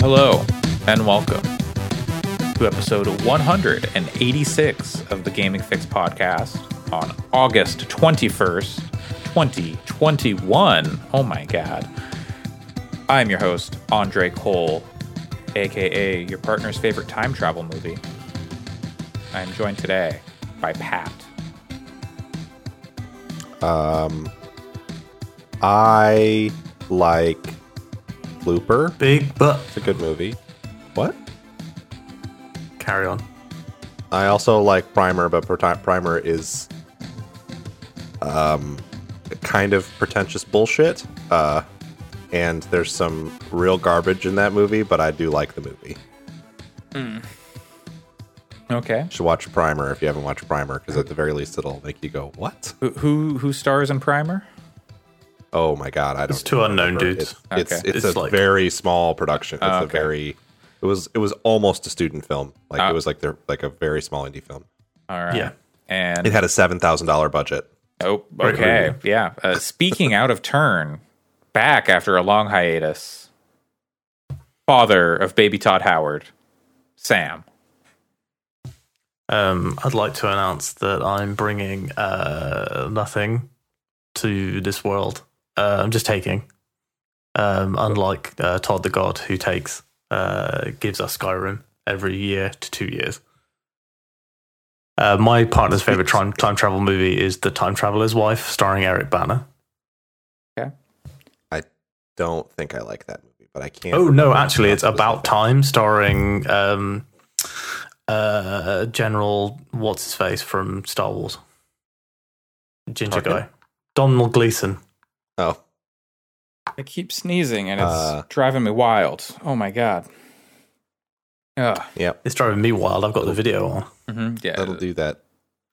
Hello, and welcome to episode 186 of the Gaming Fyx podcast on August 21st, 2021. Oh my god. I am your host, Andre Cole, aka your partner's favorite time travel movie. I am joined today by Pat. Um, I like Looper. Big butt. It's a good movie. What? Carry on. I also like Primer, but Primer is um kind of pretentious bullshit. Uh and there's some real garbage in that movie, but I do like the movie. Okay. You should watch Primer if you haven't watched Primer, because at the very least it'll make you go, "What? Who who, who stars in Primer? Oh my god!" I don't. It's two unknown remember. dudes. It's it's, Okay. it's It's a like- very small production. It's Oh, a very. It was it was almost a student film. Like Oh. it was like they're like a very small indie film. All right. Yeah. And It had a seven thousand dollar budget. Oh, okay. Yeah. Uh, speaking out of turn, back after a long hiatus, father of baby Todd Howard, Sam. Um, I'd like to announce that I'm bringing uh, nothing to this world. Uh, I'm just taking. Um, unlike uh, Todd the God, who takes, uh, gives us Skyrim every year to two years. Uh, my partner's favorite time, time travel movie is The Time Traveler's Wife, starring Eric Bana. Okay. I don't think I like that movie, but I can't. Oh no, actually, it's about stuff. time, starring um, uh, General what's his face from Star Wars, ginger Tarkin? guy, Donald Gleeson. Oh, I keep sneezing and it's Uh. driving me wild. Oh my god. Ugh. yeah, It's driving me wild. I've got the video on. hmm Yeah. that'll do that.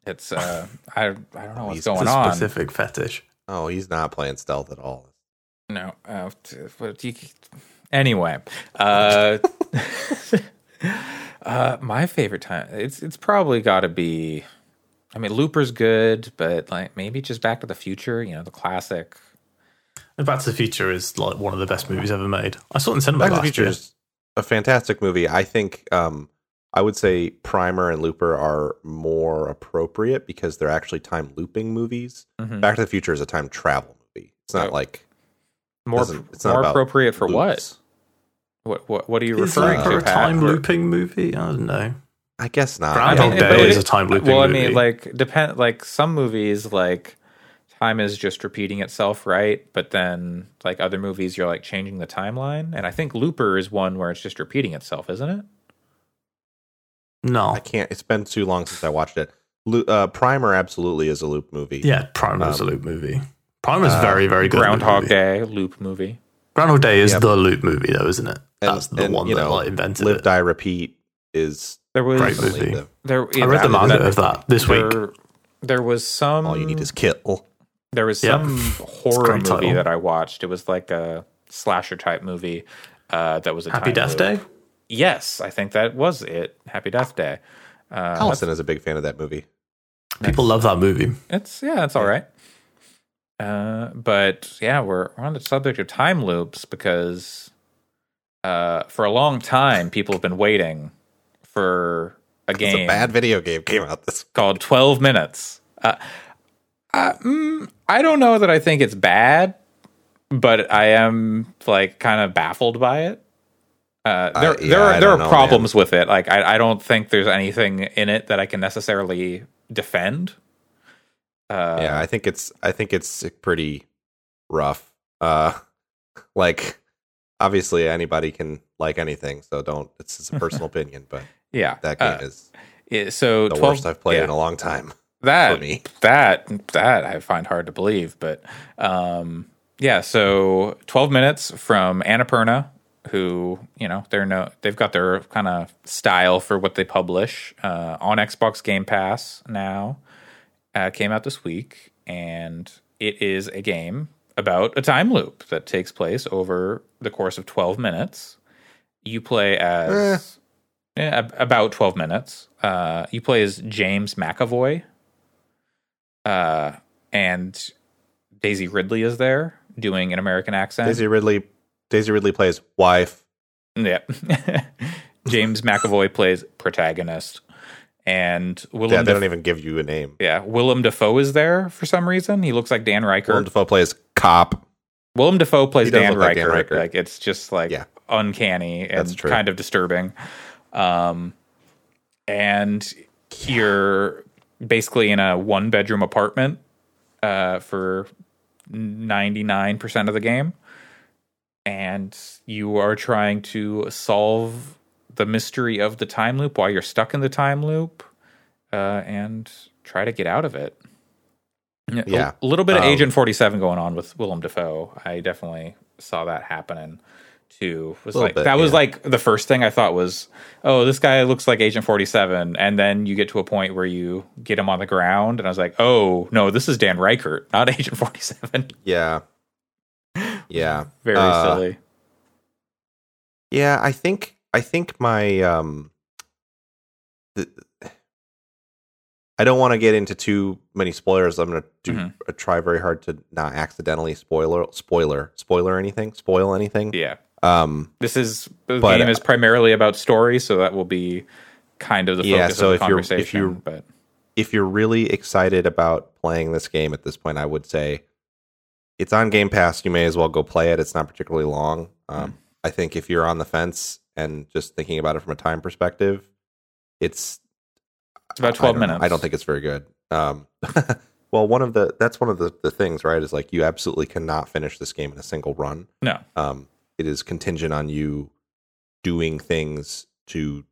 It's uh, I I don't know what's He's- going It's a on. specific fetish. Oh, he's not playing stealth at all. No. Uh, t- what do you, anyway, uh, uh, my favorite time. It's it's probably got to be. I mean, Looper's good, but like maybe just Back to the Future. You know, the classic. And Back to the Future is like one of the best movies ever made. I saw it in cinema Back to the last Future year. is a fantastic movie. I think um, I would say Primer and Looper are more appropriate because they're actually time looping movies. Mhm. Back to the Future is a time travel movie. It's not Oh. like More it's not more appropriate for what? loops. What what what are you Is referring to? a time Or- looping movie? I don't know. I guess not. Groundhog mean, Day but is a time looping Well, I movie. mean, like depend like some movies like time is just repeating itself, right? But then like other movies, you're like changing the timeline, and I think Looper is one where it's just repeating itself, isn't it? no. I can't. It's been too long since I watched it. Lo- uh, Primer absolutely is a loop movie. Yeah, Primer is a Um, loop movie. Primer is uh, very, very good. Groundhog movie. Day loop movie. Groundhog Day is Yep. the loop movie, though, isn't it? And- That's the and, one that know, like invented Live, it. Die, Repeat is There was Great movie. the- there. I read the manga that- of that this week. There, there was some. all you need is kill. There was Yep. some It's horror movie title. that I watched. It was like a slasher type movie. Uh, that was a Happy time Death loop. Day. Yes, I think that was it. Happy Death Day. Uh, Allison is a big fan of that movie. People love that movie. It's yeah, it's all right. Uh, but yeah, we're, we're on the subject of time loops because uh, for a long time people have been waiting for a game a bad video game came out this. called Twelve Minutes. Uh, uh, mm, I don't know that I think it's bad, but I am like kind of baffled by it. Uh, there, I- yeah, there are there are know, problems with it. Like I, I don't think there's anything in it that I can necessarily defend. Uh, yeah, I think it's I think it's pretty rough. Uh, like obviously anybody can like anything, so don't. It's just a personal opinion, but yeah. that game Uh, is it- so the 12, worst I've played yeah, in a long time that that that I find hard to believe, but um, yeah. So twelve minutes from Annapurna, who you know they're no they've got their kind of style for what they publish uh, on Xbox Game Pass now. Uh, came out this week, and it is a game about a time loop that takes place over the course of twelve minutes. You play as yeah, about twelve minutes. Uh, you play as James McAvoy, uh, and Daisy Ridley is there doing an American accent. Daisy Ridley Daisy Ridley plays wife Yeah. James McAvoy plays protagonist, and Willem. Yeah, they Daf- don't even give you a name. yeah, Willem Dafoe is there for some reason. He looks like Dan Riker. Willem Dafoe plays cop. Willem Dafoe plays Dan look like Riker. Dan Riker. Like it's just like Yeah. uncanny That's and true. kind of disturbing. Um, and you're basically in a one bedroom apartment uh, for ninety nine percent of the game, and you are trying to solve the mystery of the time loop while you're stuck in the time loop, uh, and try to get out of it. Yeah. a, little bit of Um, Agent Forty Seven going on with Willem Dafoe. I definitely saw that happening too. Was like bit, that was like the first thing I thought was, oh, this guy looks like Agent Forty Seven, and then you get to a point where you get him on the ground, and I was like, oh no, this is Dan Reichert, not Agent Forty Seven. Yeah. Yeah. Very Uh, silly. Yeah, I think I think my um the I don't want to get into too many spoilers. I'm going to do Mhm. uh, try very hard to not accidentally spoiler spoiler spoiler anything, spoil anything. Yeah, Um this is the But, game uh, is primarily about story, so that will be kind of the Yeah, focus so of the if you're- if you're- but if you're really excited about playing this game at this point, I would say it's on Game Pass. You may as well go play it. It's not particularly long. Um, Hmm. I think if you're on the fence and just thinking about it from a time perspective, it's it's about twelve know. minutes. I don't think it's very good. Um, well, one of the that's one of the, the things, right? Is like you absolutely cannot finish this game in a single run. no. Um, it is contingent on you doing things to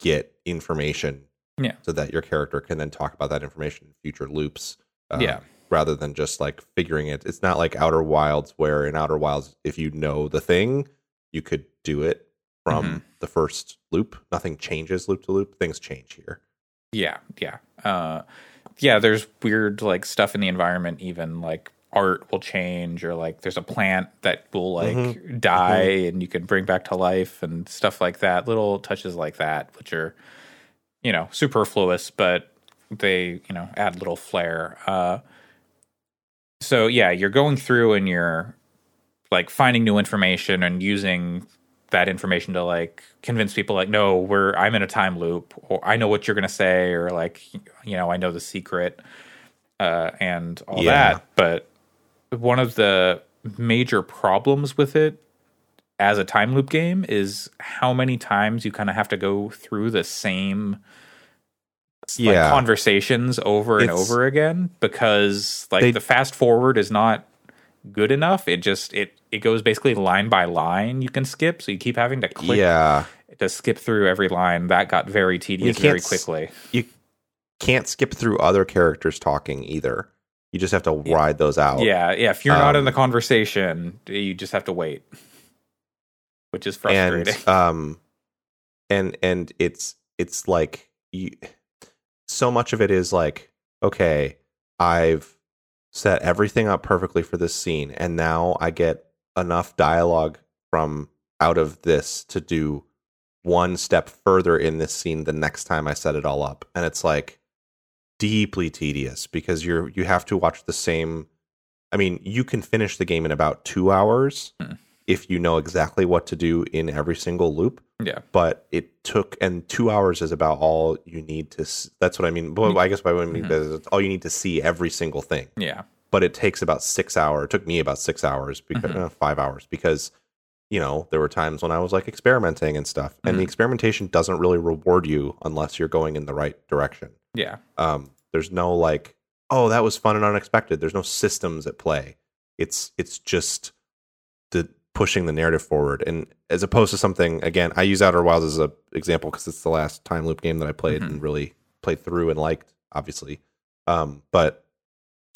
get information, Yeah. so that your character can then talk about that information in future loops. um, Yeah. rather than just like figuring it. It's not like Outer Wilds, where in Outer Wilds, if you know the thing, you could do it from Mm-hmm. the first loop. Nothing changes loop to loop. Things change here. Yeah, yeah. Uh yeah, there's weird like stuff in the environment even like art will change or like there's a plant that will like Mm-hmm. die and you can bring back to life and stuff like that. Little touches like that which are you know, superfluous but they, you know, add little flair. Uh so yeah, you're going through and you're like finding new information and using that information to like convince people like no we're i'm in a time loop or i know what you're going to say or like you know i know the secret uh, and all Yeah. that but one of the major problems with it as a time loop game is how many times you kind of have to go through the same like, Yeah. conversations over and It's- over again because like They- the fast forward is not good enough it just it it goes basically line by line you can skip so you keep having to click yeah, to skip through every line that got very tedious very quickly you can't skip through other characters talking either. You just have to ride those out. yeah yeah if you're not in Um, the conversation you just have to wait. Which is and frustrating um and and it's it's like you so much of it is like okay i've set everything up perfectly for this scene and now i get enough dialogue from out of this to do one step further in this scene the next time i set it all up. And it's like deeply tedious because you're you have to watch the same i mean you can finish the game in about 2 hours Hmm. if you know exactly what to do in every single loop yeah but it took and two hours is about all you need to that's what i mean but i guess by what i mean Mhm. is all you need to see every single thing yeah but it takes about six hours it took me about six hours because Mhm. uh, five hours because you know there were times when i was like experimenting and stuff and the Mhm. experimentation doesn't really reward you unless you're going in the right direction yeah. Um there's no like oh that was fun and unexpected. There's no systems at play. It's it's just the pushing the narrative forward. And as opposed to something again i use outer wilds as a example because it's the last time loop game that i played Mhm. and really played through and liked obviously. Um but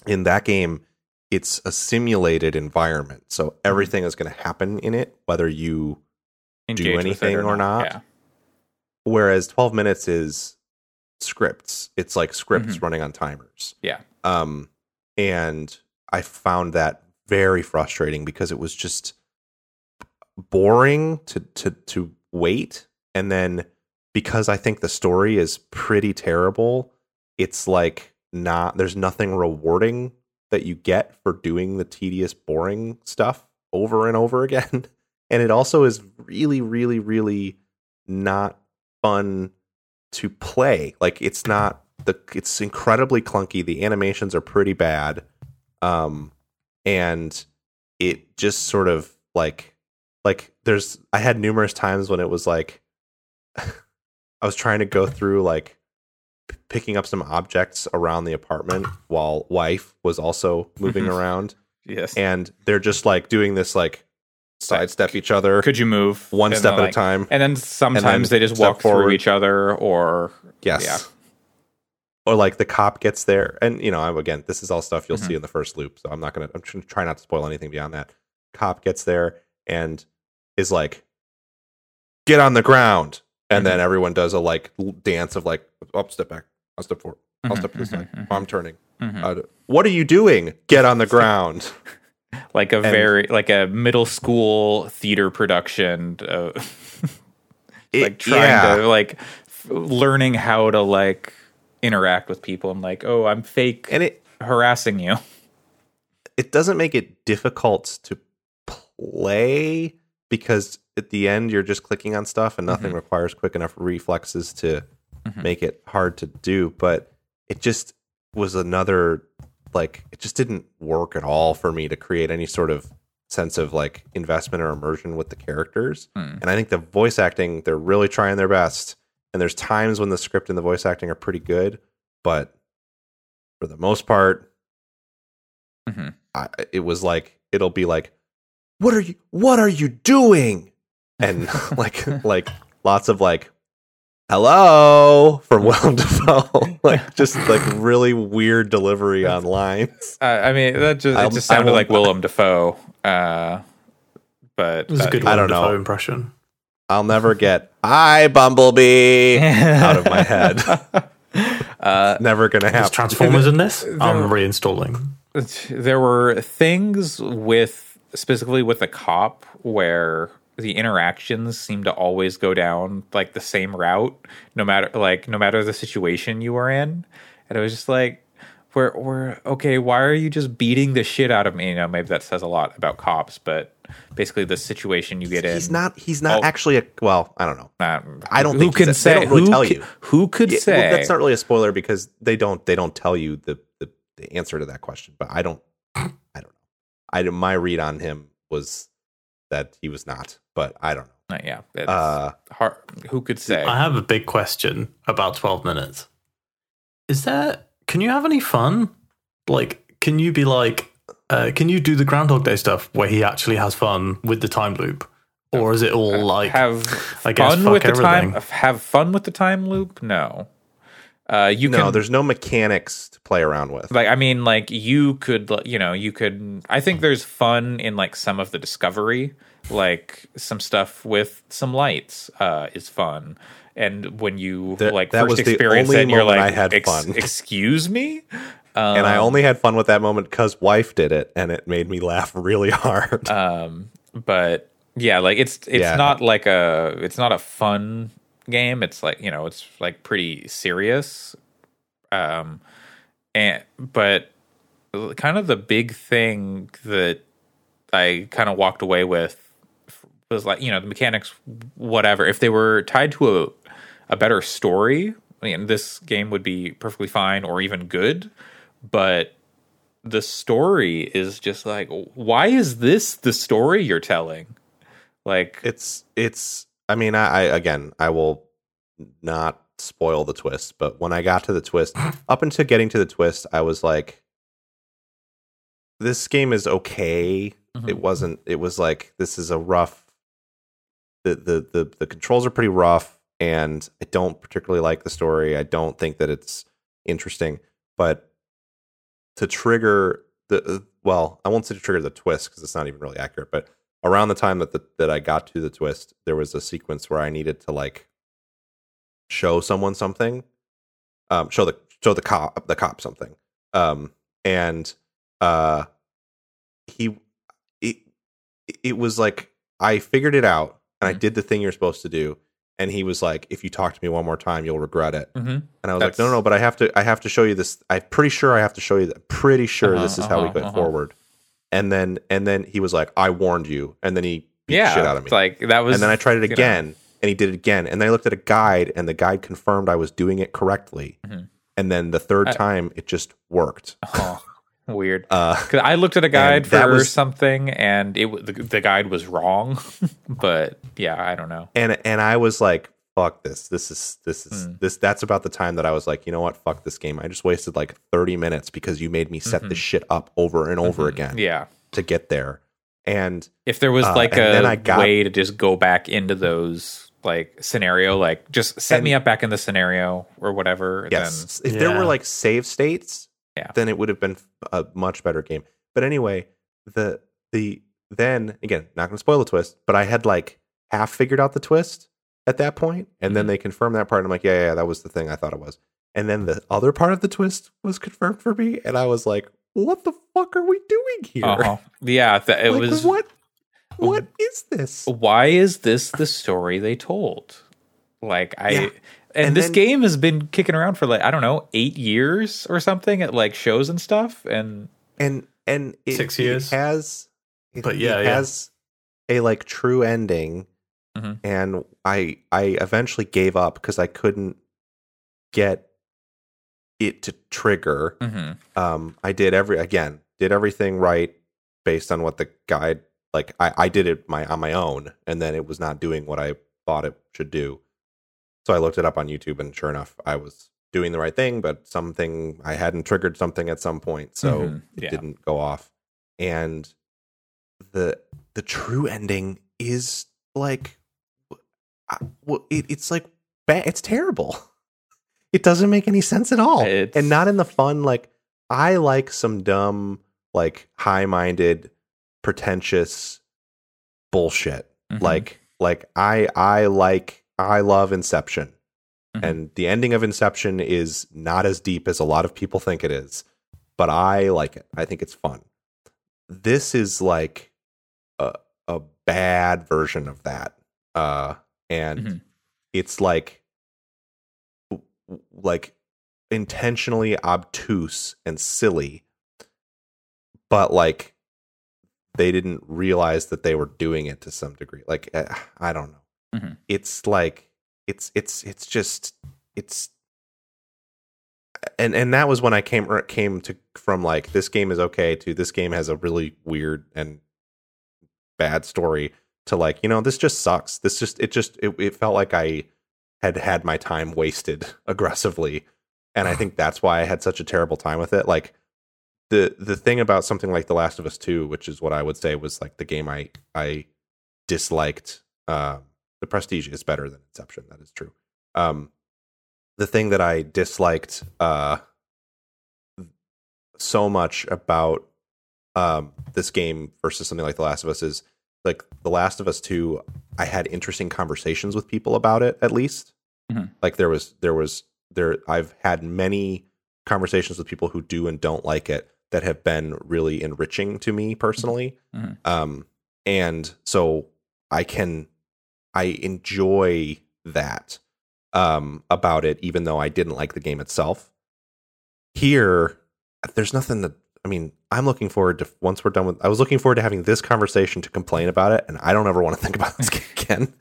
in that game it's a simulated environment so everything is going to happen in it whether you Engage it anything or not. yeah. Whereas 12 minutes is scripts. It's like scripts Mhm. running on timers. Yeah. Um and i found that very frustrating because it was just boring to to to wait. And then because i think the story is pretty terrible it's like not there's nothing rewarding that you get for doing the tedious boring stuff over and over again. And it also is really really really not fun to play like it's not the it's incredibly clunky the animations are pretty bad um and it just sort of like like there's i had numerous times when it was like i was trying to go through like p- picking up some objects around the apartment while wife was also moving Mhm. around Yes. and they're just like doing this like sidestep each other Could you move one And step at like- a time And then sometimes they just walk through each other, or yes. yeah. or like the cop gets there and you know I'm- again this is all stuff you'll Mhm. see in the first loop so i'm not gonna i'm trying to try not to spoil anything beyond that. Cop gets there and is like get on the ground! And then everyone does a like dance of like up step back. I'll step forward. I'll Mhm, step this mhm, way mhm. i'm turning. Uh, what are you doing? Get on the ground like a and- very like a middle school theater production, uh, It- like trying yeah. to like f- learning how to like interact with people and like, oh, I'm fake and it harassing you. it doesn't make it difficult to play because at the end you're just clicking on stuff and nothing Mhm. requires quick enough reflexes to Mhm. make it hard to do but it just was another like it just didn't work at all for me to create any sort of sense of like investment or immersion with the characters Hmm. and i think the voice acting they're really trying their best and there's times when the script and the voice acting are pretty good but for the most part Mhm. I, it was like it'll be like what are you what are you doing and like like lots of like hello from Willem Dafoe like just like really weird delivery on lines Uh, I mean, that just it just sounded like Willem Dafoe. Uh, but It was a that- good I Willem don't know. Impression. I'll never get I Bumblebee out of my head uh, never gonna There's happen Transformers in this. there- I'm reinstalling. there were things with specifically with the cop where the interactions seem to always go down like the same route no matter like no matter the situation you were in and it was just like we're we're okay why are you just beating the shit out of me you know maybe that says a lot about cops but basically the situation you get in he's not he's not Oh. actually a well I don't know uh, I don't who think can he's- they say don't really who tell ca- you. who could Yeah, say well, that's not really a spoiler because they don't they don't tell you the, the the answer to that question. But I don't I don't know. I my read on him was that he was not, but I don't know. Uh, yeah it's Uh, hard who could say I have a big question about 12 minutes. Is that? can you have any fun? Like, can you be like, uh, can you do the Groundhog Day stuff where he actually has fun with the time loop? Or is it all like, have I guess, fun fuck with the time everything. have fun with the time loop no uh you no, can there's no mechanics to play around with. like i mean like you could you know you could i think there's fun in like some of the discovery like some stuff with some lights uh is fun and when you That- like that first experience it you're like I had "Ex- fun." excuse me um, and I only had fun with that moment because wife did it, and it made me laugh really hard. um but yeah like it's it's Yeah. not like a it's not a fun game it's like you know it's like pretty serious um and but kind of the big thing that i kind of walked away with was like you know the mechanics whatever if they were tied to a a better story I mean, this game would be perfectly fine or even good but the story is just like why is this the story you're telling like it's it's. I mean, I, I again, I will not spoil the twist, but when I got to the twist, up until getting to the twist, I was like, this game is okay. Mhm. It wasn't. It was like this is a rough. The, the the the controls are pretty rough, and I don't particularly like the story. I don't think that it's interesting, but to trigger the well, I won't say to trigger the twist because it's not even really accurate. But around the time that the, that I got to the twist, there was a sequence where I needed to like show someone something, um, show the show the cop the cop something, um, and uh, he it it was like I figured it out and I Mhm. did the thing you're supposed to do, and he was like, "If you talk to me one more time, you'll regret it." mhm. And I was That's- like, no, no, but I have to, I have to show you this. I'm pretty sure I have to show you that. Pretty sure Uh-huh, this is how we uh-huh, go uh-huh. forward. And then, and then he was like, I warned you. And then he beat yeah, shit out of me. like that was. and then I tried it you know, again, and he did it again. And then I looked at a guide, and the guide confirmed I was doing it correctly. Mhm. And then the third I- time, it just worked. oh, weird. Uh, I looked at a guide for was- something, and it the, the guide was wrong. but yeah, I don't know. and and I was like, "Fuck this! This is this is Hmm. this." That's about the time that I was like, "You know what? Fuck this game." I just wasted like thirty minutes because you made me set Mhm. this shit up over and over Mhm. again Yeah. to get there. And If there was Uh, like and a then I got- way to just go back into those like scenario, like just set And- me up back in the scenario or whatever. yes, if there were like save states, Yeah. then it would have been a much better game. But anyway, the the then again, not going to spoil the twist, but I had like half figured out the twist at that point, and then Mhm. they confirmed that part. And I'm like, yeah, yeah, that was the thing I thought it was. And then the other part of the twist was confirmed for me, and I was like, what the fuck are we doing here? uh-huh. yeah, th- it Like, was. what? What is this? Why is this the story they told? Like I. Yeah. And, And this then- game has been kicking around for like I don't know eight years or something at like shows and stuff, and And and it, Six it years. has, it, But yeah, it yeah. has a like true ending, Mhm. and I I eventually gave up because I couldn't get it to trigger. Mhm. Um, I did every again did everything right based on what the guide like. I I did it my on my own, and then it was not doing what I thought it should do. So I looked it up on YouTube, and sure enough, I was doing the right thing, but something I hadn't triggered something at some point, so Mhm. it Yeah. didn't go off. And the the true ending is like, it, it's like. It's terrible. It doesn't make any sense at all, It's- and not in the fun. Like I like some dumb, like high minded, pretentious bullshit. Mhm. Like like I I like I love Inception. Mhm. And the ending of Inception is not as deep as a lot of people think it is, but I like it. I think it's fun. This is like a a bad version of that. Uh and Mhm. it's like like intentionally obtuse and silly but like they didn't realize that they were doing it to some degree like eh, i don't know Mhm. it's like it's it's it's just it's and and that was when i came came to from like this game is okay to this game has a really weird and bad story to like you know this just sucks. This just it just it, it felt like i had had my time wasted aggressively. And i think that's why i had such a terrible time with it. Like the the thing about something like the last of us 2 which is what i would say was like the game i i disliked um the prestige is better than inception that is true. Um the thing that i disliked uh so much about um this game versus something like the last of us is like the last of us 2 i had interesting conversations with people about it at least Mhm. like there was there was there i've had many conversations with people who do and don't like it that have been really enriching to me personally Mhm. um and so i can i enjoy that um about it even though i didn't like the game itself here there's nothing that i mean i'm looking forward to once we're done with i was looking forward to having this conversation to complain about it and i don't ever want to think about this again.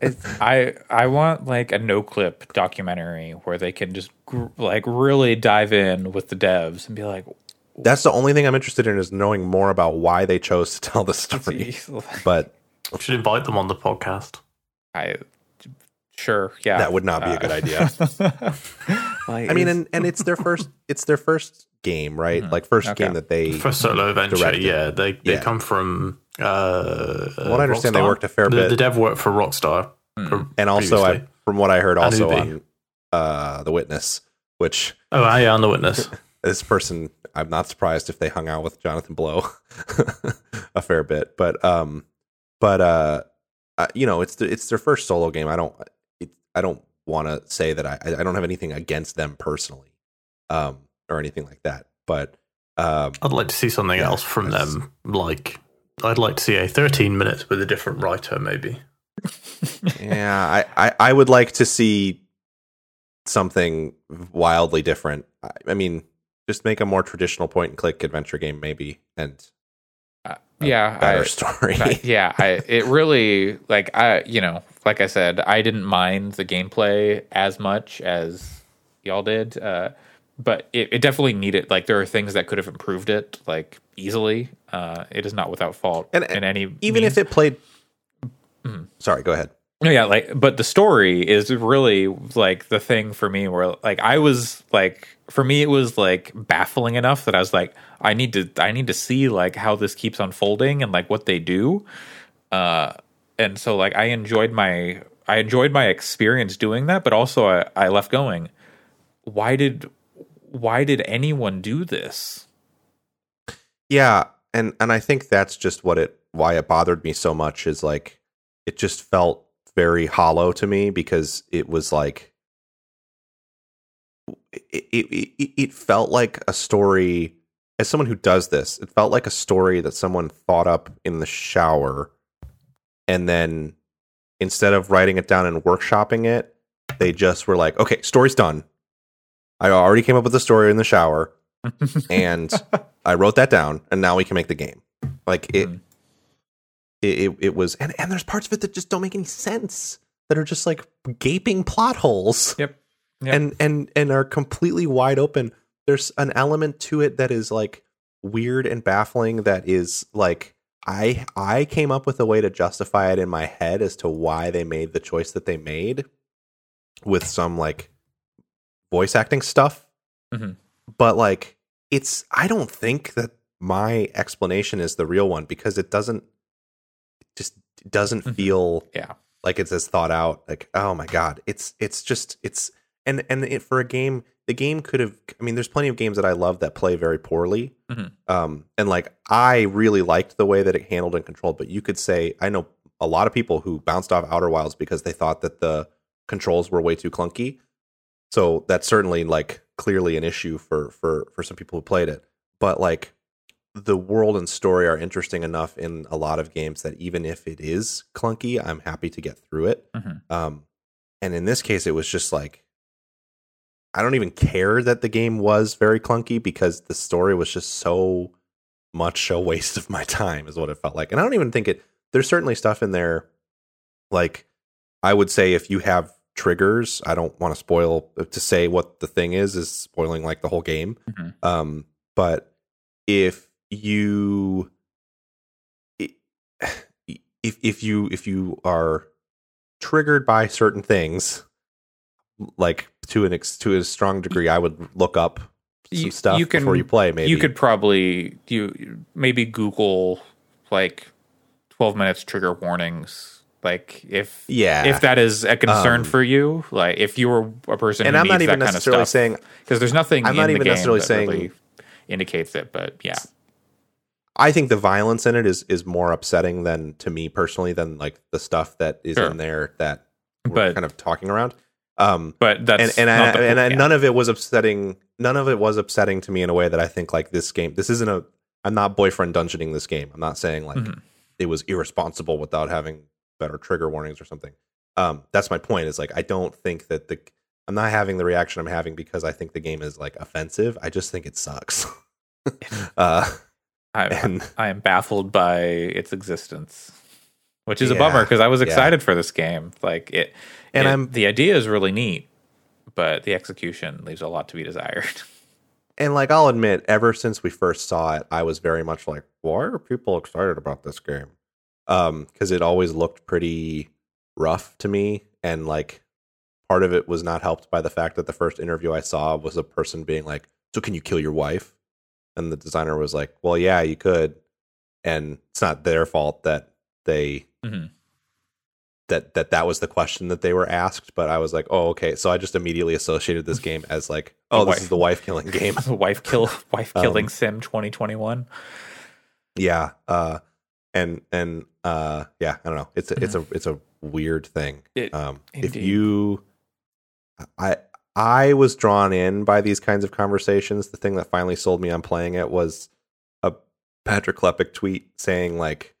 It's, I I want like a no clip documentary where they can just gr- like really dive in with the devs and be like, that's the only thing i'm interested in is knowing more about why they chose to tell the story. but We should invite them on the podcast. I sure yeah That would not be a good idea. i mean and, and it's their first it's their first game right Mhm. like first Okay. game that they First solo venture, Directed. yeah. They they Yeah. come from. Uh, From what I understand, they worked a fair the, bit. The dev worked for Rockstar, Mm. and also I, from what i heard also on uh the witness which oh, I am the witness. this person i'm not surprised if they hung out with jonathan blow a fair bit but um but uh, uh you know it's the, it's their first solo game i don't it, i don't want to say that I, I don't have anything against them personally um or anything like that but um I'd like to see something Yeah, else from that's- them. Like, I'd like to see a 13 minutes with a different writer, maybe. yeah I, I i would like to see something wildly different I, I mean just make a more traditional point and click adventure game maybe and a Yeah, better I- story. I- yeah, I it really like I you know like I said I didn't mind the gameplay as much as y'all did, uh, but it, it definitely needed like there are things that could have improved it like easily. Uh, it is not without fault And- in any Even means. if it played. Mm-hmm. Sorry, go ahead. No, yeah, like, but the story is really like the thing for me where, like, I was like, for me, it was like baffling enough that I was like, I need to, I need to see like how this keeps unfolding and like what they do. Uh, and so like I enjoyed my, I enjoyed my experience doing that, but also I, I left going, why did, why did anyone do this? Yeah, and and I think that's just what it why it bothered me so much is like it just felt very hollow to me because it was like it it, it, it felt like a story as someone who does this it felt like a story that someone thought up in the shower and then instead of writing it down and workshopping it they just were like okay story's done i already came up with the story in the shower and I wrote that down, and now we can make the game. Like it, Mhm. it, it, it was, and and there's parts of it that just don't make any sense. That are just like gaping plot holes. Yep. Yep. and and and are completely wide open. There's an element to it that is like weird and baffling. That is like I I came up with a way to justify it in my head as to why they made the choice that they made with some like voice acting stuff. Mhm. But like it's I don't think that my explanation is the real one because it doesn't it just doesn't Mhm. feel Yeah. like it's as thought out like oh my god it's it's just it's and and it, for a game the game could have i mean there's plenty of games that i love that play very poorly Mhm. um and like i really liked the way that it handled and controlled but you could say i know a lot of people who bounced off outer wilds because they thought that the controls were way too clunky so that's certainly like clearly an issue for for for some people who played it but like the world and story are interesting enough in a lot of games that even if it is clunky, I'm happy to get through it. Mhm. Um, and in this case, it was just like I don't even care that the game was very clunky because the story was just so much a waste of my time, is what it felt like. And I don't even think it. There's certainly stuff in there, like I would say, if you have triggers, I don't want to spoil to say what the thing is is spoiling like the whole game. Mhm. Um, but if you if if you if you are triggered by certain things like to an ex, to a strong degree i would look up some You- stuff you can- before you play maybe You could probably you maybe Google like twelve minutes trigger warnings. Like if yeah if that is a concern Um, for you, like if you were a person and who i'm not even that kind of necessarily stuff, saying because there's nothing I'm in not the even game necessarily that saying- really indicates it. But yeah, i think the violence in it is is more upsetting than to me personally than like the stuff that is Sure. in there that we're But- kind of talking around um but that's and and, I, the- and I, yeah. none of it was upsetting. None of it was upsetting to me in a way that I think like this game. This isn't a. I'm not boyfriend dungeoning this game. I'm not saying like Mhm. it was irresponsible without having better trigger warnings or something. Um, that's my point. Is like I don't think that the. I'm not having the reaction I'm having because I think the game is like offensive. I just think it sucks. uh, I, and I am baffled by its existence, which is a bummer because I was yeah. excited for this game. Like it, And it- I'm- the idea is really neat, but the execution leaves a lot to be desired. and like I'll admit, ever since we first saw it, I was very much like, why are people excited about this game? Um, because it always looked pretty rough to me, and like part of it was not helped by the fact that the first interview I saw was a person being like, "So can you kill your wife?" And the designer was like, "Well, yeah, you could," and it's not their fault that they Mhm. That that that was the question that they were asked. But I was like, "Oh, okay." So I just immediately associated this game as like, "Oh, this is the wife killing game." The wife kill, wife killing Um, sim 2021. yeah uh and and uh yeah i don't know it's a it's a it's a weird thing It- um if you i i was drawn in by these kinds of conversations the thing that finally sold me on playing it was a patrick klepek tweet saying like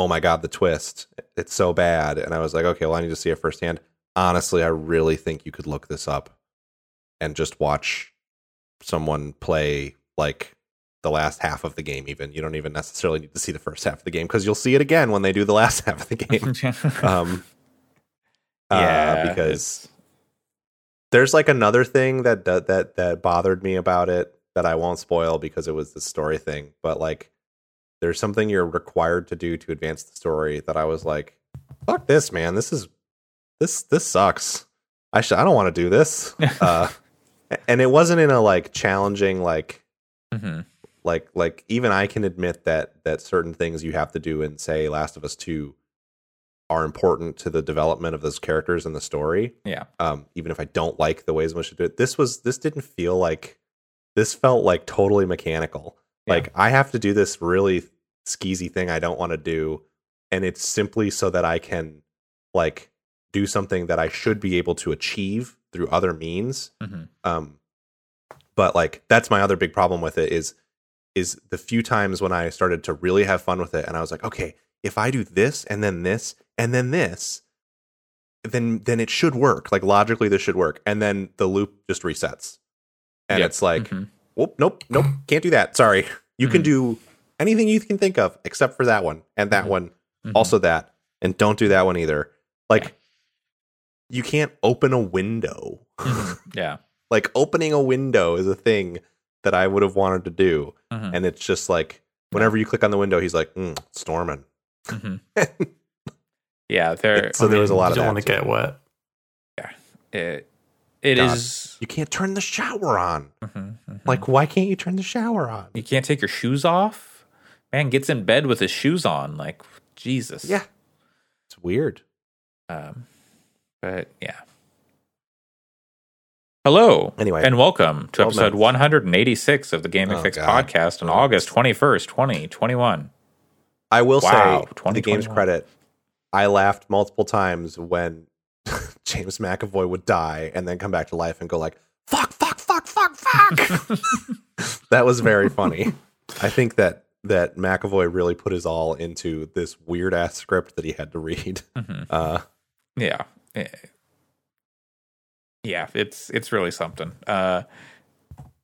oh my god the twist it's so bad and i was like okay well i need to see it firsthand honestly i really think you could look this up and just watch someone play like the last half of the game. Even you don't even necessarily need to see the first half of the game because you'll see it again when they do the last half of the game. um, Yeah, uh, because there's like another thing that that that that bothered me about it that I won't spoil because it was the story thing. But like, there's something you're required to do to advance the story that I was like, "Fuck this, man! This is this this sucks. I should I don't want to do this." uh, and it wasn't in a like challenging like mm-hmm. like like even I can admit that that certain things you have to do in say Last of Us 2 are important to the development of those characters and the story. yeah, Um, even if I don't like the ways in which to do it. This was this didn't feel like this felt like totally mechanical. Yeah. Like I have to do this really skeezy thing I don't want to do, and it's simply so that I can like do something that I should be able to achieve through other means Mhm. um but like that's my other big problem with it is is the few times when i started to really have fun with it and i was like okay if i do this and then this and then this then then it should work like logically this should work and then the loop just resets and Yep. it's like Mhm. Whoop nope nope can't do that sorry you can Mhm. do anything you can think of except for that one and that Mhm. one Mhm. also that and don't do that one either like you can't open a window Mhm. yeah, like opening a window is a thing that I would have wanted to do, Mhm. and it's just like whenever you click on the window, he's like mm, storming. Yeah. There, So there was a lot you of don't want to get wet. it, it God. is. You can't turn the shower on. Mhm. Mhm. Like, why can't you turn the shower on? you can't take your shoes off. Man gets in bed with his shoes on. Like Jesus. Yeah, it's weird. Um, but yeah. Hello. Anyway, and welcome to episode minutes. 186 of the Gaming Oh, Fyx God. podcast on Oh. August 21st, 2021. I will Wow, say, to the game's credit, I laughed multiple times when James McAvoy would die and then come back to life and go like, "Fuck, fuck, fuck, fuck, fuck." that was very funny. I think that that McAvoy really put his all into this weird ass script that he had to read. Mhm. Uh, Yeah. Eh, Yeah, it's it's really something. Uh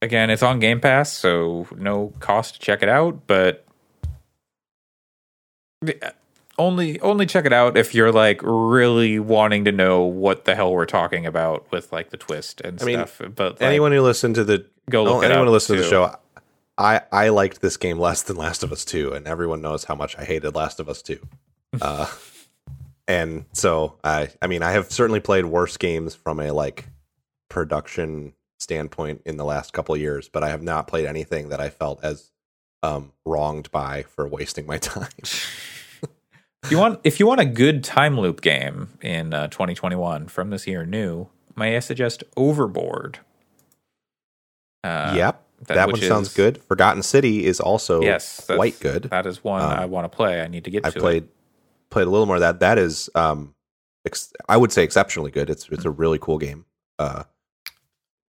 again, it's on Game Pass, so no cost to check it out, but Yeah, only only check it out if you're like really wanting to know what the hell we're talking about with like the twist and I mean, stuff. But like, anyone who listened to the go look anyone up, who listened to the show, I I liked this game less than Last of Us Two, and everyone knows how much I hated Last of Us Two. Uh, and so I I mean I have certainly played worse games from a like production standpoint in the last couple of years, but I have not played anything that I felt as um, wronged by for wasting my time. If you want if you want a good time loop game in uh, 2021 from this year new, may I suggest Overboard? Uh, yep, that- that, which one sounds good. Forgotten City is also Yes, quite good. That is one Um, I want to play. I need to get I to. played it. played a little more of that. That is, um, ex- I would say exceptionally good. It's it's a really cool game. Uh,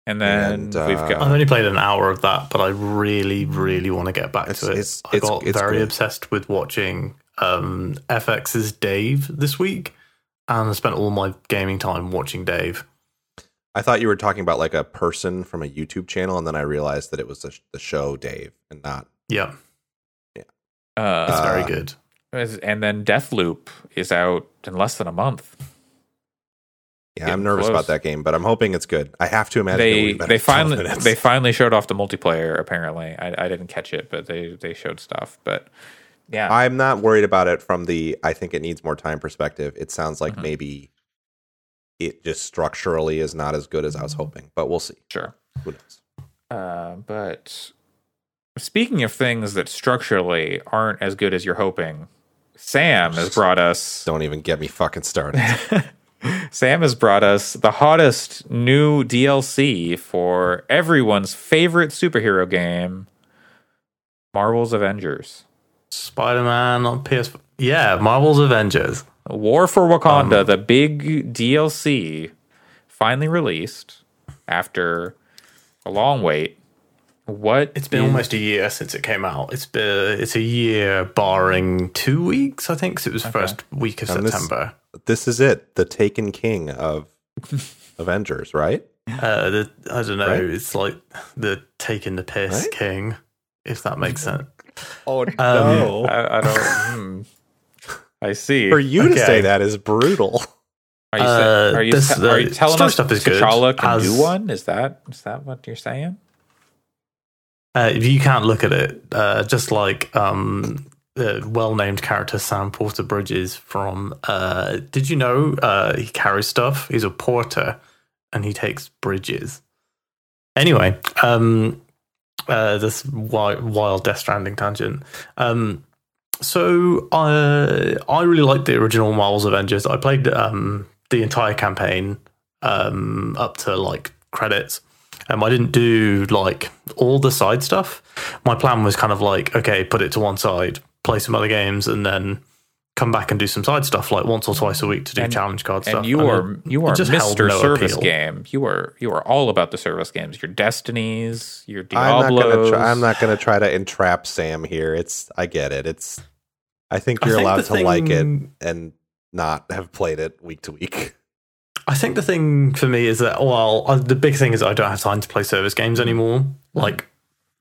and then and, we've uh, I've only played an hour of that, but I really, really want to get back to it. it's- I it's- got it's very good. obsessed with watching um, FX's Dave this week, and I spent all my gaming time watching Dave. I thought you were talking about like a person from a YouTube channel, and then I realized that it was the, sh- the show Dave and not. Yeah, it's uh, very Uh, good. and then Deathloop is out in less than a month. Yeah, Getting I'm nervous close. about that game, but I'm hoping it's good. I have to imagine. They be they finally they finally showed off the multiplayer. Apparently, I, I didn't catch it, but they they showed stuff. But yeah, I'm not worried about it from the I think it needs more time perspective. It sounds like Mhm. maybe it just structurally is not as good as I was hoping, but we'll see. sure. Who knows? Uh, but speaking of things that structurally aren't as good as you're hoping, Sam has brought us. Don't even get me fucking started. Sam has brought us the hottest new DLC for everyone's favorite superhero game, Marvel's Avengers. Spider Man on PS. Yeah, Marvel's Avengers. War for Wakanda, Um, the big DLC, finally released after a long wait. What It's been is- almost a year since it came out. It's been it's a year barring two weeks, I think. 'cause it was first week of And this- September. this is it, the Taken King of Avengers, right? Uh, the, I don't know. Right? It's like the taking the piss Right? king. If that makes sense. Oh Um, no! I, I don't. hmm. I see. For you to say that is brutal. Are you, Uh, sa- are you, this- te- are you telling us stuff is good, T'Challa can do as- one? Is that is that what you're saying? Uh, you can't look at it, uh, just like um, the well-named character Sam Porter Bridges from. Uh, did you know uh, he carries stuff? He's a porter, and he takes bridges. Anyway, um, uh, this wild, wild Death Stranding tangent. Um, so I I really liked the original Marvel's Avengers. I played um, the entire campaign um, up to like credits. Um, I didn't do like all the side stuff. My plan was kind of like, okay, put it to one side, play some other games, and then come back and do some side stuff like once or twice a week to do And- challenge card And stuff. you it- are you it are just Mr. no Service appeal. Game. You are you are all about the service games. Your destinies, your I'm not gonna. Diablos. Try, I'm not gonna try to entrap Sam here. It's. I get it. It's. I think you're think allowed the to like it and not have played it week to week. I think the thing for me is that well, uh, the big thing is I don't have time to play service games anymore. Like,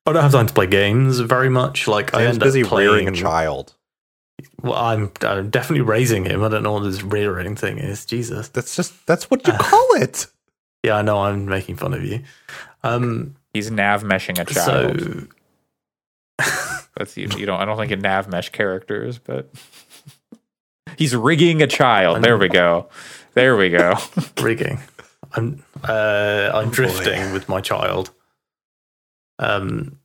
I don't have time to play games very much. Like, I Sam's end busy up playing. rearing a child. Well, I'm, I'm definitely raising him. I don't know what this rearing thing is. Jesus. That's just. That's what you Uh, call it. Yeah, I know. I'm making fun of you. Um. He's nav meshing a child. So That's you, you don't. I don't think in nav mesh characters, but he's rigging a child. There we go. There we go. rigging. I'm uh, I'm drifting with my child. Um,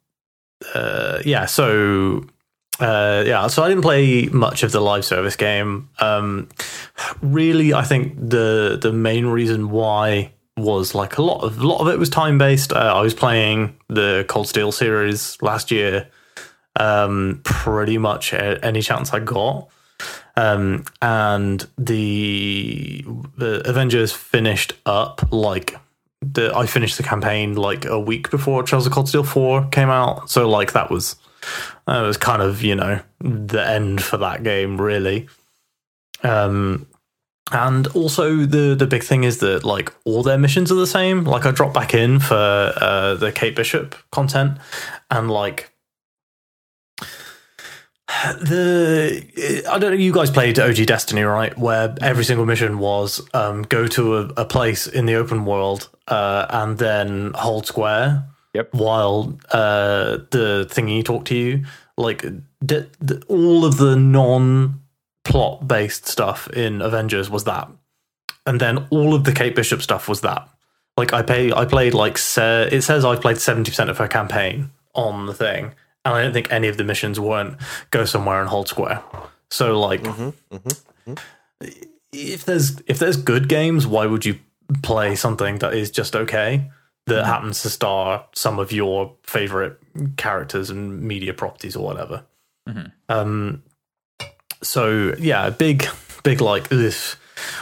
uh, yeah. So, uh, yeah. So I didn't play much of the live service game. Um, really, I think the the main reason why was like a lot of a lot of it was time based. Uh, I was playing the Cold Steel series last year. Um, pretty much any chance I got. Um, and the, the Avengers finished up like the I finished the campaign like a week before Trails of Cold Steel Four came out, so like that was that was kind of you know the end for that game really. Um, and also the the big thing is that like all their missions are the same. Like I dropped back in for uh, the Kate Bishop content, and like the I don't know. You guys played OG Destiny, right? Where every single mission was um, go to a, a place in the open world uh, and then hold square. Yep. While uh, the thingy talk to you, like d- d- all of the non-plot based stuff in Avengers was that, and then all of the Kate Bishop stuff was that. Like I pay, I played like se- it says I played seventy percent of her campaign on the thing, and I don't think any of the missions weren't go somewhere and hold square. So like, mm-hmm, mm-hmm, mm-hmm. if there's if there's good games, why would you play something that is just okay that happens to star some of your favorite characters and media properties or whatever? Um, so yeah, big big like this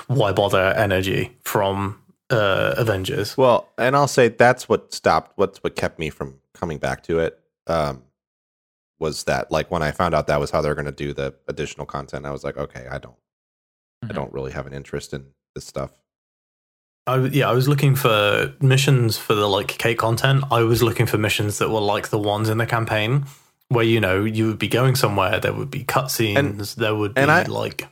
why bother energy from uh, Avengers. Well, and I'll say that's what stopped. What's what kept me from coming back to it. Um, was that like when I found out that was how they're going to do the additional content, I was like, okay, I don't, I Mhm. don't really have an interest in this stuff. I, yeah, I was looking for missions for the like K content. I was looking for missions that were like the ones in the campaign, where you know you would be going somewhere. There would be cutscenes. there would be and I- like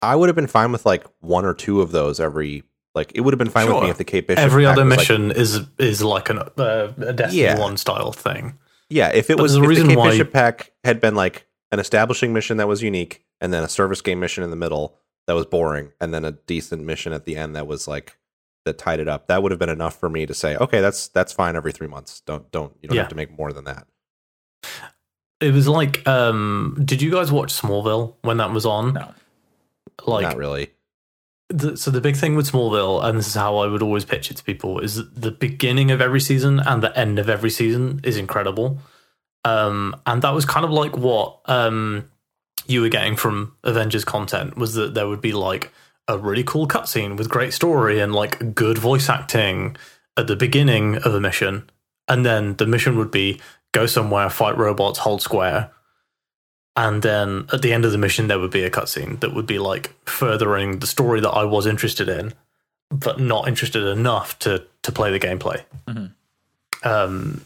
I would have been fine with like one or two of those every. Like it would have been fine with me if the Kate Bishop every other was, like- mission is is like an, uh, a Destiny Yeah. One style thing. yeah, if it But was a if reason the Kate why- Bishop pack had been like an establishing mission that was unique, and then a service game mission in the middle that was boring, and then a decent mission at the end that was like that tied it up, that would have been enough for me to say, okay, that's that's fine every three months. Don't don't you don't Yeah. have to make more than that. It was like, um, did you guys watch Smallville when that was on? No. Like, Not really. the, so the big thing with Smallville, and this is how I would always pitch it to people, is that the beginning of every season and the end of every season is incredible. Um, and that was kind of like what um, you were getting from Avengers content was that there would be like a really cool cutscene with great story and like good voice acting at the beginning of a mission, and then the mission would be go somewhere, fight robots, hold square, and then at the end of the mission there would be a cutscene that would be like furthering the story that I was interested in, but not interested enough to to play the gameplay. Mhm. Um,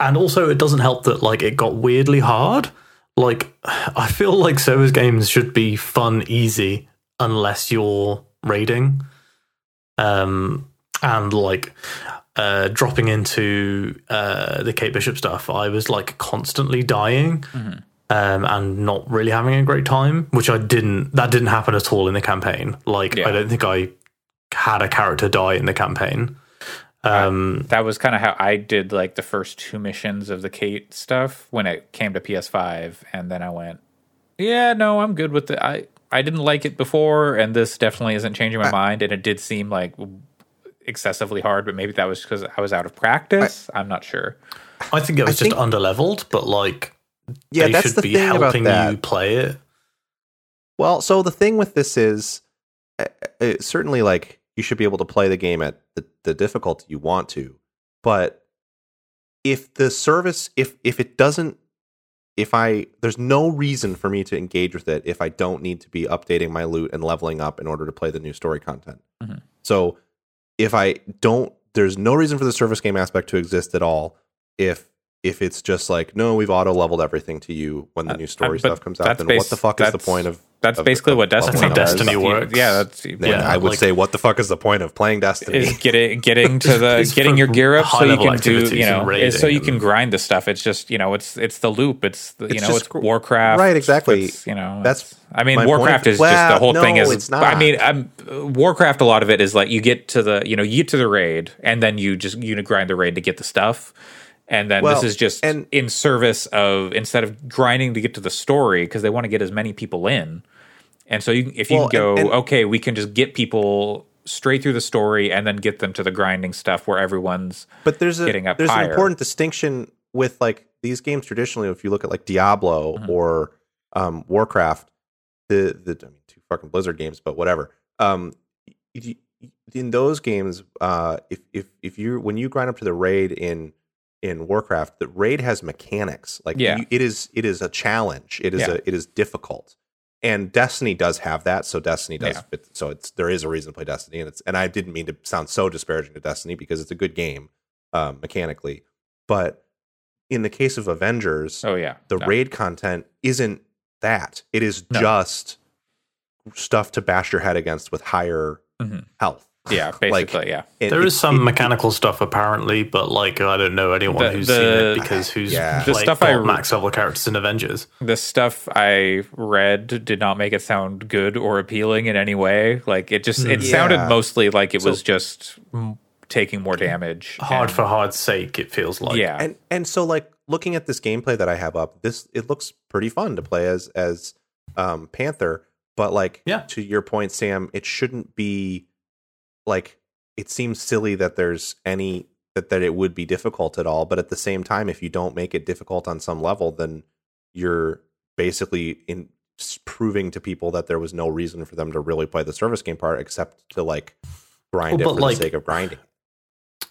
and also it doesn't help that like it got weirdly hard. Like I feel like service games should be fun, easy, unless you're raiding. Um, and like uh, dropping into uh, the Kate Bishop stuff, I was like constantly dying Mm-hmm. um, and not really having a great time, which I didn't. That didn't happen at all in the campaign. Like Yeah. I don't think I had a character die in the campaign. Um, that was kind of how I did like the first two missions of the Kate stuff when it came to PS5, and then I went, yeah, no, I'm good with it. I I didn't like it before, and this definitely isn't changing my mind. And it did seem like excessively hard, but maybe that was because I was out of practice. I, am not sure. I think it was I just think- underleveled, but like Yeah, they that's should the be thing about helping that. you play it. Well, so the thing with this is uh, uh, certainly like you should be able to play the game at the, the difficulty you want to, but if the service if if it doesn't if I there's no reason for me to engage with it if I don't need to be updating my loot and leveling up in order to play the new story content. Mhm. So if I don't there's no reason for the service game aspect to exist at all if if it's just like no we've auto leveled everything to you when the Uh, new story uh, stuff comes out then bas- what the fuck is the point of That's of- basically of- what Destiny think does. Destiny works. Yeah, that's then Yeah, I would like- say, what the fuck is the point of playing Destiny? is getting getting to the getting your gear up so you can do you know it's so you can grind the stuff. It's just you know it's it's the loop. It's the, you It's know just it's Warcraft. Right, exactly. It's, you know That's I mean my point. Warcraft is just the whole no, thing is. it's I mean I'm, Warcraft. A lot of it is like you get to the you know you get to the raid and then you just you grind the raid to get the stuff. And then Well, this is just and- in service of instead of grinding to get to the story because they want to get as many people in. And so you, if you Well, go, and- and- okay, we can just get people straight through the story and then get them to the grinding stuff where everyone's but there's a getting up there's higher. an important distinction with like these games traditionally. If you look at like Diablo Mhm. or um, Warcraft, the the I mean two fucking Blizzard games, but whatever. Um, in those games, uh, if if if you when you grind up to the raid in in Warcraft, the raid has mechanics. Like Yeah. you, it is it is a challenge. It is Yeah. a it is difficult. And Destiny does have that, so Destiny does Yeah. fit. So it's there is a reason to play Destiny, and it's and I didn't mean to sound so disparaging to Destiny because it's a good game um, mechanically, but in the case of Avengers, oh yeah, the no. raid content isn't that. It is No. just stuff to bash your head against with higher Mhm. health. Yeah, like, basically yeah. It- There it- is some it- mechanical stuff apparently, but like I don't know anyone The- who's the- seen it because who's Yeah. The played- stuff got I- max level characters in Avengers. The stuff I read did not make it sound good or appealing in any way. Like it just it Yeah. sounded mostly like it So- was just mm, taking more damage. Hard and- for hard's sake, it feels like. yeah, and and so like looking at this gameplay that I have up, this it looks pretty fun to play as as um, Panther. But like Yeah. to your point, Sam, it shouldn't be like it seems silly that there's any that that it would be difficult at all. But at the same time, if you don't make it difficult on some level, then you're basically in proving to people that there was no reason for them to really play the service game part except to like grind Well, it for like, the sake of grinding.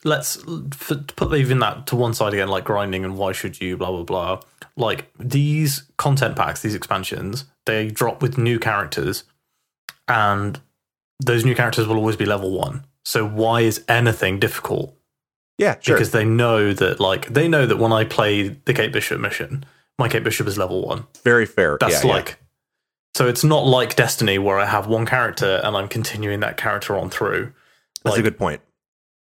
let's f- to put even that to one side again, like grinding and why should you, blah blah blah. Like these content packs, these expansions, they drop with new characters, and those new characters will always be level one. So why is anything difficult? Yeah, sure. Because they know that, like, they know that when I play the Kate Bishop mission, my Kate Bishop is level one. Very fair. That's Yeah, yeah. like, so it's not like Destiny where I have one character and I'm continuing that character on through. That's like- a good point.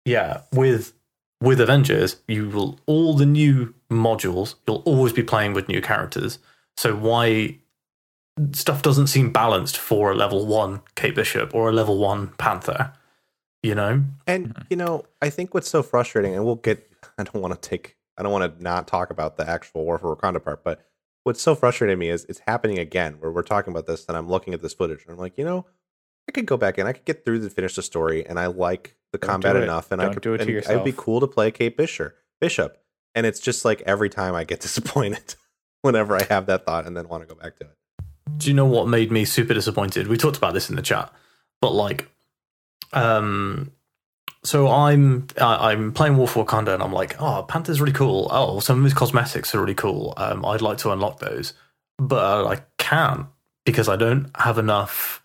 yeah with with avengers you will all the new modules you'll always be playing with new characters so why stuff doesn't seem balanced for a level 1 kate bishop or a level 1 panther you know And mm-hmm. you know, I think what's so frustrating, and we'll get. I don't want to take. I don't want to not talk about the actual War for Wakanda part, but what's so frustrating to me is it's happening again, where we're talking about this, and I'm looking at this footage, and I'm like, you know, I could go back in, I could get through to finish the story, and I like the Don't combat enough, and I Don't could. do it to and It'd be cool to play Kate Bishop, Bishop, and it's just like every time I get disappointed whenever I have that thought, and then want to go back to it. Do you know what made me super disappointed? We talked about this in the chat but like um so i'm i'm playing war for wakanda and i'm like oh panther's really cool. Oh some of his cosmetics are really cool. Um i'd like to unlock those. But i can't because i don't have enough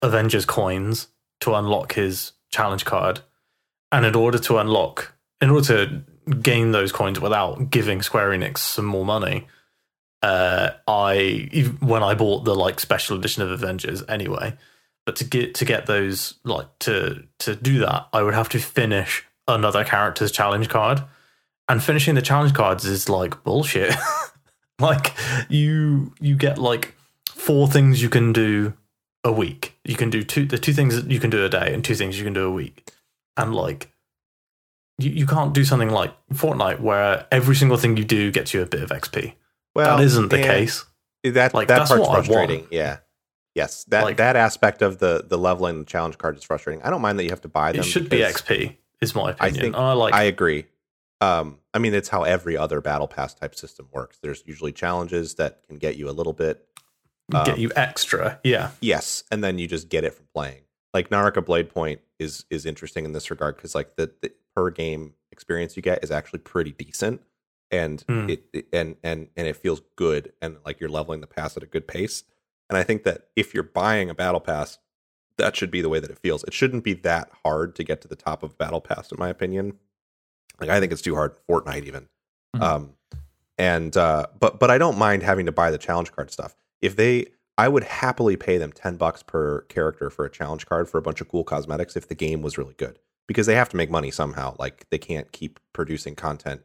avengers coins to unlock his challenge card. And in order to unlock in order to gain those coins without giving Square Enix some more money, uh, I when I bought the like special edition of Avengers anyway. But to get to get those like to to do that, I would have to finish another character's challenge card, and finishing the challenge cards is like bullshit. like you you get like four things you can do a week. You can do two the two things that you can do a day and two things you can do a week. And like you, you can't do something like Fortnite where every single thing you do gets you a bit of XP. Well, that isn't the case. That Like, that that's part's I frustrating. Yeah. Yes, that Like- that aspect of the the leveling the challenge card is frustrating. I don't mind that you have to buy them. It should be XP, is my opinion. think- I like I agree. Um, I mean, it's how every other battle pass type system works. There's usually challenges that can get you a little bit. get um, you extra. Yeah. Yes, and then you just get it from playing. Like Naraka Blade Point is is interesting in this regard because like the, the per game experience you get is actually pretty decent, and Hmm. it, it- and and and it feels good, and like you're leveling the pass at a good pace. And I think that if you're buying a battle pass, that should be the way that it feels. It shouldn't be that hard to get to the top of battle pass, in my opinion. Like I think it's too hard in Fortnite even. Mhm. Um, and uh, but but I don't mind having to buy the challenge card stuff. If they, I would happily pay them ten bucks per character for a challenge card for a bunch of cool cosmetics if the game was really good because they have to make money somehow. Like they can't keep producing content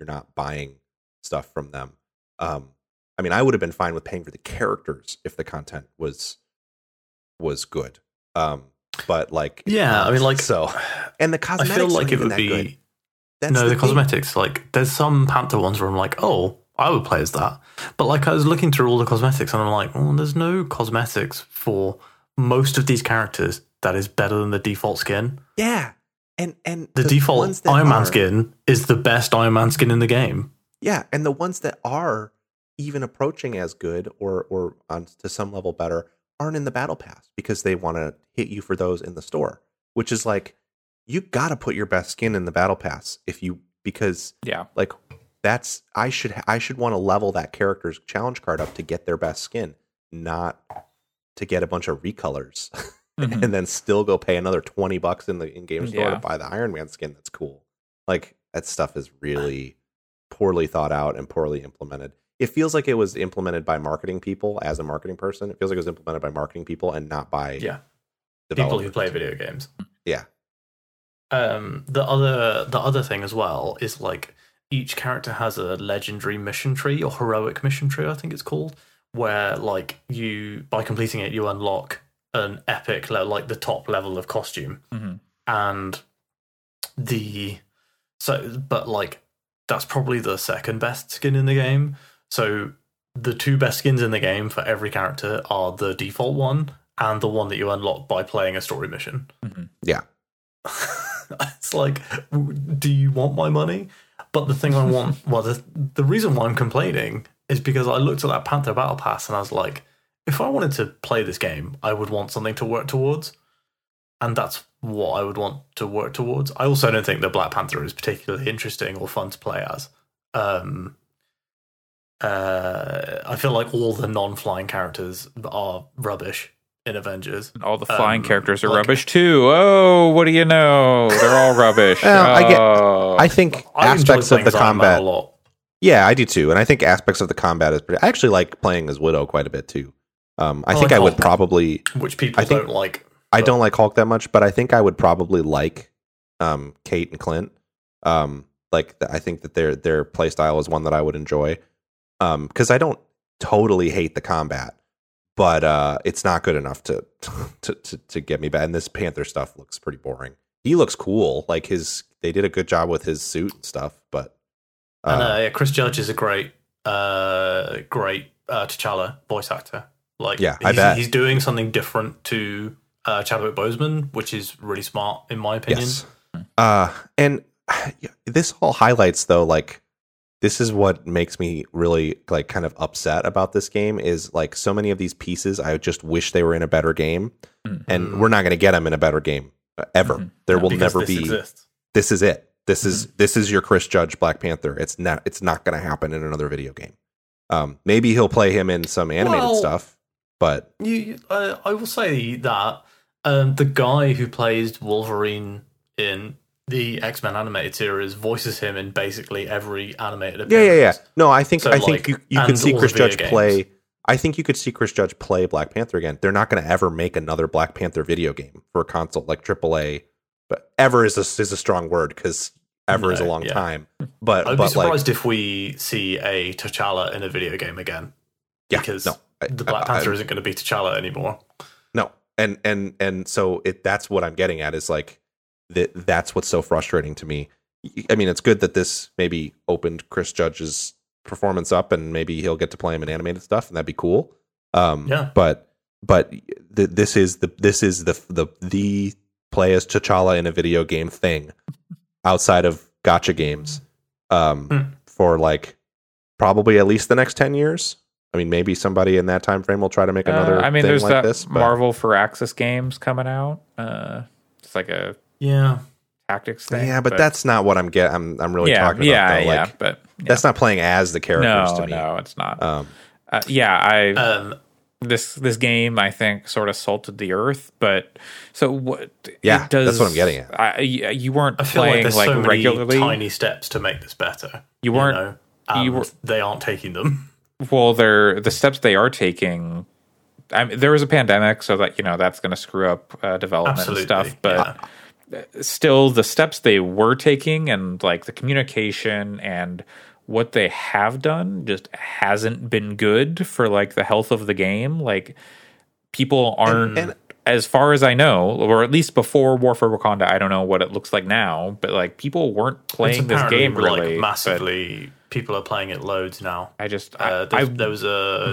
you're not buying stuff from them. Um, I mean, I would have been fine with paying for the characters if the content was was good. Um, but like, Yeah, I mean, like, so, and the cosmetics. I feel like it would be. No, the, thing. cosmetics. Like, there's some Panther ones where I'm like, oh, I would play as that. But like, I was looking through all the cosmetics, and I'm like, oh, there's no cosmetics for most of these characters that is better than the default skin. Yeah, and and The, default ones Iron Man are- skin is the best Iron Man skin in the game. Yeah, and the ones that are even approaching as good or or on to some level better aren't in the battle pass because they want to hit you for those in the store, which is like you got to put your best skin in the battle pass if you because Yeah. like that's I should I should want to level that character's challenge card up to get their best skin, not to get a bunch of recolors Mhm. and then still go pay another 20 bucks in the in-game store Yeah. to buy the Iron Man skin that's cool. Like that stuff is really poorly thought out and poorly implemented. It feels like it was implemented by marketing people as a marketing person. It feels like it was implemented by marketing people and not by Yeah, people who play video games. Yeah. Um, the other the other thing as well is like each character has a legendary mission tree or heroic mission tree, I think it's called, where like you by completing it you unlock an epic le- like the top level of costume Mhm. and the so but like that's probably the second best skin in the game. So the two best skins in the game for every character are the default one and the one that you unlock by playing a story mission. Yeah. it's like, do you want my money? But the thing I want, well, the, the reason why I'm complaining is because I looked at that Panther Battle Pass and I was like, if I wanted to play this game, I would want something to work towards. And that's what I would want to work towards. I also don't think that Black Panther is particularly interesting or fun to play as. Um, uh, I feel like all the non-flying characters are rubbish in Avengers. All the flying Um, characters are like- rubbish too. Oh, what do you know? They're all rubbish. Well, I get- Oh. I think I aspects of the as combat a lot. Yeah, I do too. And I think aspects of the combat is pretty I actually like playing as Widow quite a bit too. Um I I think like I would Hulk. probably which people I think- don't like. I don't like Hulk that much, but I think I would probably like um, Kate and Clint. Um, like I think that their their play style is one that I would enjoy. Um, because I don't totally hate the combat, but uh, it's not good enough to to, to to get me back. And this Panther stuff looks pretty boring. He looks cool, like his. They did a good job with his suit and stuff, but uh, and uh, yeah, Chris Judge is a great, uh, great uh, T'Challa voice actor. Like, Yeah, I he's, bet. he's doing something different to uh, Chadwick Boseman, which is really smart in my opinion. Yes. Uh, and this all highlights though, like this is what makes me really like kind of upset about this game is like so many of these pieces. I just wish they were in a better game, Mhm. and we're not going to get them in a better game uh, ever. Mhm. There Yeah, will never this be. exists. This is it. This is this is your Chris Judge Black Panther. It's not. It's not going to happen in another video game. Um, maybe he'll play him in some animated Well- stuff, but You, uh, I will say that um, the guy who plays Wolverine in the X Men animated series voices him in basically every animated. Yeah, yeah, yeah. No, I think So, I think you you can see Chris Judge games. play. I think you could see Chris Judge play Black Panther again. They're not going to ever make another Black Panther video game for a console like AAA, but ever is a, is a strong word because ever is a long yeah. time. But I'd be but like surprised if we see a T'Challa in a video game again. Yeah, because no, the Black I- I- Panther isn't going to be T'Challa anymore. No, and and and so it that's what I'm getting at is like that that's what's so frustrating to me. I mean, it's good that this maybe opened Chris Judge's performance up, and maybe he'll get to play him in animated stuff, and that'd be cool. Um, Yeah. but but th- this is the this is the the the play as T'Challa in a video game thing outside of gacha games um, Hmm. for like probably at least the next ten years. I mean, maybe somebody in that time frame will try to make another. Uh, I mean, thing there's like that this, Marvel for Axis games coming out. Uh, it's like a Yeah, tactics thing. Yeah, but, that's not what I'm getting. I'm I'm really yeah, talking about. yeah, though. yeah. Like but yeah. that's not playing as the characters no, to me. no, it's not. Um, uh, yeah, I um, this this game I think sort of salted the earth, but so what? Yeah, it does, that's what I'm getting at. I, you weren't I feel like playing there's like, so many regularly. tiny steps to make this better. You weren't- know, you were- they aren't taking them. Well, they're the steps they are taking. I mean, there was a pandemic, so that you know that's going to screw up uh, development Absolutely, and stuff. But yeah. still, the steps they were taking and like the communication and what they have done just hasn't been good for like the health of the game. Like people aren't. and- as far as I know, or at least before War for Wakanda, I don't know what it looks like now, but like people weren't playing this game really like massively. People are playing it loads now. I just Uh, I, there's- I there was a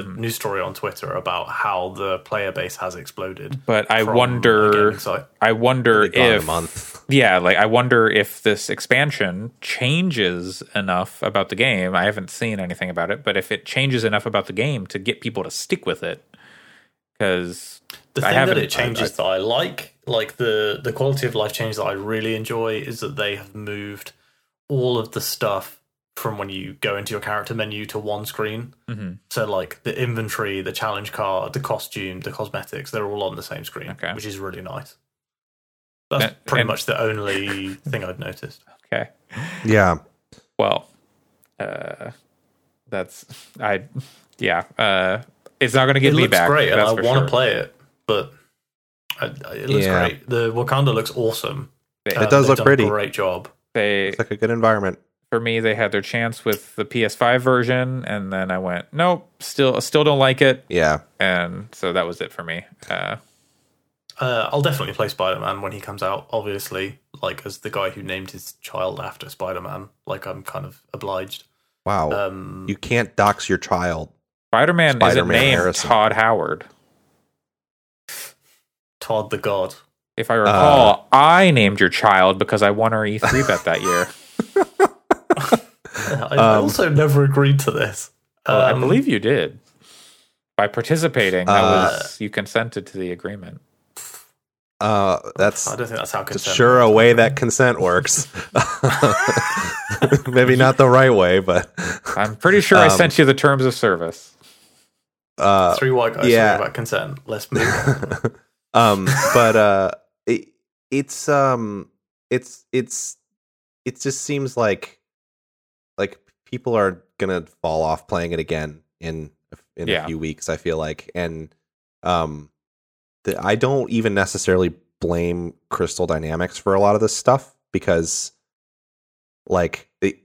Mm-hmm. news story on Twitter about how the player base has exploded. but I wonder. I wonder gone a if month. yeah, like I wonder if this expansion changes enough about the game. I haven't seen anything about it, but if it changes enough about the game to get people to stick with it, because The thing that haven't- it changes that I like, like the the quality of life change that I really enjoy, is that they have moved all of the stuff from when you go into your character menu to one screen. Mhm. So like the inventory, the challenge card, the costume, the cosmetics, they're all on the same screen, Okay. which is really nice. That's And- pretty and- much the only thing I've noticed. okay, Yeah, well, uh, that's I yeah, uh, it's not going to get it me back. great, and I want to sure. play it, but I, I- it looks Yeah. great. The Wakanda looks awesome. It Uh, does look done pretty. A great job. they it's like a good environment. For me they had their chance with the PS5 version, and then I went nope, still still don't like it, Yeah, and so that was it for me. Uh, Uh, I'll definitely play Spider Man when he comes out. Obviously, like as the guy who named his child after Spider Man, like I'm kind of obliged. wow. Um, you can't dox your child. Spider Man isn't Spider-Man named Harrison. Todd Howard. Todd the God. If I Uh, recall, I named your child because I won our E3 bet that year. I, I Um, also never agreed to this. Oh, I Um, believe you did. By participating, that Uh, was you consented to the agreement. Uh, that's I don't think that's how consent. sure a way that consent works. Maybe not the right way, but I'm pretty sure I Um, sent you the terms of service. uh, Three white guys yeah. talking about consent. Let's move. on. um but uh it, it's um it's it's it just seems like like people are gonna fall off playing it again in in Yeah. a few weeks i feel like and um the, i don't even necessarily blame crystal dynamics for a lot of this stuff because like it,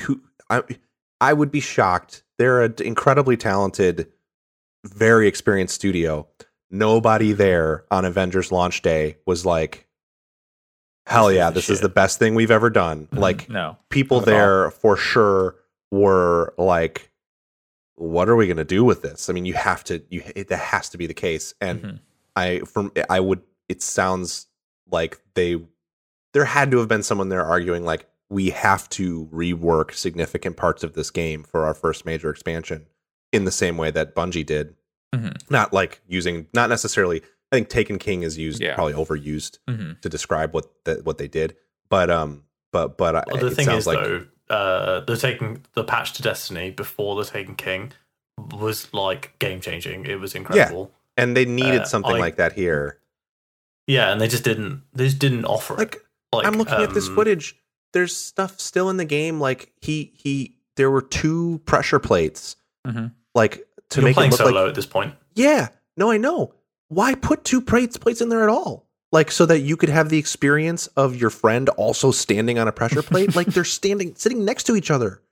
who i i would be shocked. They're an incredibly talented very experienced studio. Nobody there on Avengers launch day was like, hell This yeah, this is the best thing we've ever done. Like, No. people there for sure were like, what are we going to do with this? I mean, you have to, you, it, that has to be the case. And Mhm. I, from, I would, it sounds like they, there had to have been someone there arguing, like, we have to rework significant parts of this game for our first major expansion in the same way that Bungie did Mhm. not like using not necessarily think taken king is used Yeah. probably overused Mhm. to describe what the, what they did but um but but Well, the it thing sounds is, like though, uh, the taking the patch to Destiny before the Taken King was like game changing. It was incredible. and they needed uh, something I- like that here Yeah. and they just didn't. They just didn't offer it. like Like I'm looking at this um, footage. There's stuff still in the game. Like he he, there were two pressure plates. Mhm. Like to You're make it playing look solo like at this point. yeah. No, I know. Why put two plates plates in there at all? Like so that you could have the experience of your friend also standing on a pressure plate. like they're standing sitting next to each other.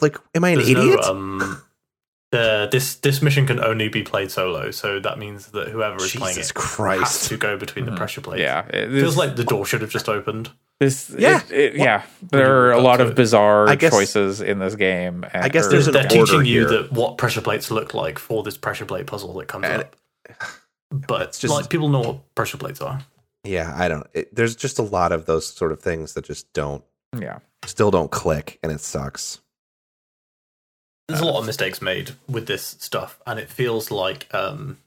Like, am I an There's idiot? No, um, the, this this mission can only be played solo, so that means that whoever is playing Jesus it Christ. has to go between the Mhm. pressure plates. Yeah, it, feels like the door should have just opened. this. Yeah. it- it- yeah. There are a lot of bizarre guess- choices in this game. and- I guess or- there's an They're order teaching you here. that what pressure plates look like for this pressure plate puzzle that comes And- up. But It's just- like people know what pressure plates are. yeah, I don't. It, there's just a lot of those sort of things that just don't, yeah. still don't click, and it sucks. There's a lot of mistakes made with this stuff, and it feels like um,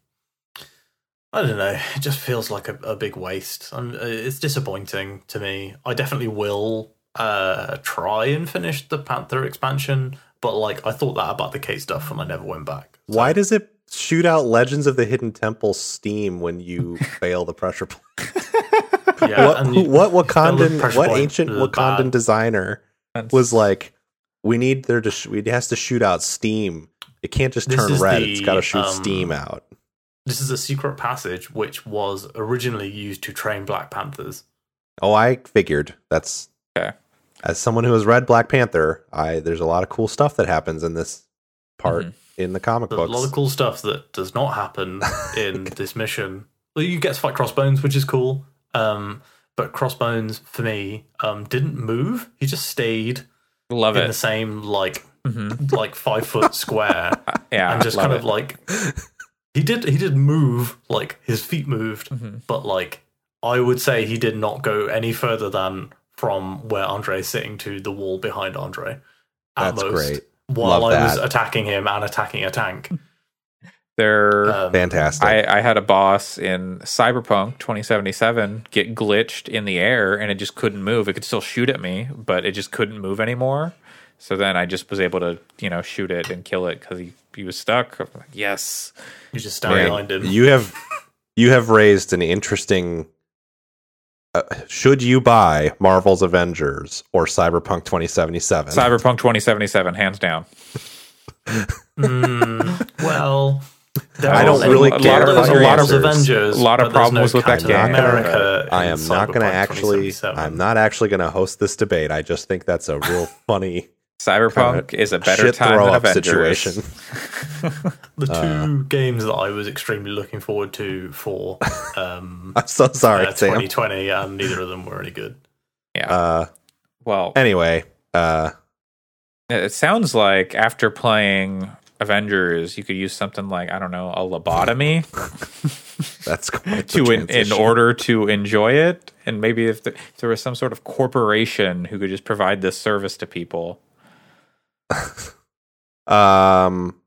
I don't know. It just feels like a, a big waste. And it's disappointing to me. I definitely will uh, try and finish the Panther expansion, but like I thought that about the K stuff, and I never went back. So- Why does it shoot out Legends of the Hidden Temple steam when you fail the pressure plate? Yeah, what, you- what Wakandan, what point ancient is Wakandan bad. designer That's- was like, we need there to, sh- it has to shoot out steam. It can't just turn red. the, it's got to shoot um, steam out. This is a secret passage which was originally used to train Black Panthers. Oh, I figured that's Okay. as someone who has read Black Panther. I there's a lot of cool stuff that happens in this part Mhm. In the comic There's a lot of cool stuff that does not happen in this mission. Well, you get to fight Crossbones, which is cool. Um, but Crossbones, for me, um, didn't move. He just stayed Love in the same like Mhm. like five foot square, Yeah. and just love kind of like he did he did move like his feet moved, Mhm. but like I would say he did not go any further than from where Andre is sitting to the wall behind Andre. At That's most, great. While Love I was attacking him and attacking a tank. There. Um, Fantastic. I, I had a boss in Cyberpunk 2077 get glitched in the air and it just couldn't move. It could still shoot at me, but it just couldn't move anymore. So then I just was able to, you know, shoot it and kill it because he, he was stuck. I'm like, yes. You just stand behind him. You have you have raised an interesting. Uh, should you buy Marvel's Avengers or Cyberpunk 2077? Cyberpunk 2077, hands down. Mm, well, there I don't really a really lot of about your Marvel's answers. Avengers. A lot of problems no with that game. America I am not going to actually. I'm not actually going to host this debate. I just think that's a real funny Cyberpunk kinda is a better shit time throw than up Avengers. situation. The two Uh. games that I was extremely looking forward to for um, I'm so sorry, uh, Sam. 2020, and neither of them were any good. Yeah. Uh, well, anyway, uh, it sounds like after playing Avengers, you could use something like, I don't know, a lobotomy. that's quite to in, in order to enjoy it and maybe if, the, if there was some sort of corporation who could just provide this service to people Um,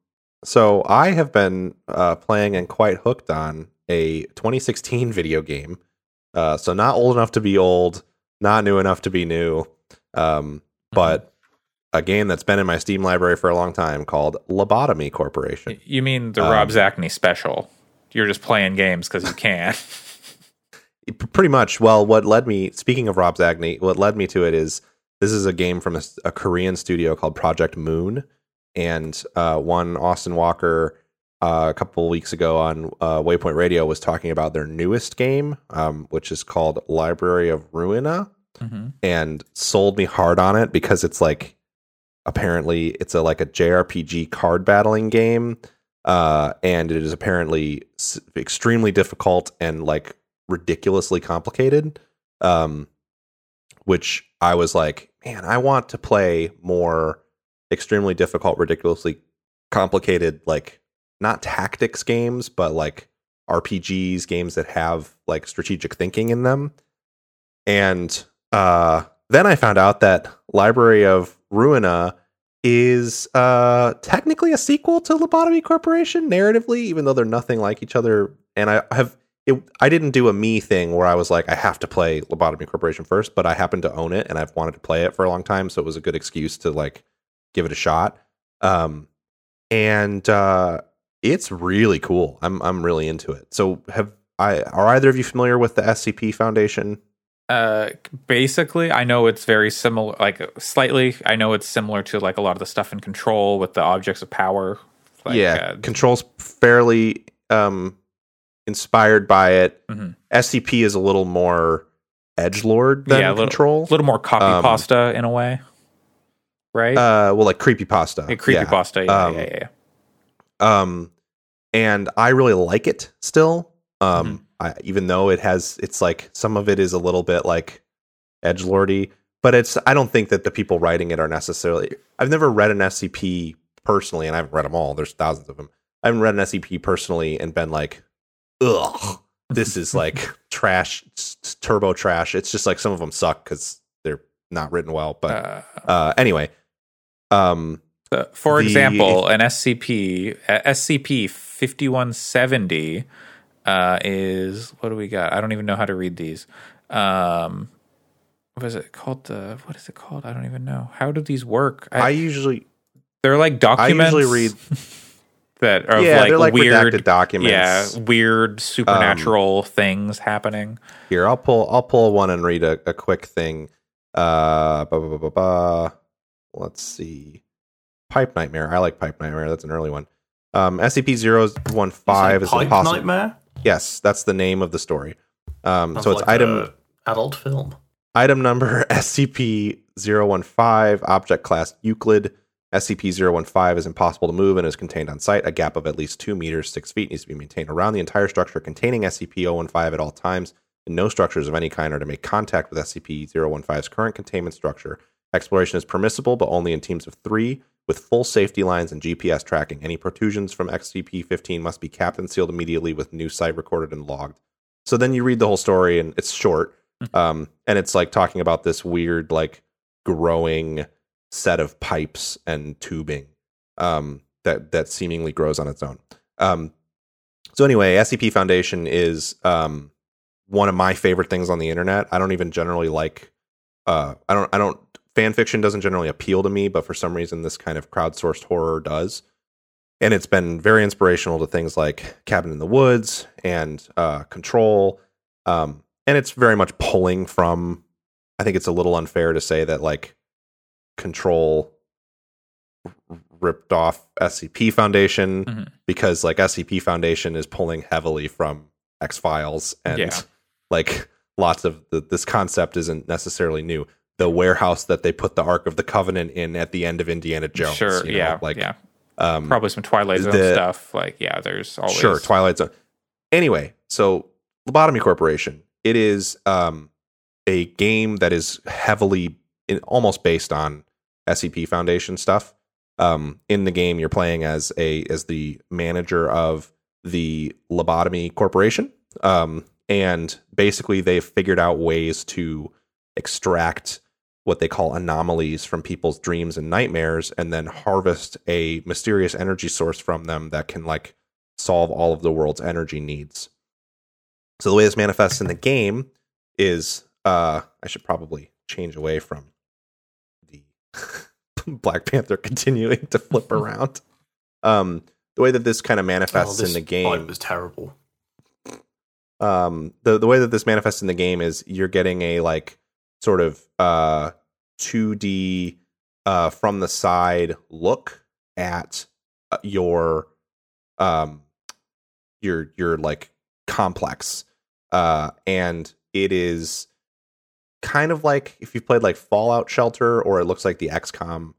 so I have been uh, playing and quite hooked on a 2016 video game. Uh, so not old enough to be old, not new enough to be new, um, but a game that's been in my Steam library for a long time called Lobotomy Corporation. you mean the Um, rob Zacny special you're just playing games because you can Pretty much. Well, what led me, speaking of Rob Zacny, what led me to it is this is a game from a Korean studio called Project Moon, and uh, one Austin Walker uh, a couple weeks ago on uh, Waypoint Radio was talking about their newest game, um, which is called Library of Ruina, Mhm. and sold me hard on it because it's like apparently it's a like a JRPG card battling game, uh, and it is apparently s- extremely difficult and like ridiculously complicated. Um, which I was like, man, I want to play more extremely difficult, ridiculously complicated, like not tactics games, but like RPGs, games that have like strategic thinking in them. And uh, then I found out that Library of Ruina is uh, technically a sequel to Lobotomy Corporation narratively, even though they're nothing like each other. And I have it, I didn't do a me thing where I was like, I have to play Lobotomy Corporation first, but I happen to own it and I've wanted to play it for a long time, so it was a good excuse to like give it a shot. Um, and uh, it's really cool. I'm I'm really into it. So have I? Are either of you familiar with the SCP Foundation Uh, basically, I know it's very similar. Like slightly, I know it's similar to like a lot of the stuff in Control with the objects of power. Like, yeah, uh, controls fairly um inspired by it. Mhm. SCP is a little more edge lord than Yeah, a little- control. a little more copy Um, pasta in a way, right? uh, well, like creepy pasta. yeah, creepy pasta. Yeah, Um, yeah, yeah, yeah. um and i really like it still um Mm-hmm. I, even though it has it's like some of it is a little bit like edge lordy but it's i don't think that the people writing it are necessarily i've never read an scp personally and i haven't read them all there's thousands of them i haven't read an scp personally and been like ugh this is like trash turbo trash it's just like some of them suck because they're not written well but Uh, uh anyway um Uh, for The- example, an SCP SCP fifty one seventy uh, is what do we got? I don't even know how to read these. Um, what is it called? The what is it called? I don't even know. How do these work? i usually they're like documents. I usually read- that are yeah like, like weird documents Yeah, weird supernatural things happening. Here, I'll pull. I'll pull one and read a, a quick thing. Uh, ba, ba, ba, ba, ba. Let's see. Pipe Nightmare. I like Pipe Nightmare. That's an early one. Um, SCP 015 is say Pipe impossible. Nightmare. Yes, that's the name of the story. Um, Sounds so it's like item adult film. item number SCP 015, object class Euclid. SCP 015 is impossible to move and is contained on site. A gap of at least 2 meters, 6 feet needs to be maintained around the entire structure containing SCP 015 at all times. And no structures of any kind are to make contact with SCP 015's current containment structure. Exploration is permissible, but only in teams of three, with full safety lines and GPS tracking. Any protrusions from SCP 15 must be capped and sealed immediately with new site recorded and logged. So then you read the whole story, and it's short. Um, and it's like talking about this weird, like, growing set of pipes and tubing um, that that seemingly grows on its own. Um, so anyway, SCP Foundation is um, one of my favorite things on the internet. I don't even generally like. Uh, I don't. I don't. Fan fiction doesn't generally appeal to me, but for some reason, this kind of crowdsourced horror does. And it's been very inspirational to things like Cabin in the Woods and uh, Control. Um, and it's very much pulling from. I think it's a little unfair to say that like Control ripped off SCP Foundation Mhm. because like SCP Foundation is pulling heavily from X Files and Yeah. like lots of the, this concept isn't necessarily new. The warehouse that they put the Ark of the Covenant in at the end of Indiana Jones. sure, you know, yeah, like yeah, um, probably some Twilight Zone the- stuff. Like, yeah, there's always Sure, Twilight Zone. Anyway, so Lobotomy Corporation. It is um, a game that is heavily, in, almost based on SCP Foundation stuff. Um, in the game, you're playing as a as the manager of the Lobotomy Corporation, um, and basically they've figured out ways to extract what they call anomalies from people's dreams and nightmares, and then harvest a mysterious energy source from them that can like solve all of the world's energy needs. So the way this manifests in the game is uh I should probably change away from Black Panther continuing to flip around. Um the way that this kind of manifests Oh, in the game was terrible. um the the way that this manifests in the game is you're getting a like sort of uh 2D uh from the side look at uh, your um your your like complex uh and it is kind of like if you've played like Fallout Shelter or it looks like the XCOM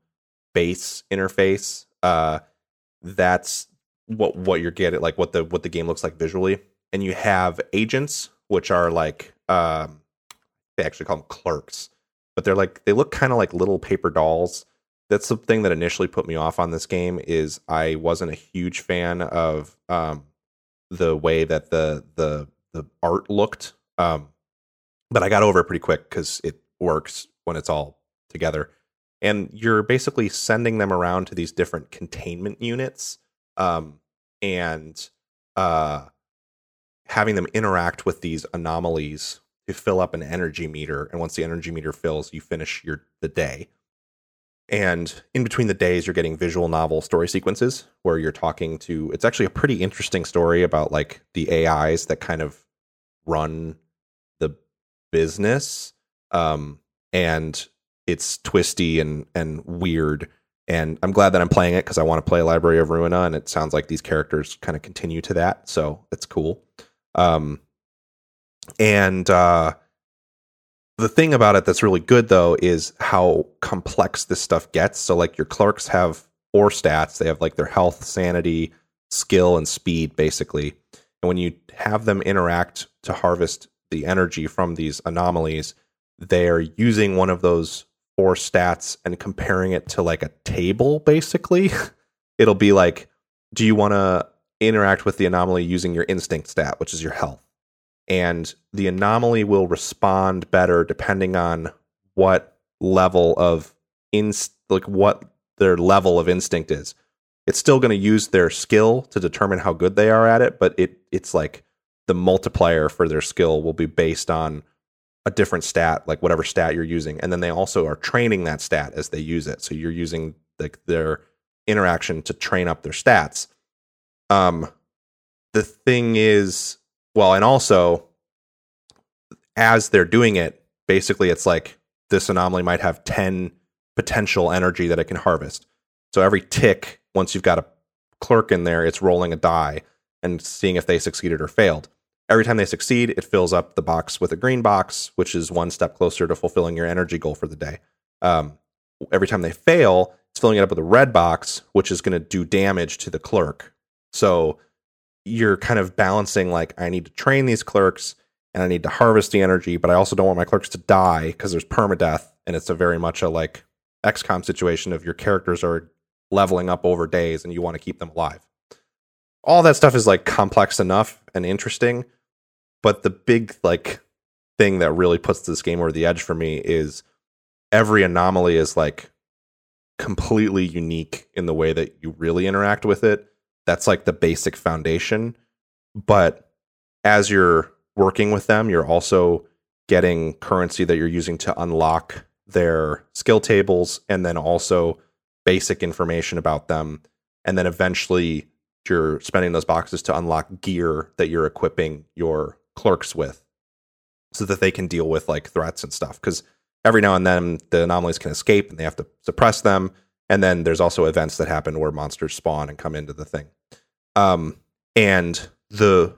base interface uh that's what what you're getting like what the what the game looks like visually. And you have agents which are like um they actually call them clerks but they're like they look kind of like little paper dolls. That's the thing that initially put me off on this game is i wasn't a huge fan of um the way that the the the art looked. Um but i got over it pretty quick because it works when it's all together. And you're basically sending them around to these different containment units um and uh having them interact with these anomalies to fill up an energy meter and once the energy meter fills you finish your the day. And in between the days you're getting visual novel story sequences where you're talking to it's actually a pretty interesting story about like the ais that kind of run business. Um, and it's twisty and and weird. And I'm glad that I'm playing it because I want to play Library of Ruina, and it sounds like these characters kind of continue to that, so it's cool. Um, and uh, the thing about it that's really good though is how complex this stuff gets. So like your clerks have four stats. They have like their health, sanity, skill, and speed basically. And when you have them interact to harvest the energy from these anomalies, they are using one of those four stats and comparing it to like a table basically. It'll be like, do you want to interact with the anomaly using your instinct stat, which is your health? and the anomaly will respond better depending on what level of inst like what their level of instinct is. It's still going to use their skill to determine how good they are at it, but it it's like the multiplier for their skill will be based on a different stat, like whatever stat you're using, and then they also are training that stat as they use it. So you're using like their interaction to train up their stats. Um, the thing is, well, and also as they're doing it, basically it's like this anomaly might have 10 potential energy that it can harvest. So every tick, once you've got a clerk in there, it's rolling a die and seeing if they succeeded or failed. Every time they succeed, it fills up the box with a green box, which is one step closer to fulfilling your energy goal for the day. Um, every time they fail, it's filling it up with a red box, which is going to do damage to the clerk. So you're kind of balancing like I need to train these clerks and I need to harvest the energy, but I also don't want my clerks to die because there's permadeath and it's a very much a like XCOM situation of your characters are leveling up over days and you want to keep them alive. All that stuff is like complex enough and interesting, but the big like thing that really puts this game over the edge for me is every anomaly is like completely unique in the way that you really interact with it that's like the basic foundation. But as you're working with them, you're also getting currency that you're using to unlock their skill tables and then also basic information about them. And then eventually you're spending those boxes to unlock gear that you're equipping your clerks with so that they can deal with like threats and stuff. Because every now and then the anomalies can escape and they have to suppress them. And then there's also events that happen where monsters spawn and come into the thing. Um, and the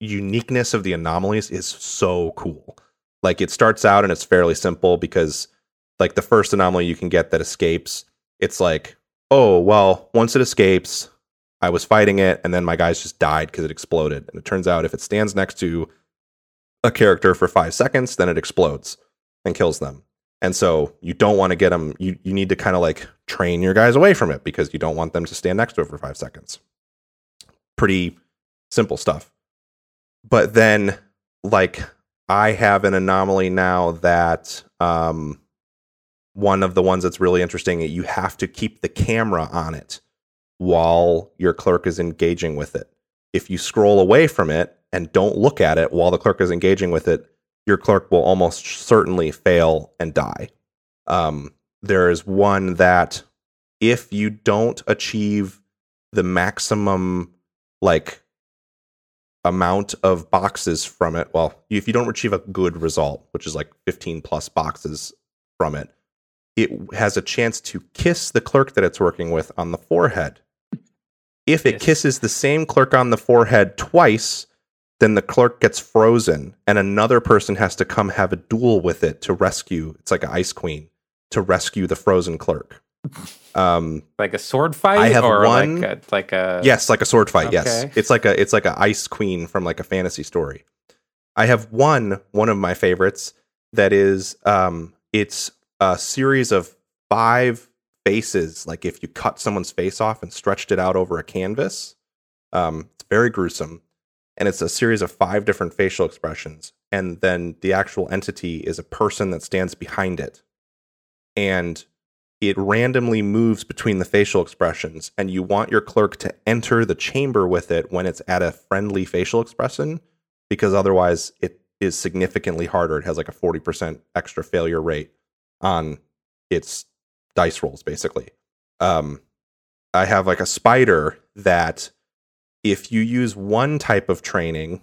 uniqueness of the anomalies is so cool. Like it starts out and it's fairly simple because like the first anomaly you can get that escapes, it's like, oh, well, once it escapes, I was fighting it and then my guys just died because it exploded. And it turns out if it stands next to a character for five seconds, then it explodes and kills them. And so you don't want to get them, you, you need to kind of like train your guys away from it because you don't want them to stand next to it for five seconds pretty simple stuff. But then, like, I have an anomaly now that um, one of the ones that's really interesting, you have to keep the camera on it while your clerk is engaging with it. If you scroll away from it and don't look at it while the clerk is engaging with it, your clerk will almost certainly fail and die. Um, there is one that if you don't achieve the maximum like amount of boxes from it. Well, if you don't achieve a good result, which is like 15 plus boxes from it, it has a chance to kiss the clerk that it's working with on the forehead. If it yes. kisses the same clerk on the forehead twice, then the clerk gets frozen and another person has to come have a duel with it to rescue. It's like an ice queen to rescue the frozen clerk. Um, like a sword fight. I have or one, like a, like a yes, like a sword fight. Okay. Yes, it's like a it's like a ice queen from like a fantasy story. I have one one of my favorites that is um, it's a series of five faces. Like if you cut someone's face off and stretched it out over a canvas, um, it's very gruesome, and it's a series of five different facial expressions, and then the actual entity is a person that stands behind it, and it randomly moves between the facial expressions. And you want your clerk to enter the chamber with it when it's at a friendly facial expression because otherwise it is significantly harder. It has like a 40% extra failure rate on its dice rolls basically um, i have like a spider that if you use one type of training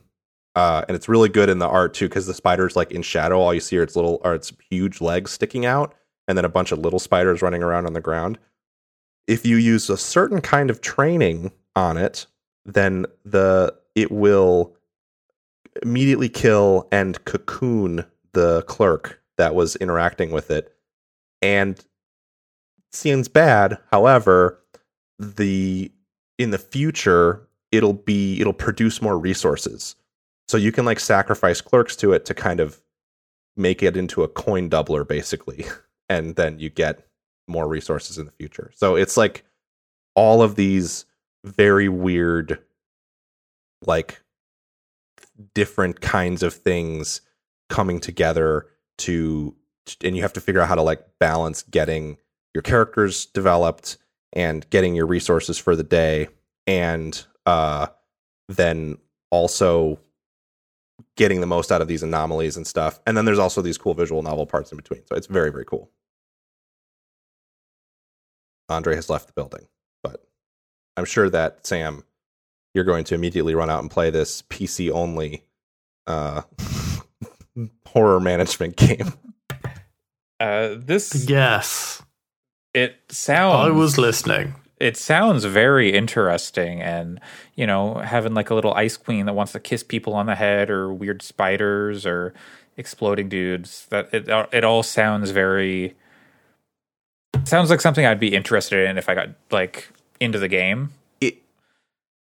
uh, and it's really good in the art too because the spider's like in shadow. All you see are its little or its huge legs sticking out, and then a bunch of little spiders running around on the ground. If you use a certain kind of training on it, then the it will immediately kill and cocoon the clerk that was interacting with it. And seems bad, however, the in the future it'll be it'll produce more resources. So you can like sacrifice clerks to it to kind of make it into a coin doubler basically. And then you get more resources in the future. So it's like all of these very weird like different kinds of things coming together to and you have to figure out how to like balance getting your characters developed and getting your resources for the day and uh then also getting the most out of these anomalies and stuff. And then there's also these cool visual novel parts in between. So it's very very cool. Andre has left the building but i'm sure that sam you're going to immediately run out and play this pc only uh horror management game. Uh, this Yes, it sounds. I was listening. It sounds very interesting, and you know, having like a little ice queen that wants to kiss people on the head, or weird spiders, or exploding dudes. That it it all sounds very. Sounds like something I'd be interested in if I got like into the game. it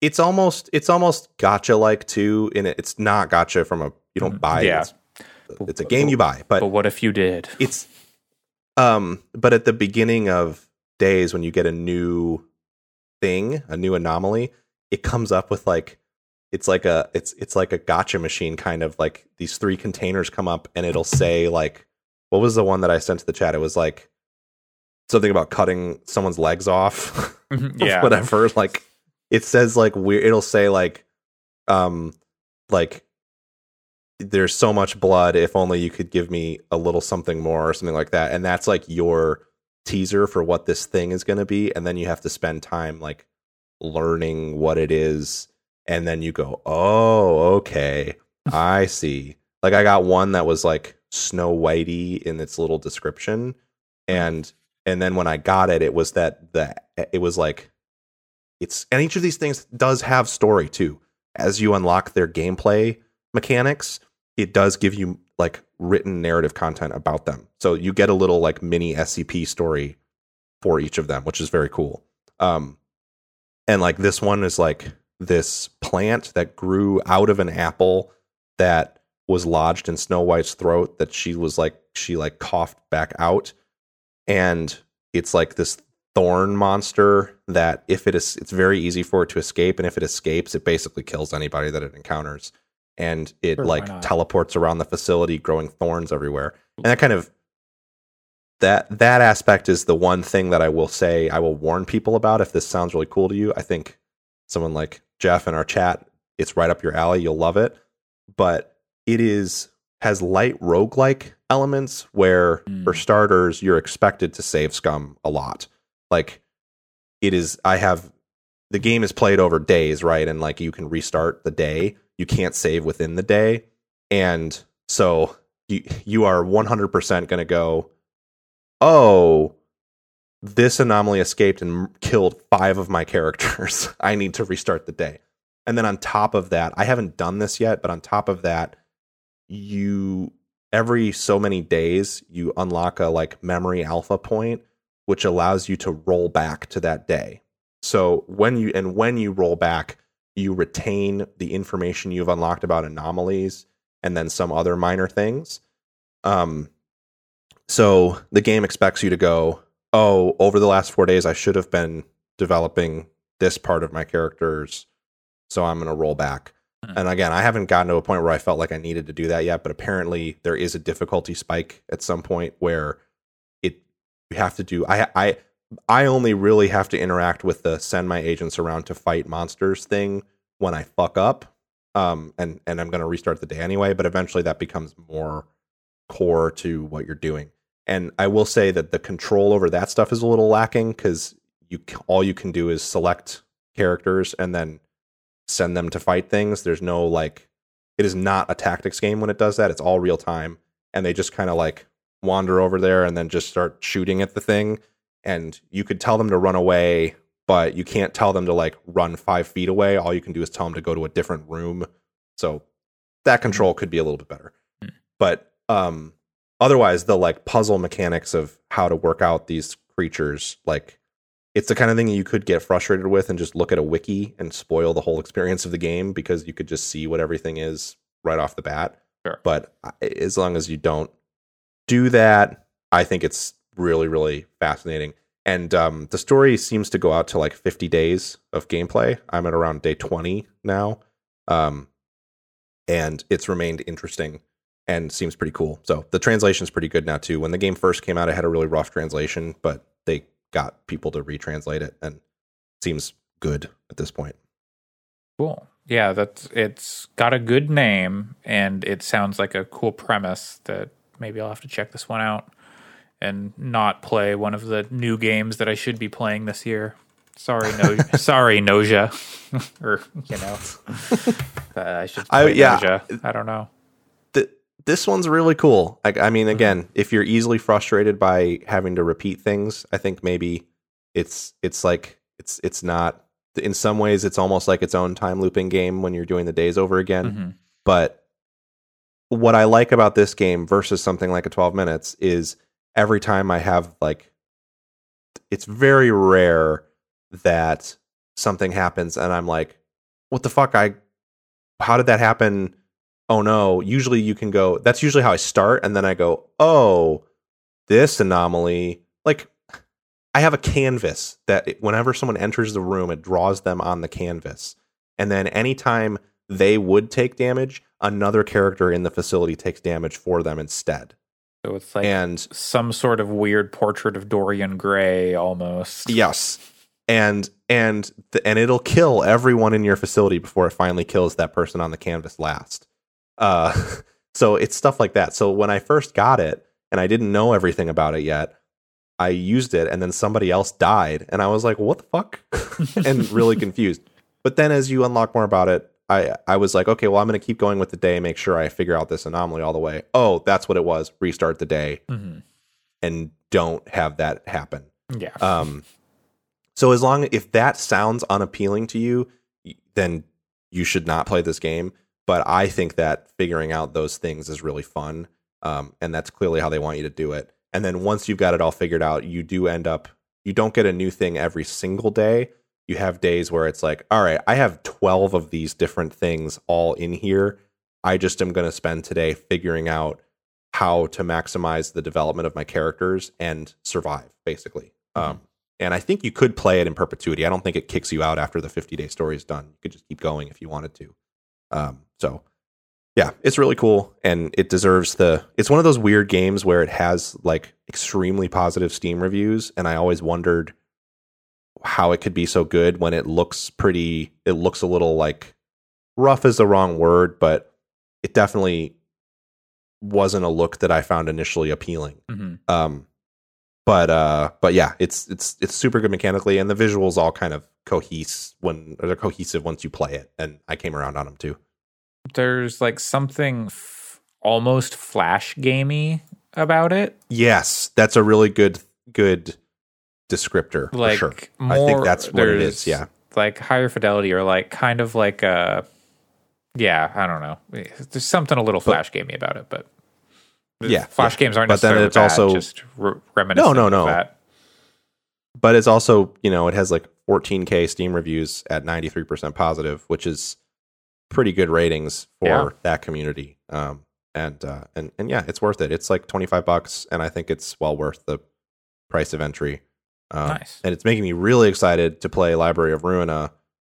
it's almost it's almost gacha like too in it it's not gacha from a you don't buy Mm-hmm. Yeah. it it's, it's a game you buy but But what if you did? it's um but at the beginning of days when you get a new thing a new anomaly it comes up with like it's like a it's it's like a gacha machine kind of like these three containers come up and it'll say like what was the one that i sent to the chat? It was like something about cutting someone's legs off yeah, whatever like it says like weird it'll say like um like there's so much blood if only you could give me a little something more or something like that. And that's like your teaser for what this thing is going to be. And then you have to spend time like learning what it is. And then you go oh okay. I see. Like i got one that was like snow whitey in its little description. And and then when i got it it was that that it was like it's and each of these things does have story too. As you unlock their gameplay mechanics it does give you like written narrative content about them. So you get a little like mini scp story for each of them which is very cool. Um and like this one is like this plant that grew out of an apple that was lodged in snow white's throat that she was like she like coughed back out. And it's like this thorn monster that if it is it's very easy for it to escape. And if it escapes it basically kills anybody that it encounters and it Sure, like teleports around the facility growing thorns everywhere. And that kind of that that aspect is the one thing that I will say I will warn people about if this sounds really cool to you. I think someone like Jeff in our chat it's right up your alley. You'll love it. But it is has light roguelike elements where for Mm. starters you're expected to save scum a lot. Like it is i have the game is played over days right? And like you can restart the day you can't save within the day. And so you you are 100% going to go oh this anomaly escaped and killed five of my characters. I need to restart the day. And then on top of that i haven't done this yet but on top of that you every so many days you unlock a like memory alpha point which allows you to roll back to that day. So when you and when you roll back you retain the information you've unlocked about anomalies and then some other minor things um so the game expects you to go oh over the last 4 days I should have been developing this part of my characters so I'm going to roll back Hmm. and again, I haven't gotten to a point where I felt like I needed to do that yet, but apparently there is a difficulty spike at some point where it you have to do I I I only really have to interact with the send my agents around to fight monsters thing when I fuck up. Um and and I'm going to restart the day anyway, but eventually that becomes more core to what you're doing. And I will say that the control over that stuff is a little lacking cuz you all you can do is select characters and then send them to fight things. There's no like it is not a tactics game when it does that. It's all real time, and they just kind of like wander over there and then just start shooting at the thing. And you could tell them to run away, but you can't tell them to like run five feet away. All you can do is tell them to go to a different room. So that control could be a little bit better. Mm. But um otherwise the like puzzle mechanics of how to work out these creatures like it's the kind of thing you could get frustrated with and just look at a wiki and spoil the whole experience of the game because you could just see what everything is right off the bat. Sure. But as long as you don't do that, I think it's really, really fascinating. And um, the story seems to go out to like 50 days of gameplay. I'm at around day 20 now. Um, and it's remained interesting and seems pretty cool. So the translation's pretty good now too. When the game first came out, it had a really rough translation, but they got people to retranslate it and seems good at this point. Cool. Yeah, that's it's got a good name and it sounds like a cool premise that maybe I'll have to check this one out and not play one of the new games that I should be playing this year. Sorry, no, sorry, Noja, or you know, uh, I should. I- yeah. Noja. I don't know. Th- this one's really cool. Like, I mean, again, if you're easily frustrated by having to repeat things, I think maybe it's it's like it's it's not. In some ways, it's almost like its own time looping game when you're doing the days over again. Mhm. But what I like about this game versus something like a 12 minutes is every time I have like it's very rare that something happens and I'm like, what the fuck? I how did that happen? Oh no. Usually you can go that's usually how I start, and then I go, oh, this anomaly. Like I have a canvas that whenever someone enters the room, it draws them on the canvas. And then anytime they would take damage, another character in the facility takes damage for them instead. So it's like and some sort of weird portrait of Dorian Gray, almost. yes. And and the, and it'll kill everyone in your facility before it finally kills that person on the canvas last. Uh so it's stuff like that. So when I first got it and I didn't know everything about it yet, I used it and then somebody else died and I was like, "What the fuck?" and really confused. But then as you unlock more about it, I I was like, "Okay, well, I'm going to keep going with the day, make sure I figure out this anomaly all the way." Oh, that's what it was. Restart the day Mhm. and don't have that happen. Yeah. Um, so as long if that sounds unappealing to you, then you should not play this game. But I think that figuring out those things is really fun, um, and that's clearly how they want you to do it. And then once you've got it all figured out, you do end up you don't get a new thing every single day. You have days where it's like, all right, I have twelve of these different things all in here. I just am going to spend today figuring out how to maximize the development of my characters and survive, basically. Um, and I think you could play it in perpetuity. I don't think it kicks you out after the 50 day story is done. You could just keep going if you wanted to. Um, so, yeah, it's really cool, and it deserves the. It's one of those weird games where it has like extremely positive Steam reviews, and I always wondered how it could be so good when it looks pretty. It looks a little like rough is the wrong word, but it definitely wasn't a look that I found initially appealing. Mhm. Um, but uh, but yeah, it's it's it's super good mechanically, and the visuals all kind of cohesive when or they're cohesive once you play it. And I came around on them too. There's like something f- almost flash gamey about it. Yes, that's a really good good descriptor Like for sure. more, I think that's what it is. Yeah, like higher fidelity or like kind of like a yeah i don't know there's something a little flash gamey about it but Yeah, flash yeah. games aren't But then it's bad, also- just re- reminiscent no, of no. that but it's also you know it has like 14k Steam reviews at 93 percent positive, which is pretty good ratings for Yeah. that community. Um, and uh, and and yeah, it's worth it. It's like 25 bucks, and I think it's well worth the price of entry. Um, Nice. And it's making me really excited to play Library of Ruina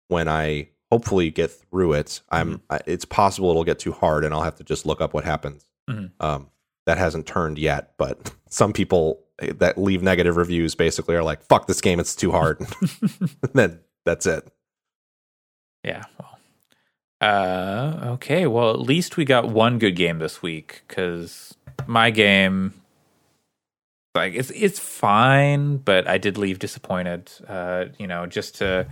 when I hopefully get through it. I'm. Mm-hmm. I, it's possible it'll get too hard, and I'll have to just look up what happens. Mhm. Um, that hasn't turned yet, but some people that leave negative reviews basically are like, "Fuck this game, it's too hard." and then that's it. yeah well uh okay well at least we got one good game this week because my game like it's it's fine but i did leave disappointed uh you know just to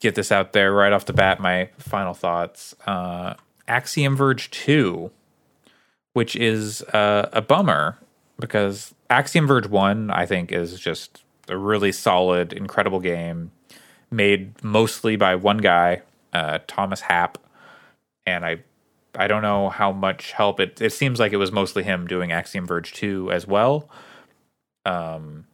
get this out there right off the bat my final thoughts uh Axiom Verge 2, which is uh, a bummer because Axiom Verge 1, I think, is just a really solid, incredible game made mostly by one guy, uh, Thomas Happ. And I I don't know how much help it it seems like it was mostly him doing Axiom Verge 2 as well. Um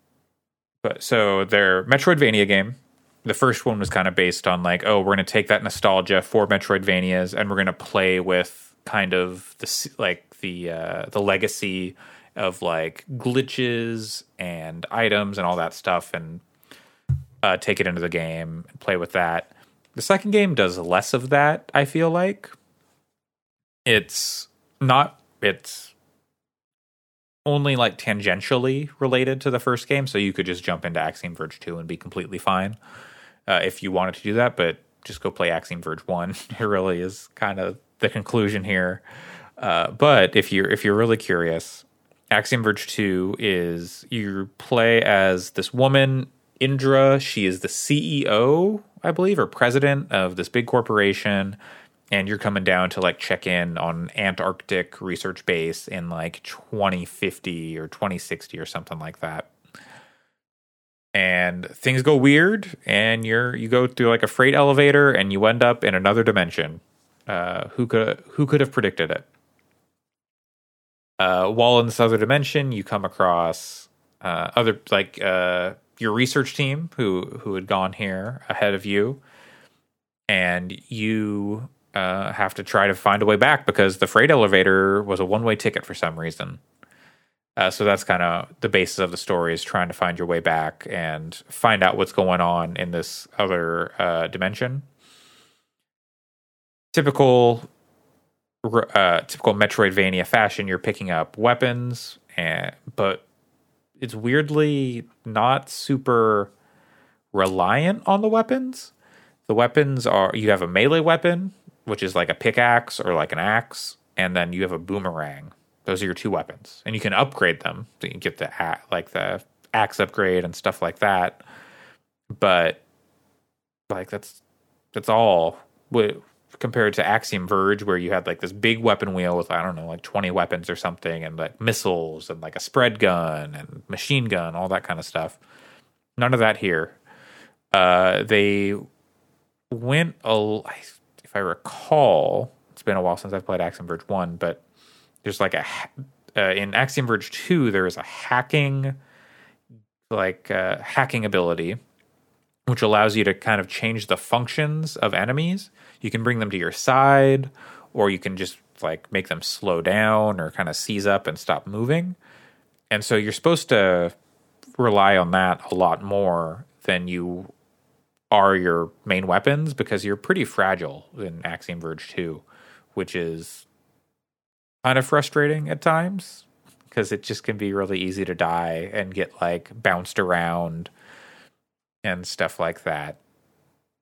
but so their Metroidvania game the first one was kind of based on like, oh, we're going to take that nostalgia for Metroidvanias and we're going to play with kind of the like the uh, the legacy of like glitches and items and all that stuff and uh, take it into the game and play with that. The second game does less of that. I feel like it's not it's only like tangentially related to the first game, so you could just jump into Axiom Verge 2 and be completely fine uh, if you wanted to do that, but just go play Axiom Verge 1. It really is kind of the conclusion here. Uh, but if you're if you're really curious, Axiom Verge 2 is you play as this woman, Indra. She is the CEO, I believe, or president of this big corporation. And you're coming down to like check in on Antarctic research base in like 2050 or 2060 or something like that. And things go weird and you're you go through like a freight elevator and you end up in another dimension. Uh, who could who could have predicted it? Uh, while in this other dimension you come across uh, other like uh, your research team who who had gone here ahead of you and you uh, have to try to find a way back because the freight elevator was a one way ticket for some reason uh, so that's kind of the basis of the story is trying to find your way back and find out what's going on in this other uh, dimension. Typical, uh, typical Metroidvania fashion. You're picking up weapons, and but it's weirdly not super reliant on the weapons. The weapons are you have a melee weapon, which is like a pickaxe or like an axe, and then you have a boomerang those are your two weapons, and you can upgrade them. So you can get the like the axe upgrade and stuff like that. But like that's that's all compared to Axiom Verge, where you had like this big weapon wheel with I don't know like twenty weapons or something, and like missiles and like a spread gun and machine gun, all that kind of stuff. None of that here. Uh, they went a, if I recall, it's been a while since I've played Axiom Verge one, but there's like a uh, in Axiom Verge 2 there is a hacking like uh, hacking ability which allows you to kind of change the functions of enemies. You can bring them to your side or you can just like make them slow down or kind of seize up and stop moving. And so you're supposed to rely on that a lot more than you are your main weapons because you're pretty fragile in Axiom Verge 2, which is kind of frustrating at times because it just can be really easy to die and get like bounced around and stuff like that,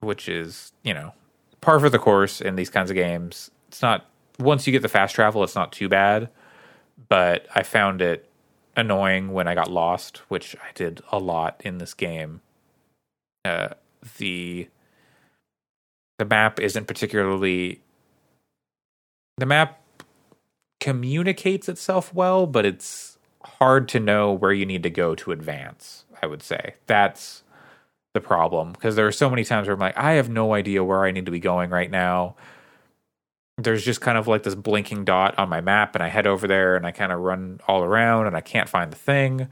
which is, you know, par for the course in these kinds of games. It's not, once you get the fast travel, it's not too bad, but I found it annoying when I got lost, which I did a lot in this game. Uh, the the map isn't particularly the map communicates itself well, but it's hard to know where you need to go to advance. I would say that's the problem because there are so many times where I'm like, I have no idea where I need to be going right now. There's just kind of like this blinking dot on my map, and I head over there and I kind of run all around and I can't find the thing.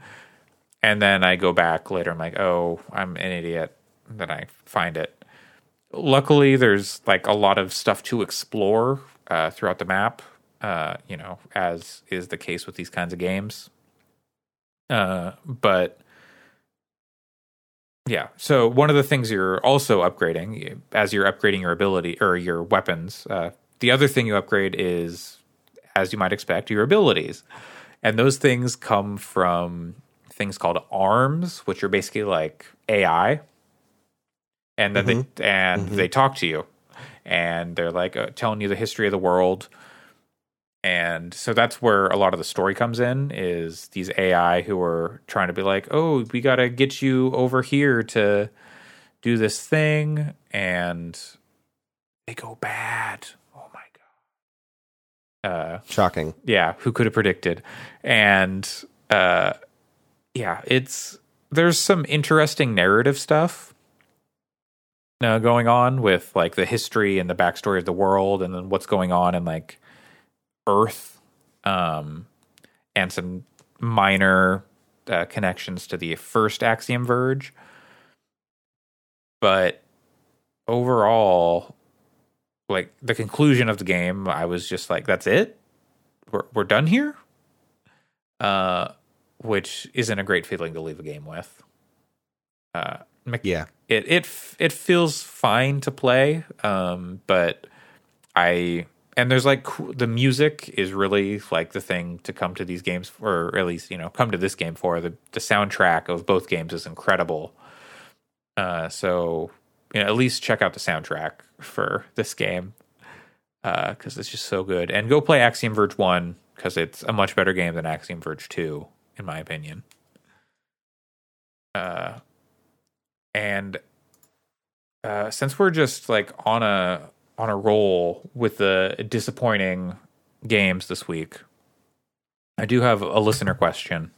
And then I go back later. I'm like, oh, I'm an idiot. Then I find it. Luckily, there's like a lot of stuff to explore uh, throughout the map uh, you know, as is the case with these kinds of games. Uh, but yeah, so one of the things you're also upgrading as you're upgrading your ability or your weapons, uh, the other thing you upgrade is, as you might expect, your abilities, and those things come from things called arms, which are basically like AI, and then mm-hmm. they and mm-hmm. they talk to you, and they're like uh, telling you the history of the world and so that's where a lot of the story comes in is these ai who are trying to be like oh we got to get you over here to do this thing and they go bad oh my god Shocking. yeah, who could have predicted? And uh, yeah, it's there's some interesting narrative stuff uh, going on with like the history and the backstory of the world, and then what's going on in like Earth, um, and some minor uh, connections to the first Axiom Verge. But overall, like the conclusion of the game, I was just like, "That's it, we're we're done here," uh, which isn't a great feeling to leave a game with. Uh, Yeah. it it it feels fine to play, um, but I and there's like the music is really like the thing to come to these games, or at least you know come to this game for. the The soundtrack of both games is incredible. Uh, so you know, at least check out the soundtrack for this game because it's just so good. And go play Axiom Verge One because it's a much better game than Axiom Verge Two, in my opinion. Uh, and uh, since we're just like on a on a roll with the disappointing games this week, I do have a listener question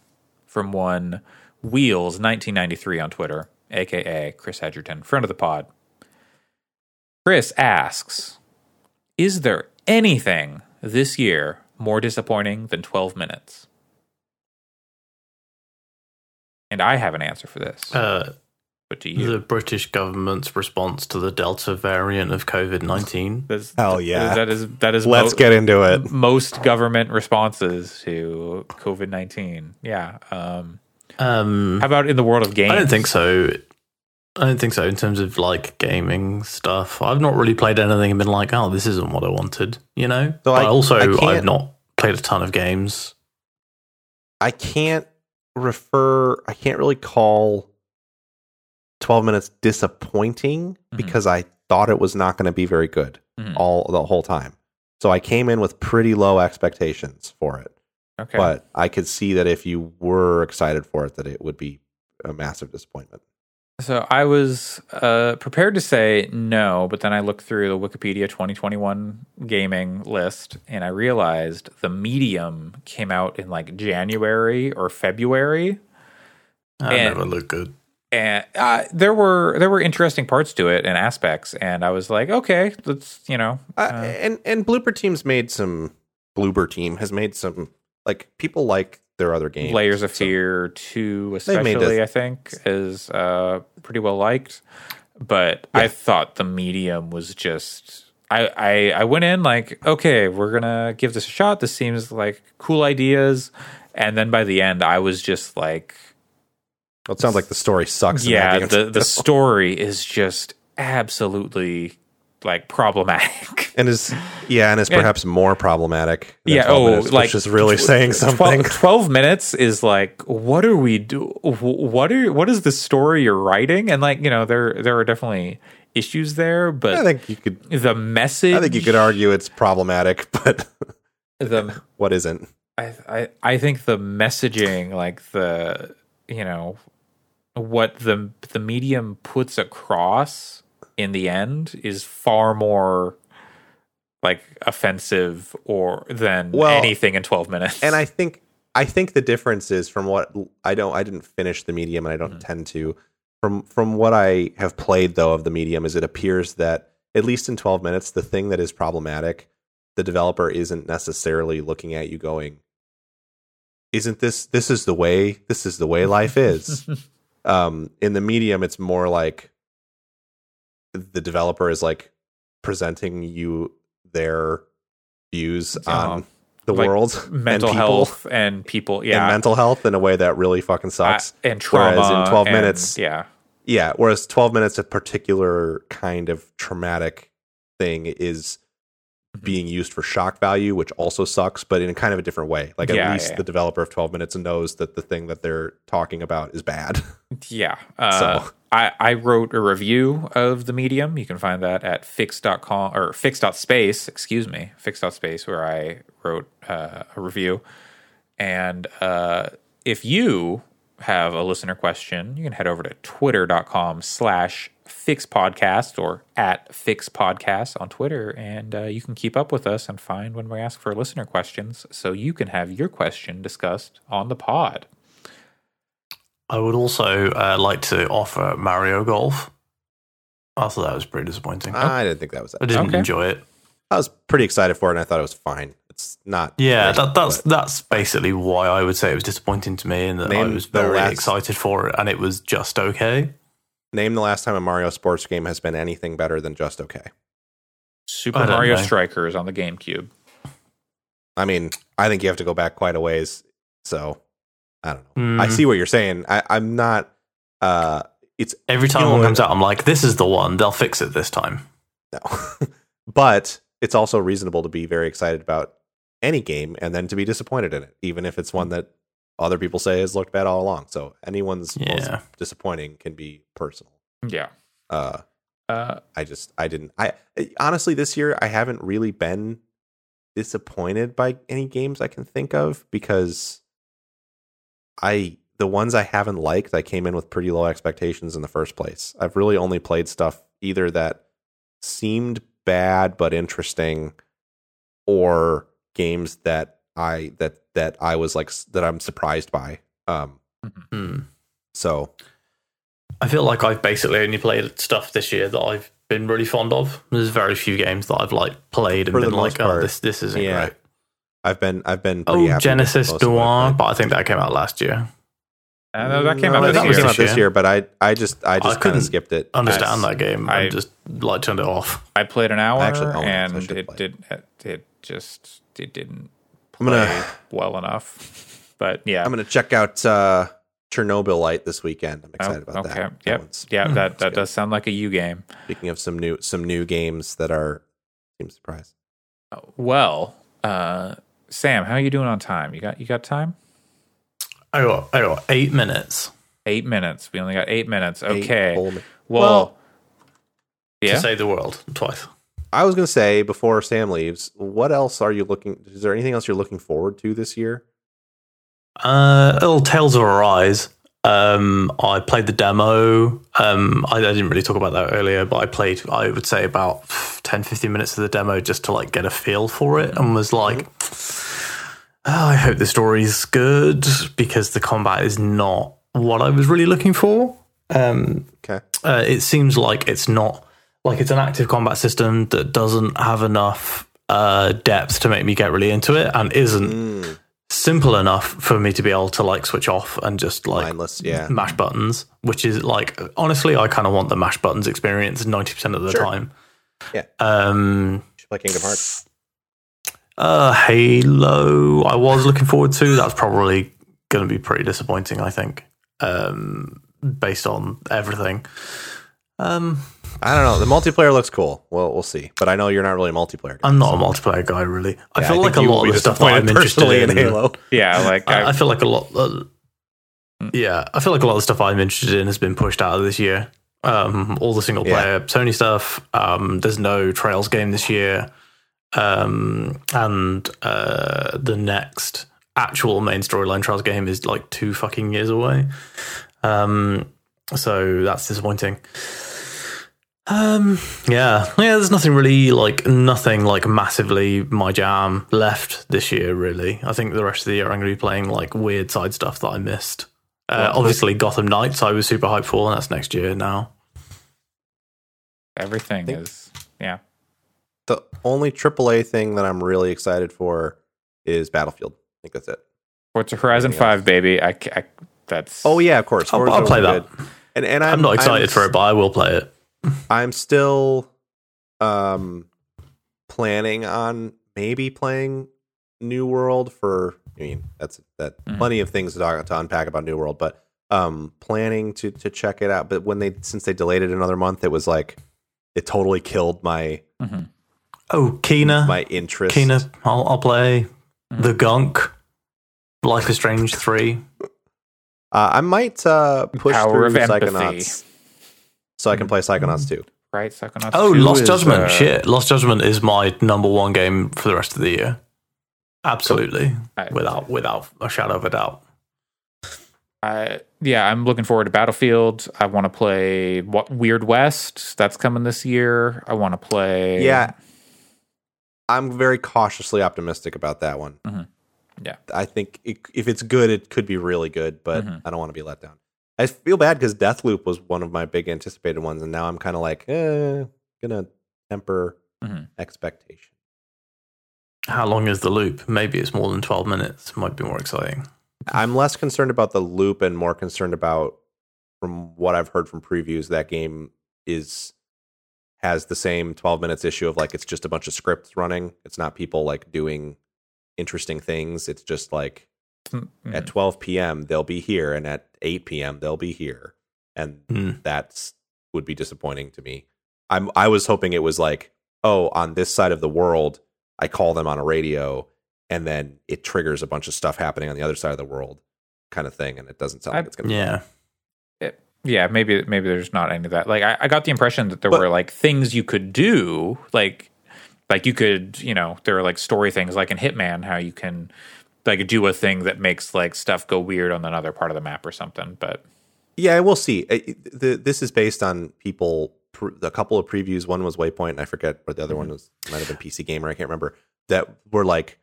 from one Wheels 1993 on Twitter, aka Chris Edgerton, friend of the pod. Chris asks, "Is there anything this year more disappointing than 12 minutes?" And I have an answer for this. Uh, but do you? the British government's response to the Delta variant of COVID 19. That's- Hell yeah. That is that is Let's mo- get into it. most government responses to COVID nineteen. Yeah. Um, Um, how about in the world of games? I don't think so. I don't think so in terms of like gaming stuff. I've not really played anything and been like, oh, this isn't what I wanted, you know? So but I- also, I I've not played a ton of games. I can't refer. I can't really call twelve minutes disappointing Mhm. because I thought it was not going to be very good Mhm. all the whole time. So I came in with pretty low expectations for it. Okay. But I could see that if you were excited for it, that it would be a massive disappointment. So I was uh, prepared to say no, but then I looked through the Wikipedia 2021 gaming list and I realized the Medium came out in like January or February. That And- never looked good. And uh, there were there were interesting parts to it and aspects, and I was like, okay, let's you know, Uh, uh, and and Bloober Team's made some. Bloober Team has made some like people like their other games. Layers of So- Fear two, especially, I think, is uh, pretty well liked. But I thought the medium was just. I, I I went in like, okay, we're gonna give this a shot. This seems like cool ideas, and then by the end, I was just like, Well, it sounds like the story sucks. yeah, the the story is just absolutely like problematic. and is yeah, and is And- perhaps more problematic. than yeah oh minutes, like which is really saying something. 12, 12 minutes is like what are we do what are what is the story you're writing and like you know there there are definitely issues there but I think you could. the message I think you could argue it's problematic, but the what isn't? I, I i think the messaging like the you know what the the medium puts across in the end is far more like offensive or than Well, anything in 12 minutes. And I think I think the difference is from what I don't I didn't finish the medium and I don't hmm. tend to. From from what I have played though of the medium is it appears that at least in 12 minutes the thing that is problematic the developer isn't necessarily looking at you going isn't this this is the way this is the way life is um in the medium it's more like the developer is like presenting you their views on the like world mental and people health and people yeah. and mental health in a way that really fucking uh, sucks. and trauma Whereas in 12 and- minutes- yeah. Yeah whereas 12 minutes a particular kind of traumatic thing is. Being used for shock value which also sucks but in a kind of a different way like at Yeah, least yeah. the developer of 12 minutes knows that the thing that they're talking about is bad Yeah. Uh, So- I, I wrote a review of the medium. You can find that at fyx.com or fyx.space, excuse me, fyx.space, where I wrote uh, a review. And uh, if you have a listener question, you can head over to twitter.com slash fyxpodcast or at fyxpodcast on Twitter, and uh, you can keep up with us and find when we ask for listener questions so you can have your question discussed on the pod. I would also uh, like to offer Mario Golf. I thought that was pretty disappointing. I didn't think that was. That. I didn't Okay. enjoy it. I was pretty excited for it, and I thought it was fine. It's not. Yeah, great, that, that's but that's basically why I would say it was disappointing to me, and that I was very last- excited for it, and it was just okay. Name the last time a Mario sports game has been anything better than just okay. Super I Mario. Strikers on the GameCube. I mean, I think you have to go back quite a ways. So I don't know. I Mm. see what you're saying. I, I'm not. Uh, it's Every time You know one comes out, I'm like, "This is the one. They'll fix it this time." no, but it's also reasonable to be very excited about any game and then to be disappointed in it, even if it's one that other people say has looked bad all along. So anyone's most Yeah. disappointing can be personal. Yeah. Uh, Uh, I just I didn't I honestly this year I haven't really been disappointed by any games I can think of because I the ones I haven't liked I came in with pretty low expectations in the first place. I've really only played stuff either that seemed bad but interesting or games that I that that I was like that I'm surprised by. Um Hmm. so I feel like I've basically only played stuff this year that I've been really fond of. There's very few games that I've like played and been like, most "Oh, this this isn't yeah. great." I've been I've been pretty Oh, with Genesis most of what I've Noir, played. but I think that came out last year. uh, that came No, out I this think it year. came out This this year. year, but I I just I just kind couldn't of skipped it. Understand Nice. that game I- and just like turned it off. I played an hour actually own it, and it did it, it just it didn't I'm play gonna well enough. But yeah, I'm gonna check out uh, Chernobylite this weekend. I'm Oh, excited about okay. that. That Yep. one's- yeah, that that's that good. does sound like a U game. Speaking of some new some new games that are seem surprised. Well, uh, Sam, how are you doing on time? You got you got time? I got I got eight minutes Eight minutes. We only got eight minutes. Okay. full mi- well, Well, yeah. to save the world twice. I was gonna say before Sam leaves, what else are you looking? Is there anything else you're looking forward to this year? Uh, little Tales of Arise. Um, I played the demo. Um, I, I didn't really talk about that earlier, but I played, I would say, about 10, 15 minutes of the demo just to like get a feel for it and was like, oh, I hope the story's good because the combat is not what I was really looking for. Um, Okay. uh, it seems like it's not like it's an active combat system that doesn't have enough uh, depth to make me get really into it and isn't Mm, simple enough for me to be able to like switch off and just like mindless, yeah. mash buttons, which is like honestly, I kind of want the mash buttons experience ninety percent of the Sure. time. Yeah. Um. Play Kingdom Hearts. Uh, Halo. I was looking forward to. That's probably going to be pretty disappointing. I think. Um, based on everything. Um, I don't know. The multiplayer looks cool. Well, we'll see. But I know you're not really a multiplayer. guy, I'm not so- a multiplayer guy, really. I Yeah, feel like a lot of the stuff that I'm interested personally in, Halo. yeah, like I, I, I feel like a lot. Uh, Hmm. yeah, I feel like a lot of the stuff I'm interested in has been pushed out of this year. Um, all the single player Sony stuff. Um, there's no Trails game this year, um, and uh, the next actual main storyline Trails game is like two fucking years away. Um, so that's disappointing. Um, yeah, yeah. There's nothing really like nothing like massively my jam left this year. Really, I think the rest of the year I'm going to be playing like weird side stuff that I missed. Uh, Well, obviously, Gotham Knights I was super hyped for, and that's next year now. everything think- is yeah. The only AAA thing that I'm really excited for is Battlefield. I think that's it. Forza Horizon Anything else? Five, baby. I, I that's Oh yeah, of course. I'll, I'll play that. good. And and I'm, I'm, not excited I'm- for it, but I will play it. I'm still um planning on maybe playing New World for I mean that's that Mhm. plenty of things to, to unpack about New World, but um planning to to check it out. But when they since they delayed it another month, it was like it totally killed my Mhm. Oh, Kena, my interest. Kena, I'll, I'll play Mhm. the Gunk, Life is Strange three. Uh, I might uh push Power through of empathy. Psychonauts so I can play Psychonauts too. right. Psychonauts Oh, 2 Lost is, Judgment. uh, Shit, Lost Judgment is my number one game for the rest of the year. Absolutely, I- without without a shadow of a doubt. I yeah, I'm looking forward to Battlefield. I want to play what Weird West. That's coming this year. I want to play. Yeah. I'm very cautiously optimistic about that one. Mm-hmm. Yeah. I think it, if it's good, it could be really good, but Mhm. I don't want to be let down. I feel bad because Deathloop was one of my big anticipated ones, and now I'm kind of like, eh, gonna temper Mhm. expectation. How long is the loop? Maybe it's more than 12 minutes. Might be more exciting. I'm less concerned about the loop and more concerned about, from what I've heard from previews, that game is has the same 12 minutes issue of like it's just a bunch of scripts running. It's not people like doing interesting things. It's just like Mhm. at 12 p.m. they'll be here, and at 8 p.m. they'll be here, and Hmm. that's would be disappointing to me. I'm I was hoping it was like, oh, on this side of the world, I call them on a radio, and then it triggers a bunch of stuff happening on the other side of the world, kind of thing, and it doesn't sound I- like it's gonna. Yeah. It- yeah, maybe maybe there's not any of that. Like I, I got the impression that there But- were like things you could do, like like you could, you know, there are like story things like in Hitman, how you can like do a thing that makes like stuff go weird on another part of the map or something. But Yeah, we'll see. Uh, The, this is based on people. A couple of previews. One was Waypoint, and I forget what the other one was. Might have been PC Gamer. I can't remember. That were like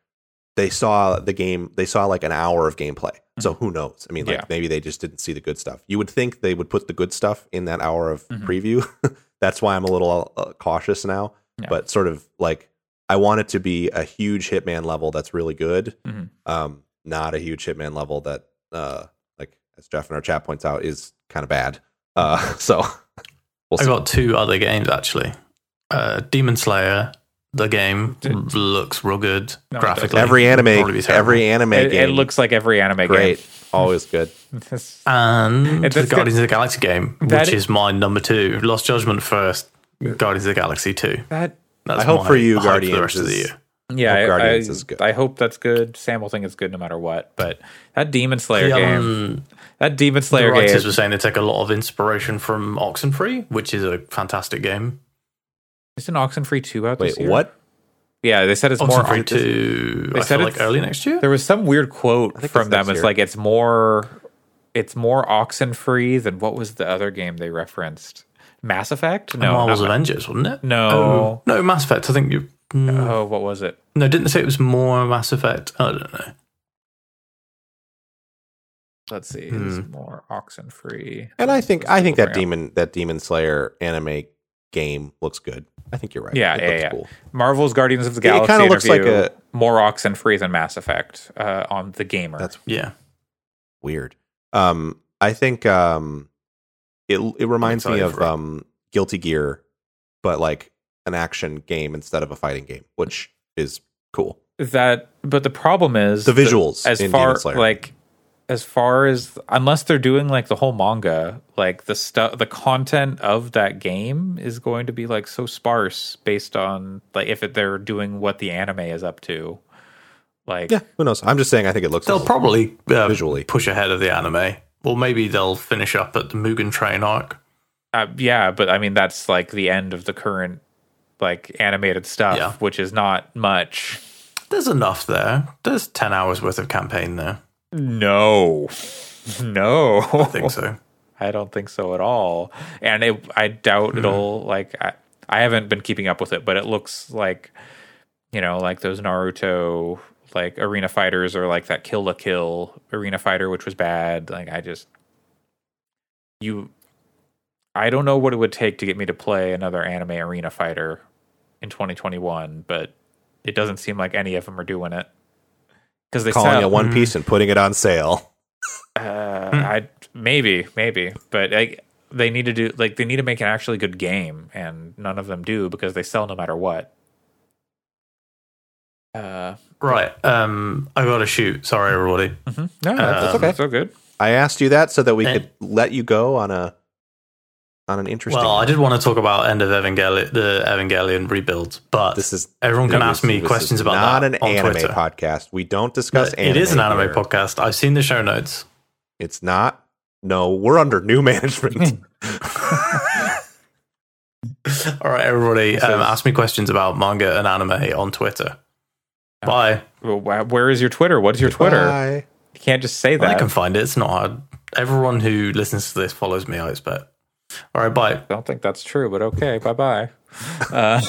they saw the game. They saw like an hour of gameplay. So who knows? I mean, like Yeah. maybe they just didn't see the good stuff. You would think they would put the good stuff in that hour of Mhm. preview. That's why I'm a little uh, cautious now. Yeah. But sort of like I want it to be a huge Hitman level that's really good. Mhm. Um, not a huge Hitman level that, uh, like as Jeff in our chat points out, is kind of bad. Uh, so we'll I see. got two other games actually. Uh, Demon Slayer, the game Did- looks real good No, graphically. every anime, probably be terrible. every anime it, game, it looks like every anime game. great, always good. game. and It- the that's Guardians of the Galaxy game, That which i- is my number two. Lost Judgment first, Guardians of the Galaxy two. that That's I hope for you, hype for the rest of the year. yeah, I, Guardians I- is good. I hope that's good. Sam will think it's good no matter what. But that Demon Slayer The, game, um, that Demon Slayer the writers game, were saying they take a lot of inspiration from Oxenfree, which is a fantastic game. isn't Oxenfree two out Wait, this year? what? Yeah, they said it's more. Oxenfree two, They I said like early next year. There was some weird quote from them. It's year. like it's more, it's more Oxenfree than what was the other game they referenced? Mass Effect? No, Marvel's not- Avengers, wasn't it? No. Oh, no, Mass Effect. I think you. mm, oh, what was it? No, didn't they say it was more Mass Effect? I don't know. Let's see, Hmm. it's more Oxenfree. And I think I think that demon that Demon Slayer anime game looks good. I think you're right. Yeah, it yeah, looks yeah. cool. Marvel's Guardians of the Galaxy. it kinda looks like a- more Oxenfree than Mass Effect uh, on the gamer. That's Yeah. weird. Um, I think um, it it reminds me of it. um, Guilty Gear, but like an action game instead of a fighting game, which is cool. that but the problem is The that visuals as in far Demon Slayer. like as far as unless they're doing like the whole manga like the stuff the content of that game is going to be like so sparse based on like if it, they're doing what the anime is up to like Yeah, who knows? I'm just saying. I think it looks They'll probably uh, Visually. push ahead of the anime. Or maybe they'll finish up at the Mugen Train arc. uh, yeah but i mean that's like the end of the current like animated stuff Yeah. which is not much There's enough there. There's 10 hours worth of campaign there. no no I think so. I don't think so at all. And it, I doubt it'll like I, I haven't been keeping up with it, but it looks like you know, like those Naruto like arena fighters or like that Kill la Kill arena fighter which was bad. Like I just you I don't know what it would take to get me to play another anime arena fighter in 2021, but it doesn't seem like any of them are doing it. Cuz they calling sell- it One Piece and putting it on sale. uh, I maybe, maybe, but like they need to do like they need to make an actually good game, and none of them do because they sell no matter what. Uh, Right. Um, I got to shoot. Sorry, everybody. mhm. no, that's Um, okay. So good. I asked you that so that we And- could let you go on a on an interesting. Well, I did want to talk about End of Evangelion, the Evangelion rebuild, but this is everyone can ask me this questions is about not that an on anime Twitter. podcast. We don't discuss. But anime it is an anime here. podcast. I've seen the show notes. It's not. No, we're under new management. All right, everybody, um, ask me questions about manga and anime on Twitter. Bye. Well, where is your Twitter? What is your Twitter? Bye. You can't just say that. I can find it. It's not hard. Everyone who listens to this follows me, I expect. All right, bye. I don't think that's true, but okay. Bye bye. Uh,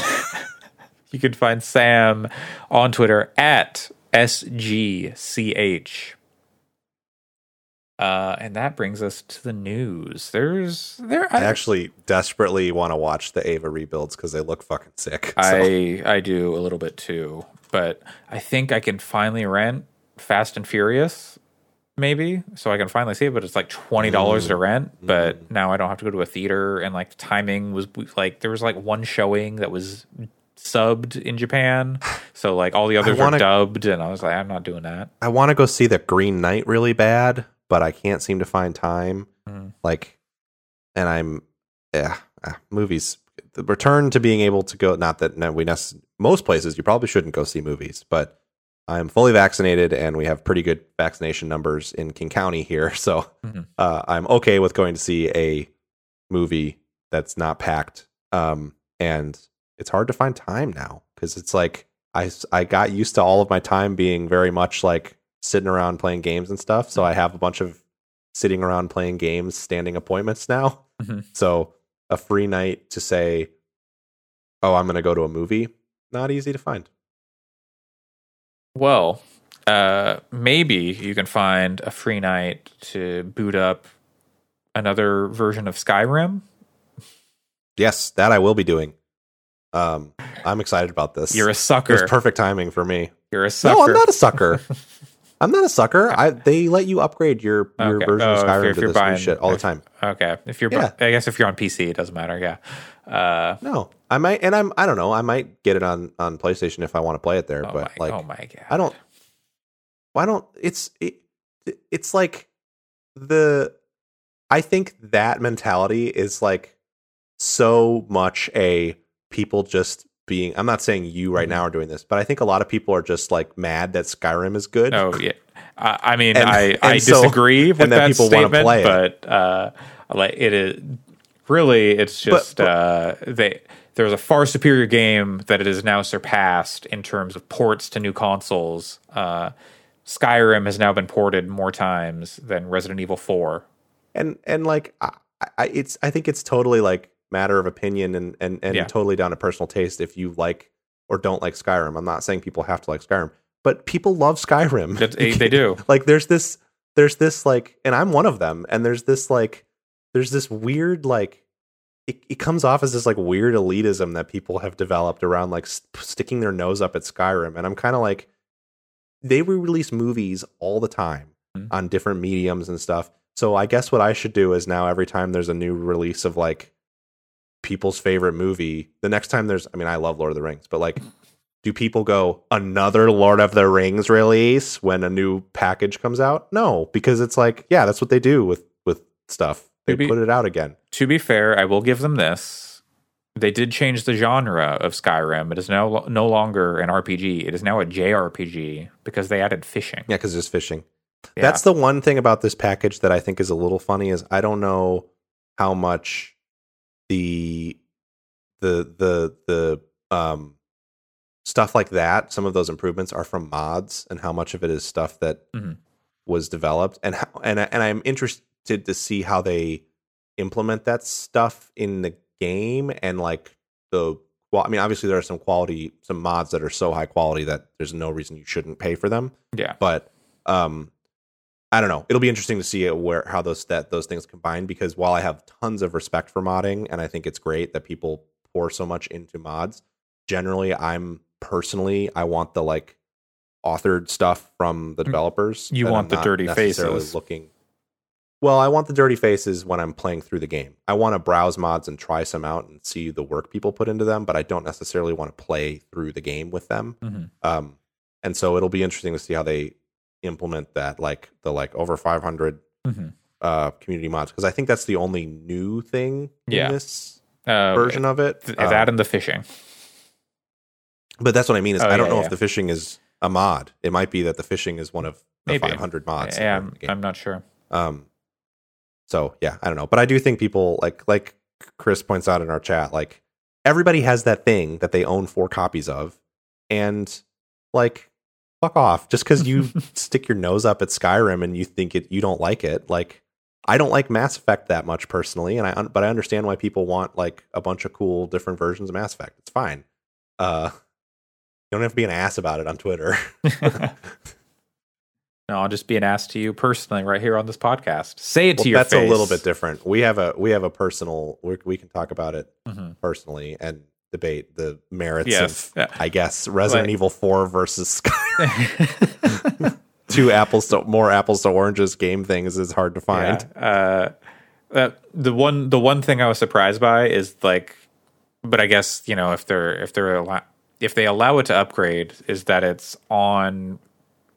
you can find Sam on Twitter at SGCH. Uh, and that brings us to the news. There's there. I actually desperately want to watch the Eva rebuilds because they look fucking sick. so. I I do a little bit too, but I think I can finally rent Fast and Furious, maybe, so I can finally see it. But it's like twenty dollars to rent. But now I don't have to go to a theater, and like the timing was like there was like one showing that was subbed in Japan, so like all the others wanna- are dubbed, and I was like, I'm not doing that. I want to go see the Green Knight really bad, but I can't seem to find time. Mm. Like, and I'm, yeah, ah, movies. The return to being able to go. Not that we nec- most places you probably shouldn't go see movies, but I'm fully vaccinated and we have pretty good vaccination numbers in King County here, so Mhm. uh, I'm okay with going to see a movie that's not packed. Um, and it's hard to find time now because it's like I I got used to all of my time being very much like sitting around playing games and stuff. So I have a bunch of sitting around playing games standing appointments now. Mhm. So a free night to say, "Oh, I'm going to go to a movie," not easy to find. Well, uh, maybe you can find a free night to boot up another version of Skyrim. Yes, that I will be doing. Um, I'm excited about this. You're a sucker. was perfect timing for me. You're a sucker. No, I'm not a sucker. I'm not a sucker. I they let you upgrade your your Okay. version of Oh, if Skyrim you're- if you're this new buying- shit all the time. Okay, if you're, Yeah. I guess if you're on PC, it doesn't matter. Yeah. Uh, No, I might, and I'm I don't know. I might get it on on PlayStation if I want to play it there. oh but my, like, oh my god, I don't. Why don't it's it, it's like the I think that mentality is like so much a people just being I'm not saying you right Mhm. now are doing this, but I think a lot of people are just like mad that Skyrim is good. Oh yeah. I, I mean, And- I, I so- disagree with and then that people statement, play but uh, like it is really, it's just but- uh, they. There's a far superior game that it has now surpassed in terms of ports to new consoles. Uh, Skyrim has now been ported more times than Resident Evil 4. and and like I, I it's I think it's totally like matter of opinion and and and Yeah. totally down to personal taste if you like or don't like Skyrim. I'm not saying people have to like Skyrim, but people love Skyrim. That- They, do. like there's this there's this like and I'm one of them and there's this like there's this weird like it, it comes off as this like weird elitism that people have developed around like st- sticking their nose up at Skyrim and I'm kind of like they re-release movies all the time Mhm. on different mediums and stuff. So I guess what I should do is now every time there's a new release of like people's favorite movie, the next time there's I mean I love Lord of the Rings, but like do people go another Lord of the Rings release when a new package comes out? No, because it's like, yeah, that's what they do with with stuff. They Maybe- put it out again. To be fair, I will give them this. They did change the genre of Skyrim. It is now no longer an RPG. It is now a JRPG because they added fishing. Yeah, because there's fishing. Yeah. That's the one thing about this package that I think is a little funny is I don't know how much the the the the um stuff like that, some of those improvements are from mods and how much of it is stuff that Mhm. was developed and how, and and I'm interested to see how they implement that stuff in the game and like the well I mean obviously there are some quality some mods that are so high quality that there's no reason you shouldn't pay for them yeah. but um I don't know. It'll be interesting to see where how those that those things combine because while I have tons of respect for modding and I think it's great that people pour so much into mods, generally I'm personally I want the like authored stuff from the developers. Mm. You want I'm the not dirty necessarily faces. Looking. Well, I want the dirty faces when I'm playing through the game. I want to browse mods and try some out and see the work people put into them, but I don't necessarily want to play through the game with them. Mhm. Um, and so it'll be interesting to see how they implement that, like the like over 500 Mhm. uh, community mods, because I think that's the only new thing Yeah. in this Uh, version of it. th- that and the fishing. but that's what I mean is Oh, I don't yeah, know yeah. if the fishing is a mod. It might be that the fishing is one of the Maybe. 500 mods. yeah, in I'm, the game. I'm not sure. Um, so yeah, I don't know, but I do think people like like Chris points out in our chat, like everybody has that thing that they own four copies of, and like fuck off, just because you stick your nose up at Skyrim and you think it you don't like it, like I don't like Mass Effect that much personally, and I un- but I understand why people want like a bunch of cool different versions of Mass Effect. It's fine. Uh, you don't have to be an ass about it on Twitter. no, I'll just be an ass to you personally right here on this podcast. Say it well, to your that's face. a little bit different. We have a we have a personal. we we can talk about it Mhm. personally and debate the merits Yes. of, I guess, Resident Like- Evil Four versus Skyrim. Two apples to more apples to oranges game things is hard to find. Yeah. Uh, that the one the one thing I was surprised by is like, but I guess you know if they're if they're allow, if they allow it to upgrade is that it's on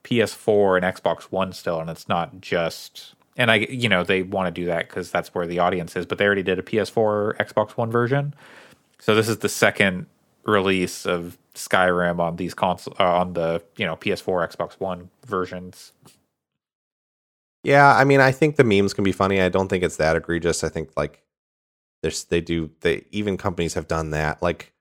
PS4 and Xbox One still, and it's not just. And I, you know, they want to do that because that's where the audience is. But they already did a PS4, Xbox One version, so this is the second release of Skyrim on these console uh, on the you know PS4, Xbox One versions. Yeah, I mean, I think the memes can be funny. I don't think it's that egregious. I think like there's they do they even companies have done that. Like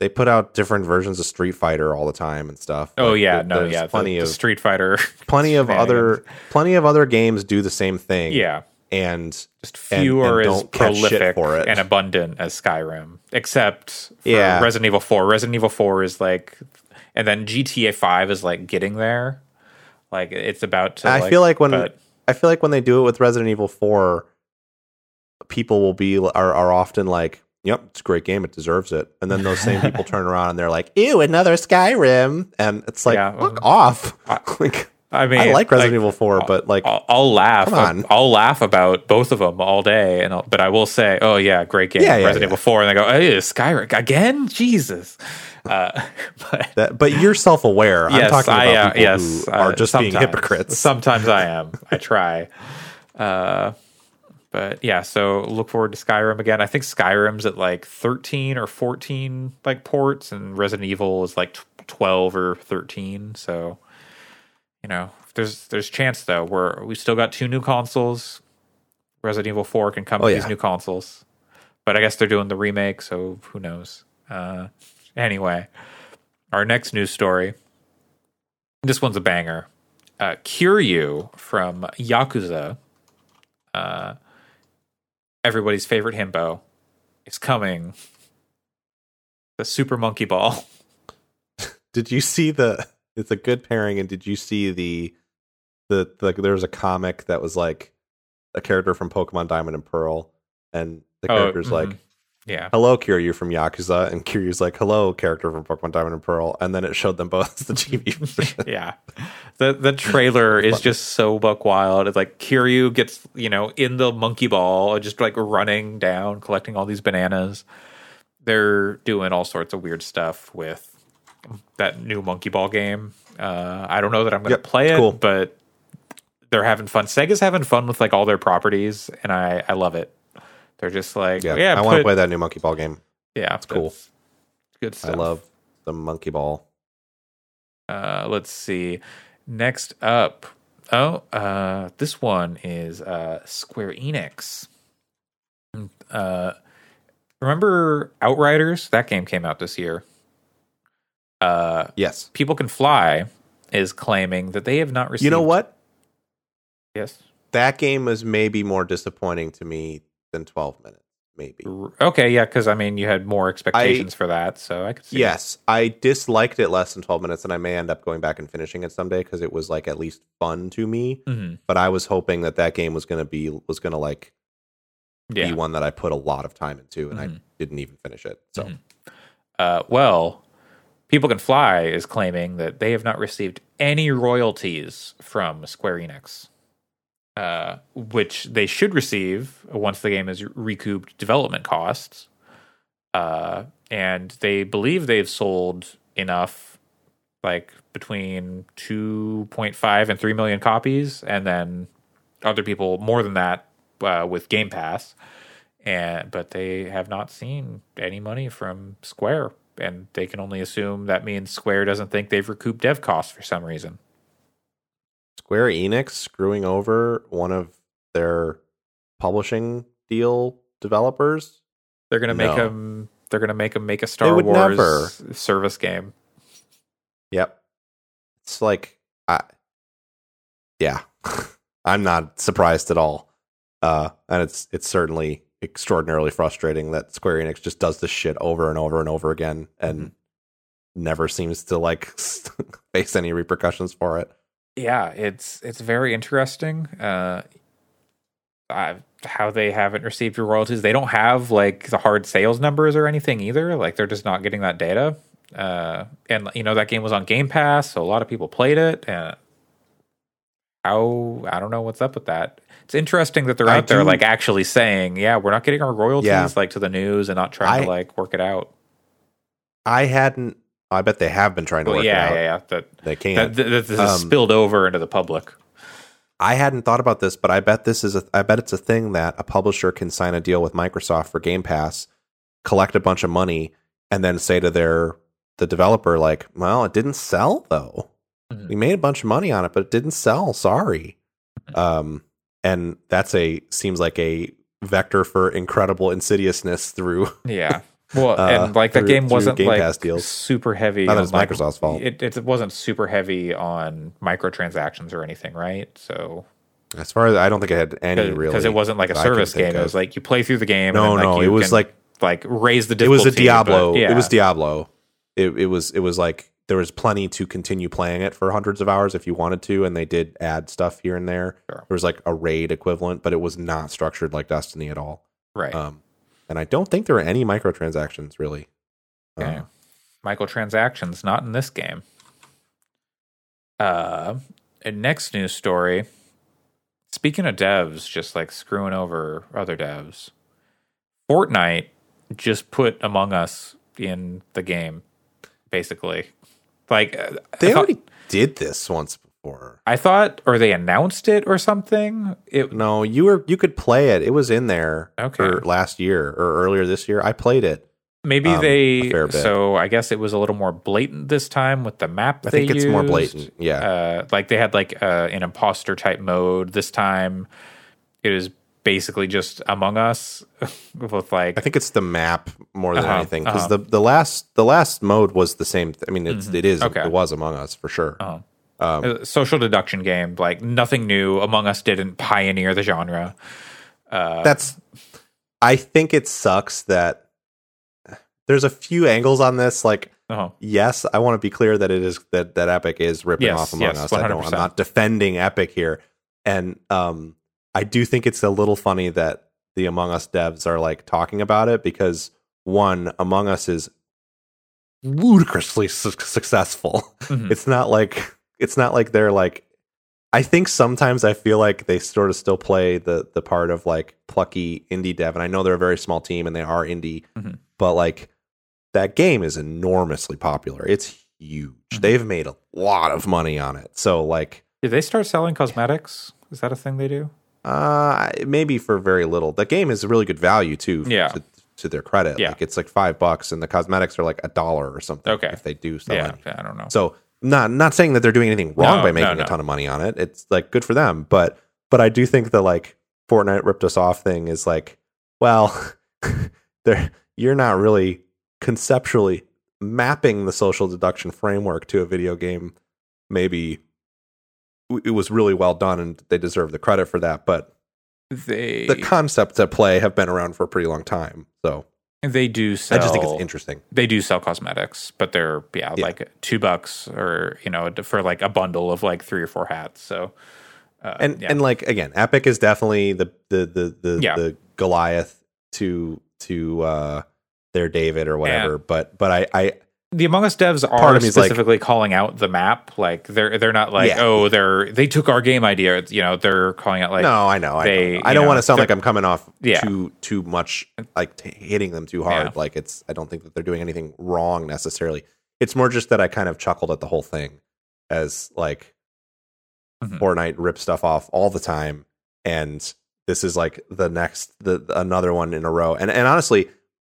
they put out different versions of Street Fighter all the time and stuff. Oh Like, yeah, no, yeah, plenty the, of the Street Fighter. plenty of other plenty of other games do the same thing. yeah, and just and- few and are as don't catch prolific for it. and abundant as Skyrim, except for Yeah. Resident Evil Four. Resident Evil Four is like, and then GTA Five is like getting there. Like it's about to. I feel like when but- I feel like when they do it with Resident Evil Four, people will be are are often like, "Yep, it's a great game. It deserves it." And then those same people turn around and they're like, "Ew, another Skyrim," and it's like, Yeah. "Fuck off!" I- like, I mean, I like Resident Evil Four, but like, I'll, I'll laugh. Come on. I'll laugh about both of them all day, and I'll, but I will say, oh yeah, great game, Yeah, yeah, Resident yeah. Evil Four, and I go, hey, Skyrim again, Jesus. Uh, but that, but you're self aware. I'm talking about I, uh, people yes, who are uh, just being hypocrites. Sometimes I am. I try. Uh, but yeah, so look forward to Skyrim again. I think Skyrim's at like 13 or 14 like ports, and Resident Evil is like 12 or 13. So you know, there's there's chance though. We're we still got two new consoles. Resident Evil 4 can come Oh, to these new consoles, but I guess they're doing the remake, so who knows? Uh, anyway, our next news story. This one's a banger. Uh, Kiryu from Yakuza, uh, everybody's favorite himbo, is coming. The Super Monkey Ball. Did you see the? It's a good pairing. And did you see the the like? There was a comic that was like a character from Pokemon Diamond and Pearl, and the Oh, character's mhm. like, Yeah. "Hello, Kiryu from Yakuza," and Kiryu's like, "Hello, character from Pokemon Diamond and Pearl," and then it showed them both as the TV yeah. The the trailer is just so buck wild. It's like Kiryu gets, you know, in the monkey ball, just like running down, collecting all these bananas. They're doing all sorts of weird stuff with that new monkey ball game. Uh, I don't know that I'm going to Yep, play it, cool. but they're having fun. Sega's having fun with like all their properties, and I I love it. They're just like, Yeah, yeah, I want to play that new Monkey Ball game. Yeah, it's cool. Good stuff. I love the Monkey Ball. Uh, let's see. Next up, oh, uh, this one is uh, Square Enix. Uh, remember Outriders? That game came out this year. Uh, Yes. People Can Fly is claiming that they have not received. You know what? Yes. That game was maybe more disappointing to me than 12 minutes. Maybe. Okay, yeah, because I mean, you had more expectations for that, so I could see. Yes, I disliked it less than 12 minutes, and I may end up going back and finishing it someday because it was like at least fun to me. hmm But I was hoping that that game was going to be was going to like Yeah. be one that I put a lot of time into, and I Mhm. didn't even finish it. So Mhm. Uh, well, People Can Fly is claiming that they have not received any royalties from Square Enix, uh, which they should receive once the game has recouped development costs. Uh, and they believe they've sold enough, like between 2.5 and 3 million copies, and then other people more than that uh, with Game Pass and but they have not seen any money from Square, and they can only assume that means Square doesn't think they've recouped dev costs for some reason. Square Enix screwing over one of their publishing deal developers. They're gonna make No. them. They're gonna make them make a Star Wars never. service game. Yep, it's like I, yeah, I'm not surprised at all. uh, and it's it's certainly extraordinarily frustrating that Square Enix just does this shit over and over and over again and Mm-hmm. never seems to like face any repercussions for it. yeah, it's it's very interesting. Uh, I, how they haven't received your royalties. They don't have like the hard sales numbers or anything either. Like they're just not getting that data. Uh, and you know that game was on Game Pass, so a lot of people played it. And how I don't know what's up with that. It's interesting that they're I out there do- like actually saying, "Yeah, we're not getting our royalties," Yeah. like to the news and not trying to like work it out. I hadn't. I bet they have been trying to Well, work yeah, it out. yeah, yeah. That They can't. that, that, that this has Um, spilled over into the public. I hadn't thought about this, but I bet this is a. I bet it's a thing that a publisher can sign a deal with Microsoft for Game Pass, collect a bunch of money, and then say to their the developer like, "Well, it didn't sell though. Mhm. We made a bunch of money on it, but it didn't sell. Sorry." Mm-hmm. Um, and that's a seems like a vector for incredible insidiousness through. Yeah. Well, Uh, and like that through- game wasn't Game like deals. super heavy. Not that on, it's like, Microsoft's fault. It, it wasn't super heavy on microtransactions or anything, right? So As far as I don't think it had any really because it wasn't like a that I can service game. It was like you play through the game. No, and then, like, no, it was can, like like raise the it was a Diablo. but, yeah. It was Diablo. It, it was it was like there was plenty to continue playing it for hundreds of hours if you wanted to, and they did add stuff here and there. Sure. There was like a raid equivalent, but it was not structured like Destiny at all. right. Um, and I don't think there were any microtransactions really. Okay. Uh, Microtransactions, not in this game. Uh, and next news story. Speaking of devs, just like screwing over other devs, Fortnite just put Among Us in the game, basically. Like uh, they thought, already did this once before. I thought, or they announced it or something. It No, you were you could play it. It was in there Okay. last year or earlier this year. I played it. maybe um, they. So I guess it was a little more blatant this time with the map. I think it's more blatant. Yeah. uh, like they had like uh, an imposter type mode this time it is basically just among us with like I think it's the map more than Uh-huh, anything because uh-huh. the the last the last mode was the same. Th- I mean, it's it is Okay. it was Among Us for sure. Uh-huh. Um, social deduction game like nothing new among us didn't pioneer the genre that's I think it sucks that there's a few angles on this. Like, uh yes, I want to be clear that it is that that Epic is ripping Yes, off Among yes, Us. I don't, I'm not defending Epic here, and um, I do think it's a little funny that the Among Us devs are like talking about it because one, Among Us is ludicrously su- successful. Mhm. It's not like it's not like they're like. I think sometimes I feel like they sort of still play the the part of like plucky indie dev, and I know they're a very small team and they are indie, Mhm. but like that game is enormously popular. It's huge. Mhm. They've made a lot of money on it. So like did they start selling cosmetics is that a thing they do uh maybe for very little. The game is a really good value too Yeah. to, to their credit. Yeah. Like it's like 5 bucks and the cosmetics are like a dollar or something Okay. if they do sell yeah i don't know So not not saying that they're doing anything wrong No, by making no. a ton of money on it. It's like good for them. But but I do think the like Fortnite ripped us off thing is like, well, there you're not really conceptually mapping the social deduction framework to a video game. Maybe it was really well done and they deserve the credit for that. But they the concepts at play have been around for a pretty long time. So they do sell I just think it's interesting. they do sell cosmetics but they're yeah, Yeah. like two bucks or you know for like a bundle of like three or four hats so uh, and yeah. and like again, Epic is definitely the the the the, Yeah. the Goliath to to uh their David or whatever. But but I I the Among Us devs Part are of me is like- specifically calling out the map. Like they're they're not like Yeah. oh they're they took our game idea. You know they're calling out like no I know I they, know. I don't know, want to sound like I'm coming off Yeah. too too much like t- hitting them too hard. Yeah. Like it's I don't think that they're doing anything wrong necessarily. It's more just that I kind of chuckled at the whole thing as like Mhm. Fortnite rips stuff off all the time and this is like the next the another one in a row. And and honestly,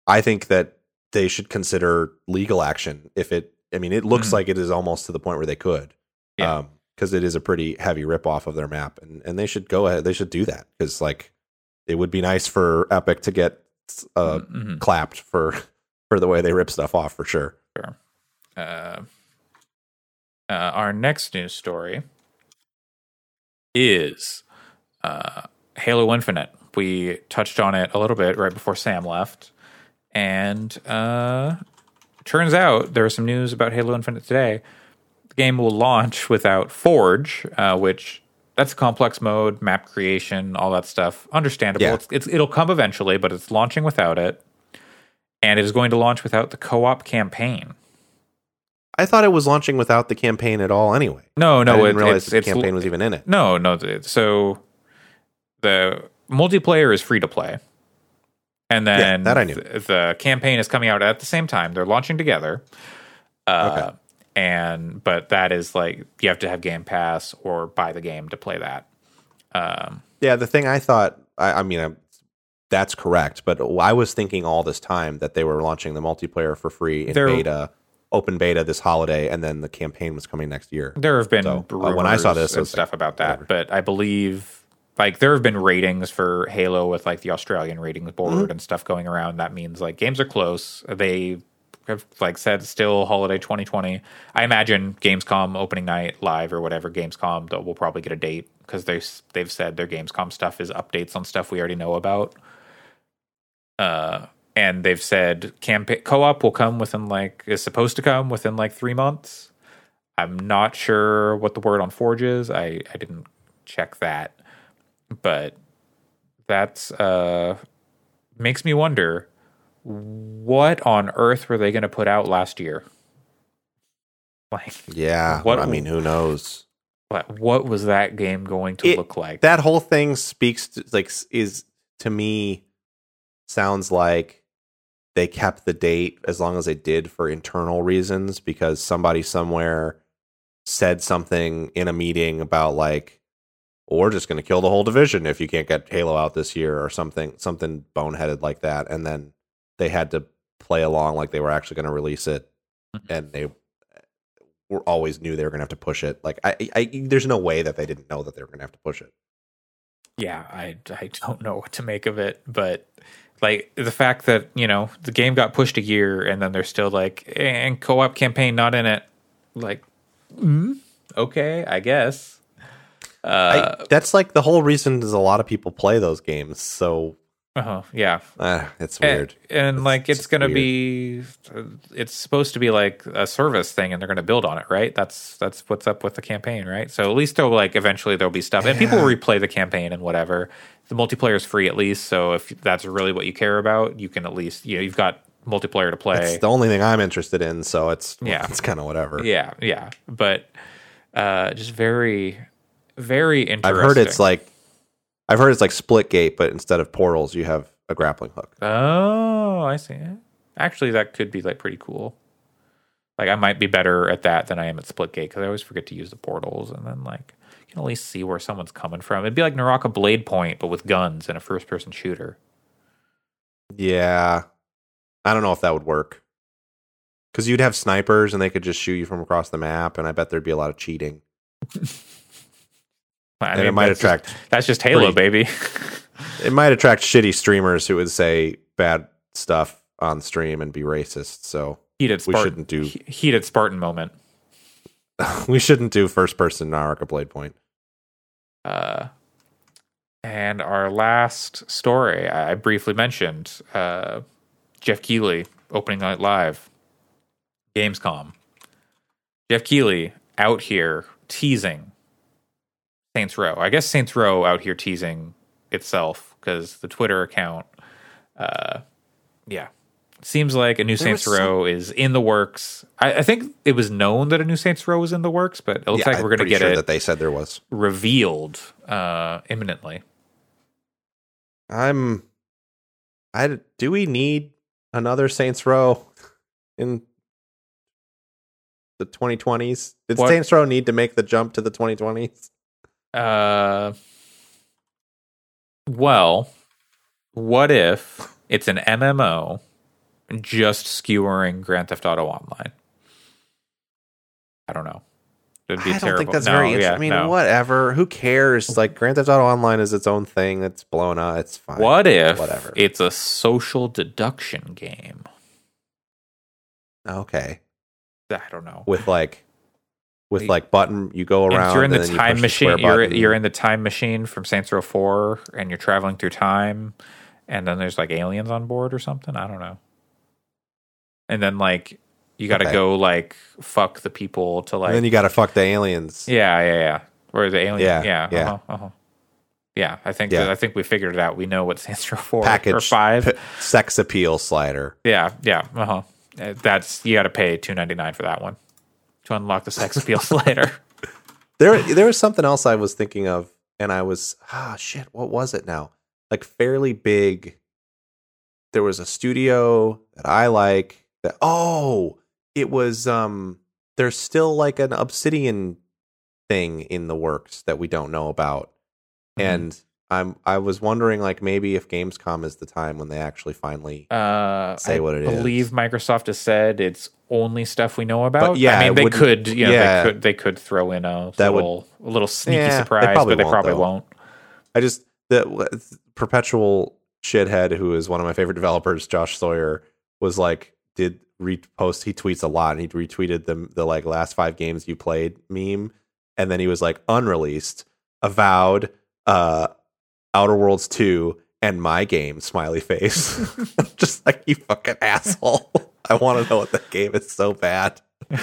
I think that they should consider legal action if it I mean it looks Mhm. like it is almost to the point where they could. Yeah. Um because it is a pretty heavy rip off of their map and and they should go ahead they should do that cuz like it would be nice for Epic to get uh Mhm. clapped for for the way they rip stuff off for sure. uh, uh, our next news story is uh, Halo Infinite we touched on it a little bit right before Sam left, and uh, turns out there was some news about Halo Infinite today. The game will launch without Forge, uh, which that's a complex mode, map creation, all that stuff. Understandable. Yeah. It's, it's it'll come eventually, but it's launching without it, and it is going to launch without the co-op campaign. I thought it was launching without the campaign at all. Anyway, No, no, I didn't it, realize the it's campaign was even in it. No, no. So the multiplayer is free to play, and then that I knew. th- the campaign is coming out at the same time. They're launching together. Uh, And but that is like you have to have Game Pass or buy the game to play that. Um, Yeah, the thing I thought, I, I mean, i that's correct, but I was thinking all this time that they were launching the multiplayer for free in beta, open beta this holiday, and then the campaign was coming next year. there have been So, uh, when I saw this, and stuff like, about that, whatever. but I believe like there have been ratings for Halo with like the Australian ratings board Mm-hmm. and stuff going around. That means like games are close. They have like said still holiday 2020. I imagine Gamescom opening night live or whatever Gamescom will probably get a date because they they've said their Gamescom stuff is updates on stuff we already know about. Uh, and they've said campaign co-op will come within like is supposed to come within like three months. I'm not sure what the word on Forge is. I, I didn't check that. But that's uh makes me wonder what on earth were they going to put out last year? Like Yeah, What- I mean, who knows? what, what was that game going to It- look like? That whole thing speaks to, like is to me sounds like they kept the date as long as they did for internal reasons because somebody somewhere said something in a meeting about like "Well, we're just going to kill the whole division if you can't get Halo out this year or something something boneheaded like that and then they had to play along like they were actually going to release it Mhm. and they were always knew they were going to have to push it like I, I there's no way that they didn't know that they were going to have to push it yeah, I I don't know what to make of it, but like the fact that you know the game got pushed a year and then they're still like and co-op campaign not in it, like mm, okay, I guess. Uh, I, that's like the whole reason is a lot of people play those games so uh yeah, uh, it's And- weird And, like it's just gonna weird. be, it's supposed to be like a service thing, and they're gonna build on it, right? That's that's what's up with the campaign, right? So at least they'll like eventually there'll be stuff, and people will replay the campaign and whatever. The multiplayer is free at least, so if that's really what you care about, you can at least you know you've got multiplayer to play. it's the only thing i'm interested in so it's Yeah. it's kind of whatever yeah, yeah, but uh, just very, very interesting. i've heard it's like i've heard it's like Splitgate, but instead of portals you have a grappling hook Oh, I see. Actually, that could be like pretty cool. Like I might be better at that than I am at Splitgate because I always forget to use the portals, and then like you can at least see where someone's coming from. It'd be like Naraka Bladepoint, but with guns and a first-person shooter. yeah i don't know if that would work because you'd have snipers and they could just shoot you from across the map and i bet there'd be a lot of cheating I and it might that's attract Just, that's just Halo, baby. it might attract shitty streamers who would say bad stuff on stream and be racist so heated we Spartan. shouldn't do heated Spartan moment. we shouldn't do first person Naraka Bladepoint. Uh, and our last story, I briefly mentioned uh, Geoff Keighley opening night live, Gamescom. Geoff Keighley out here teasing Saints Row. I guess Saints Row out here teasing itself because the Twitter account, uh, yeah, seems like a new There Saints was some- Row is in the works. I, I think it was known that a new Saints Row was in the works, but it looks like I'm we're going to get sure it that they said there was. revealed uh imminently. I'm. I do we need another Saints Row in the 2020s? Did What- Saints Row need to make the jump to the 2020s? Uh well, what if it's an MMO just skewering Grand Theft Auto Online? I don't know. It'd be I don't terrible. think that's No, very. yeah, interesting. I mean, no. whatever. Who cares? Like Grand Theft Auto Online is its own thing. It's blown up. It's fine. What if Whatever. it's a social deduction game? Okay. I don't know. With like, with like button. You go And around. you're in the and you time push machine. square You're you're in the time machine from Saints Row Four, and you're traveling through time, and then there's like aliens on board or something. I don't know. And then like you got to Okay. go like fuck the people to like. and then you got to fuck the aliens. yeah, yeah, yeah. Or the alien. Yeah, Yeah, yeah. Uh-huh, uh-huh. Yeah, I think Yeah. that, I think we figured it out. We know what Saints Row Four Package or Five. p- sex appeal slider. Yeah, yeah, uh huh. That's you got to pay two ninety nine for that one to unlock the sex appeal slider. There, there was something else I was thinking of, and I was ah shit. What was it now? Like fairly big. There was a studio that I like. That oh, it was um. There's still like an Obsidian thing in the works that we don't know about, Mhm. and I'm I was wondering like maybe if Gamescom is the time when they actually finally. Uh, Say I what it believe is. Microsoft has said it's only stuff we know about. yeah, I mean they could, you know, yeah. they could they could throw in a That would- little a little sneaky Yeah, surprise, probably but they probably though. won't. I just the perpetual shithead who is one of my favorite developers, Josh Sawyer, was like did repost. He tweets a lot, and he retweeted the the like last five games you played meme, and then he was like unreleased, Avowed, uh, Outer Worlds two, and my game smiley face. just like you fucking asshole. I want to know what that game is so bad.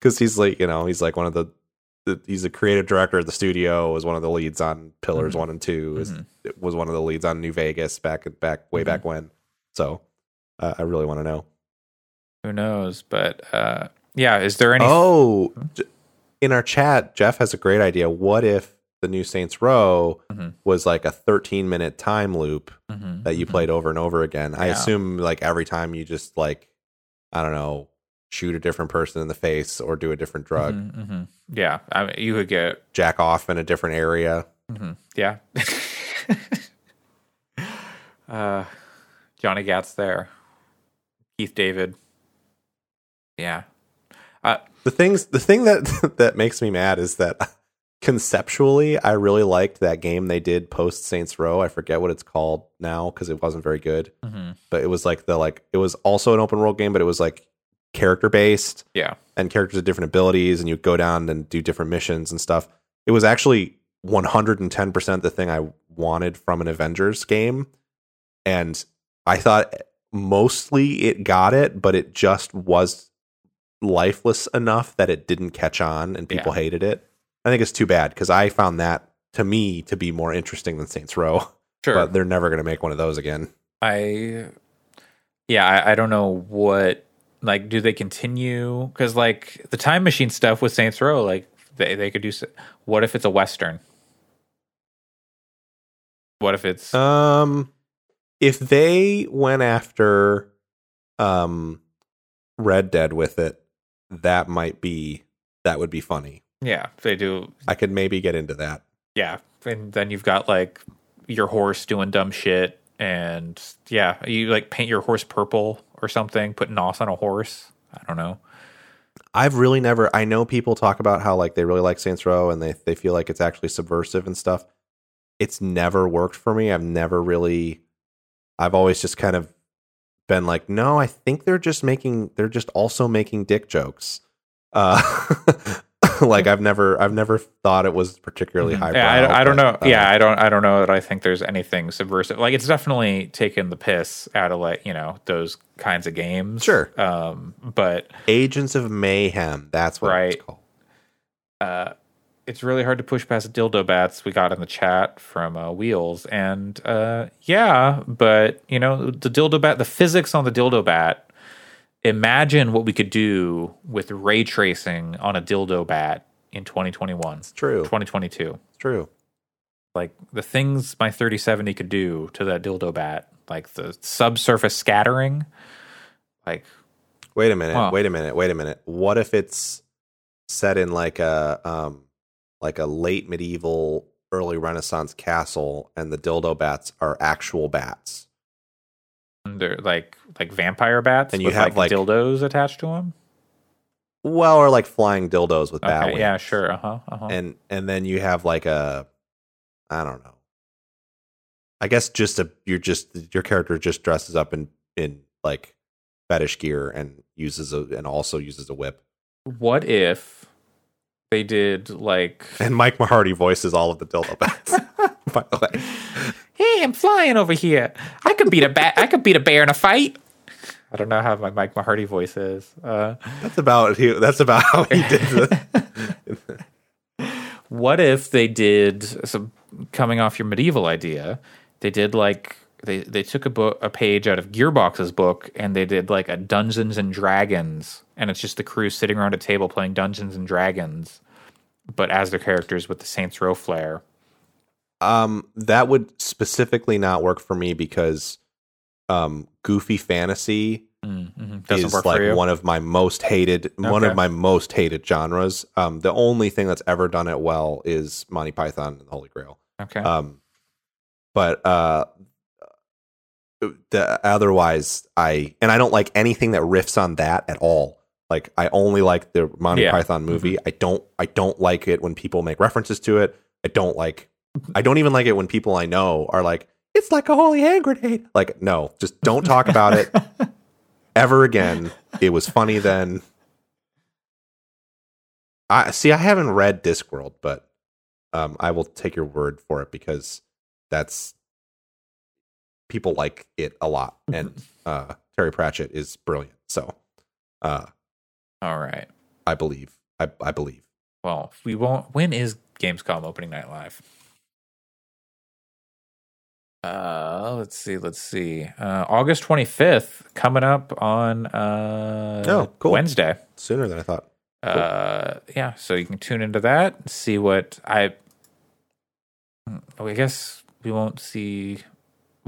Because he's like, you know, he's like one of the, the he's a creative director at the studio. Was one of the leads on Pillars Mhm. one and 2 is Mhm. was one of the leads on New Vegas back back way Mhm. back when. So uh, I really want to know. Who knows? But uh, yeah, is there any? Oh, in our chat, Jeff has a great idea. What if the new Saints Row Mhm. was like a 13 minute time loop Mhm, that you mhm. played over and over again? I assume like every time you just like I don't know, shoot a different person in the face or do a different drug, Mhm, mhm. Yeah, I mean, you could get jack off in a different area. Mhm. Yeah. uh, Johnny Gat's there. Keith David. Yeah. The things the thing that that makes me mad is that conceptually I really liked that game they did post Saints Row. I forget what it's called now because it wasn't very good. hmm But it was like the like it was also an open world game, but it was like character based Yeah. and characters with different abilities and you go down and do different missions and stuff. It was actually 110% the thing I wanted from an Avengers game. And I thought mostly it got it, but it just was lifeless enough that it didn't catch on and people Yeah. hated it. I think it's too bad because I found that to me to be more interesting than Saints Row, Sure. but they're never going to make one of those again. I, yeah, I, I don't know what, like, do they continue? Because, like, the time machine stuff with Saints Row, like, they, they could do, what if it's a Western? What if it's, Um, if they went after um Red Dead with it, that might be that would be funny. Yeah, they do, I could maybe get into that. yeah. And then you've got, like, your horse doing dumb shit. And yeah, you like paint your horse purple or something, put NOS on a horse. I don't know. I've really never. I know people talk about how like they really like Saints Row and they they feel like it's actually subversive and stuff. It's never worked for me. I've never really. I've always just kind of been like, no, I think they're just making. They're just also making dick jokes. Uh, like I've never, I've never thought it was particularly high. Mm-hmm. Yeah, I, I don't know. yeah, I don't. I don't know that I think there's anything subversive. Like it's definitely taken the piss out of like you know those kinds of games. Sure. Um, but Agents of Mayhem. That's what Right. it's called. uh, it's really hard to push past dildo bats we got in the chat from uh, Wheels, and uh, yeah, but you know the dildo bat, the physics on the dildo bat. Imagine what we could do with ray tracing on a dildo bat in 2021, It's true. 2022. It's true. like the things my 3070 could do to that dildo bat, like the subsurface scattering, like Wait a minute. Huh. Wait a minute. Wait a minute. What if it's set in like a um like a late medieval early renaissance castle and the dildo bats are actual bats? They're like like vampire bats, And you with have, like- dildos attached to them. Well, or like flying dildos with bat Okay, wings. yeah, sure, uh huh, uh huh. And and then you have like a I don't know. I guess just a you're just your character just dresses up in in like fetish gear and uses a and also uses a whip. what if they did like And Mike Mahardy voices all of the dildo bats. by the way. Hey, I'm flying over here. I could beat a bat I could beat a bear in a fight. I don't know how my Mike Mahardy voice is. Uh, That's about he, that's about how he did the what if they did some coming off your medieval idea? They did like they they took a book a page out of Gearbox's book and they did like a Dungeons and Dragons and it's just the crew sitting around a table playing Dungeons and Dragons, but as their characters with the Saints Row flair. Um, that would specifically not work for me because um, goofy fantasy Mm-hmm. Is like one of my most hated one of my most hated genres. Um, the only thing that's ever done it well is Monty Python and the Holy Grail. okay. Um, but uh, the otherwise, I and I don't like anything that riffs on that at all. Like I only like the Monty Yeah. Python movie. I don't I don't like it when people make references to it. I don't like I don't even like it when people I know are like it's like a holy hand grenade. Like no, just don't talk about it ever again. It was funny then. I see. I haven't read Discworld, but um, I will take your word for it because that's people like it a lot, and uh, Terry Pratchett is brilliant. So, uh, All right. I believe. I, I believe. Well, we won't. When is Gamescom opening night live? Uh, let's see. Let's see. Uh, August twenty fifth, coming up on uh Oh, cool. Wednesday. Sooner than I thought. Uh, yeah. So you can tune into that. and See what I. I guess we won't see.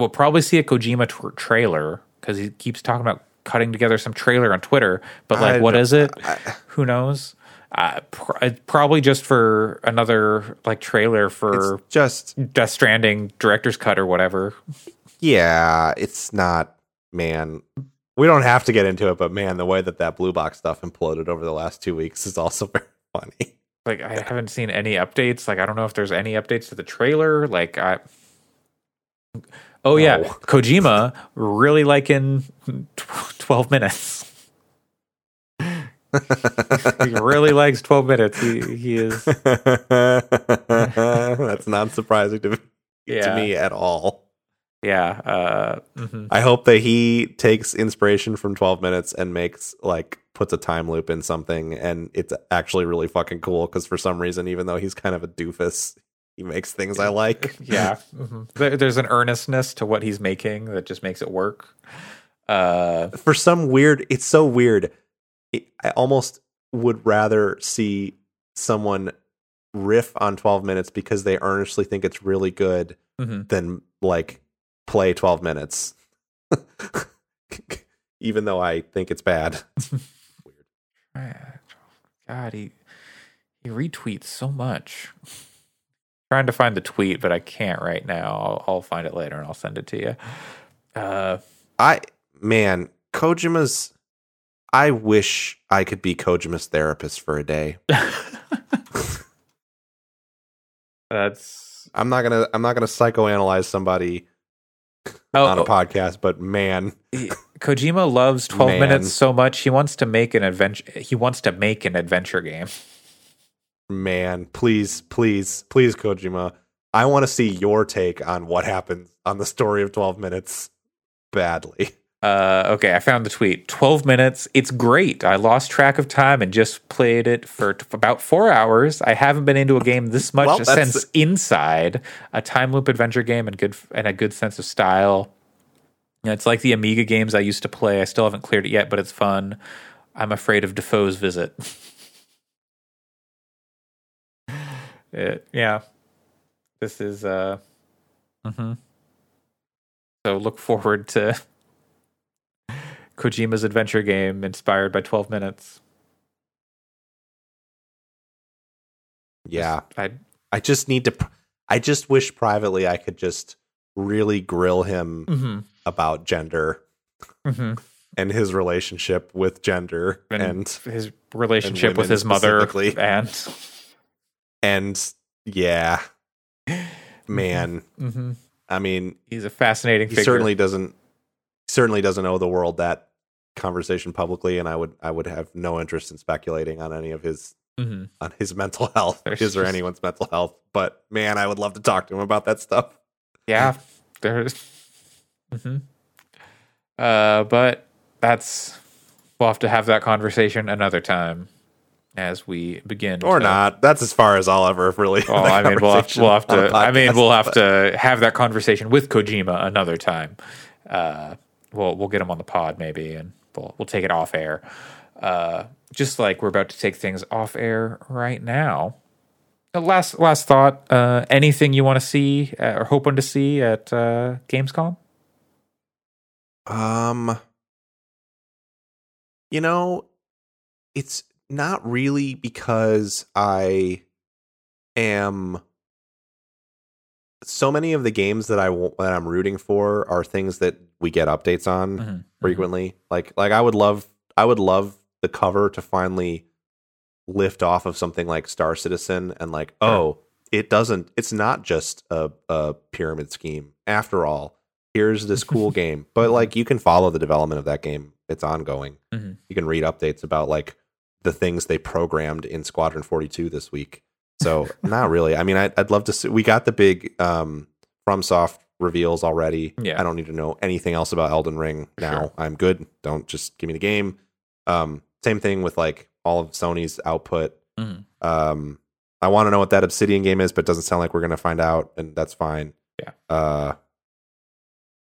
We'll probably see a Kojima tr- trailer because he keeps talking about cutting together some trailer on Twitter. But like, I what it? I- Who knows? Uh, pr- uh, probably just for another like trailer for It's just Death Stranding director's cut or whatever. yeah. It's not man. We don't have to get into it, but man, the way that that blue box stuff imploded over the last two weeks is also very funny. Like I haven't seen any updates. Like I don't know if there's any updates to the trailer. Like I. Oh yeah, Kojima really like in twelve minutes. he really likes twelve minutes. He he is That's not surprising to me, Yeah. to me at all. yeah. Uh, mhm. I hope that he takes inspiration from 12 minutes and makes like puts a time loop in something and it's actually really fucking cool because for some reason even though he's kind of a doofus he makes things I like. yeah. mhm. There's an earnestness to what he's making that just makes it work. Uh, For some weird it's so weird. It, I almost would rather see someone riff on 12 minutes because they earnestly think it's really good mhm. than like play 12 minutes. even though I think it's bad. Weird god, he he retweets so much. Trying to find the tweet, but I can't right now. I'll, I'll find it later and I'll send it to you. Uh, I man, Kojima's. I wish I could be Kojima's therapist for a day. that's I'm not gonna. I'm not gonna psychoanalyze somebody oh, on a oh, podcast, but man, Kojima loves twelve Man. minutes so much. He wants to make an adventure. He wants to make an adventure game. Man, please, please, please, Kojima. I want to see your take on what happens on the story of 12 minutes badly. Uh, okay, I found the tweet. 12 minutes. It's great. I lost track of time and just played it for t- about four hours. I haven't been into a game this much Well, since Inside, a time loop adventure game and good and a good sense of style. You know, it's like the Amiga games I used to play. I still haven't cleared it yet, but it's fun. I'm afraid of Dafoe's visit. It- yeah, this is. uh mm-hmm. So look forward to Kojima's adventure game inspired by 12 minutes. Yeah, I I just need to. I just wish privately I could just really grill him mhm, about gender mhm. and his relationship with gender and, and his relationship with his mother and and yeah, man. mhm. I mean, he's a fascinating he figure. certainly doesn't certainly doesn't owe the world that conversation publicly, and I would I would have no interest in speculating on any of his hmm on his mental health, There's his or anyone's mental health. But man, I would love to talk to him about that stuff. Yeah, there's. hmm Uh, but that's we'll have to have that conversation another time as we begin. Or not. That's as far as I'll ever really. Have I mean, we'll have, we'll have to. I mean, we'll have but- to have that conversation with Kojima another time. Uh, we'll we'll get him on the pod maybe, and we'll we'll take it off air. Uh, just like we're about to take things off air right now. Uh, Last last thought. Uh, anything you want to see uh, or hoping to see at uh, Gamescom? Um, you know, it's not really because I am. So many of the games that I that I'm rooting for are things that we get updates on Mhm. frequently. Like like I would love I would love the cover to finally lift off of something like Star Citizen and like Sure. oh it doesn't it's not just a, a pyramid scheme after all here's this cool game but like you can follow the development of that game it's ongoing Mhm. you can read updates about like the things they programmed in Squadron 42 this week so not really I mean I, I'd love to see we got the big um FromSoft reveals already Yeah. I don't need to know anything else about Elden Ring now Sure. I'm good don't just give me the game um same thing with like all of Sony's output Mhm. um, I want to know what that Obsidian game is, but it doesn't sound like we're going to find out, and that's fine. Yeah. Uh,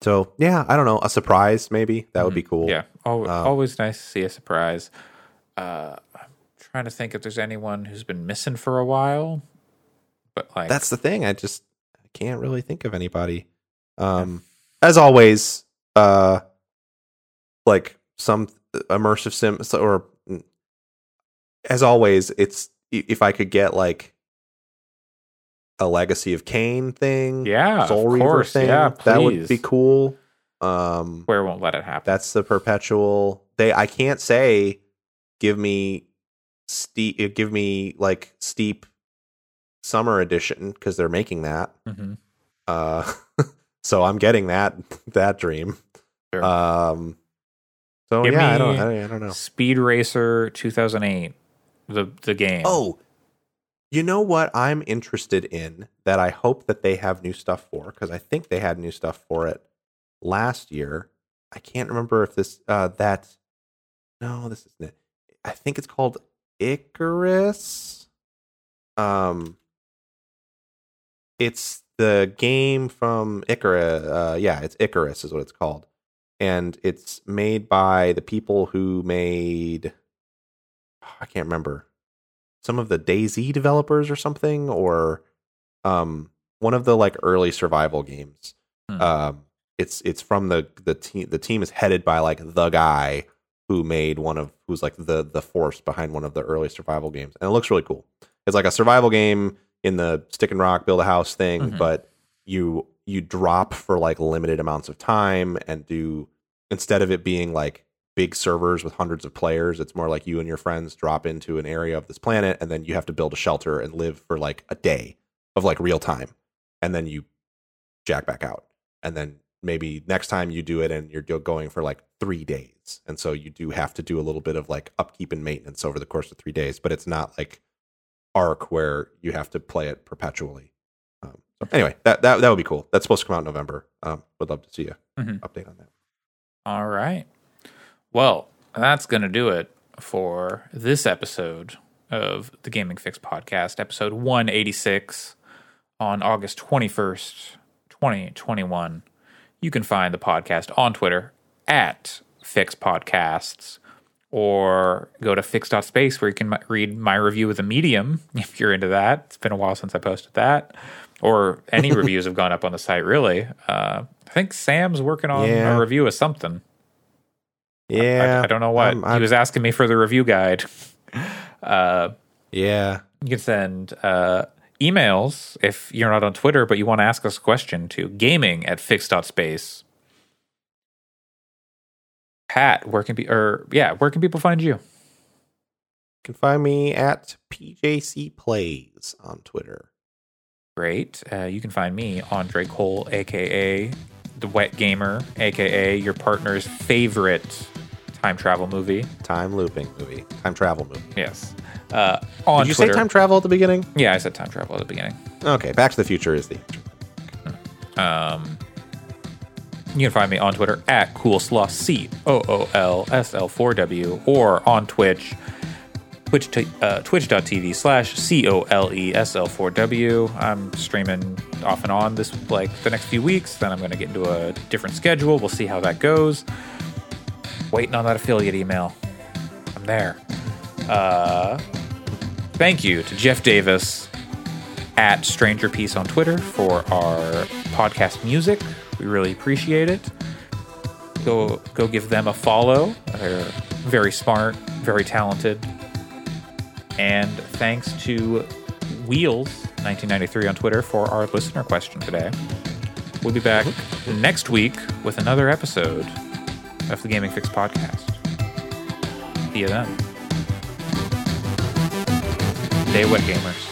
so yeah, I don't know. A surprise, maybe that would be cool. Mm-hmm. Yeah, al- Um, always nice to see a surprise. Uh, trying to think if there's anyone who's been missing for a while, but like that's the thing. I just I can't really think of anybody. Um, as always, uh, like some immersive sim or mm, as always, it's if I could get like a Legacy of Kain thing, yeah, Soul of Reaver course, thing, yeah, that would be cool. Um, Square won't let it happen. that's the perpetual. They I can't say give me steep, give me like steep summer edition because they're making that. Mhm. Uh, so I'm getting that that dream. Sure. Um, so Give yeah, I don't, I don't, I don't know. Speed Racer 2008, the the game. Oh, you know what I'm interested in that I hope that they have new stuff for because I think they had new stuff for it last year. I can't remember if this uh that no, this isn't it. I think it's called Icarus. Um it's the game from Icarus. Uh, yeah, it's Icarus is what it's called, and it's made by the people who made. I can't remember some of the DayZ developers or something, or um, one of the like early survival games. Hmm. Um, it's it's from the the team. The team is headed by like the guy who made one of who's like the the force behind one of the early survival games, and it looks really cool. It's like a survival game in the stick and rock build a house thing, Mhm. but you you drop for like limited amounts of time and do instead of it being like big servers with hundreds of players, it's more like you and your friends drop into an area of this planet and then you have to build a shelter and live for like a day of like real time. And then you jack back out. And then maybe next time you do it and you're going for like three days. And so you do have to do a little bit of like upkeep and maintenance over the course of three days, but it's not like Ark where you have to play it perpetually. Um, so anyway, that, that that would be cool. That's supposed to come out in November. Um, would love to see a Mhm. update on that. All right. Well, that's going to do it for this episode of the Gaming Fyx podcast, episode 186 on August 21st, 2021. You can find the podcast on Twitter at Fyx Podcasts or go to fyx.space where you can read my review of the medium if you're into that. It's been a while since I posted that. Or any reviews have gone up on the site, really. Uh, I think Sam's working on Yeah. a review of something. Yeah, I, I don't know what. I'm- he was asking me for the review guide. Uh, yeah. you can send uh, emails if you're not on Twitter, but you want to ask us a question to gaming at fyx.space. Pat, where can be or yeah, where can people find you? You can find me at PJC Plays on Twitter. Great. Uh, you can find me, Andre Cole, aka the Wet Gamer, aka your partner's favorite time travel movie. Time looping movie. Time travel movie. Yes. Uh, on Did you Twitter. say time travel at the beginning? Yeah, I said time travel at the beginning. Okay, Back to the Future is the Um, you can find me on Twitter at coolslaw c o o l s l 4 w or on Twitch twitch t- uh, twitch.tv slash c o l e s l 4 w. I'm streaming off and on this like the next few weeks. Then I'm going to get into a different schedule. We'll see how that goes. Waiting on that affiliate email. I'm there. Uh, thank you to Jeff Davis at Stranger Peace on Twitter for our podcast music. We really appreciate it. Go go give them a follow. They're very smart, very talented. And thanks to Wheels 1993 on Twitter for our listener question today. We'll be back next week with another episode of the Gaming Fyx podcast. See you then. Stay wet, gamers.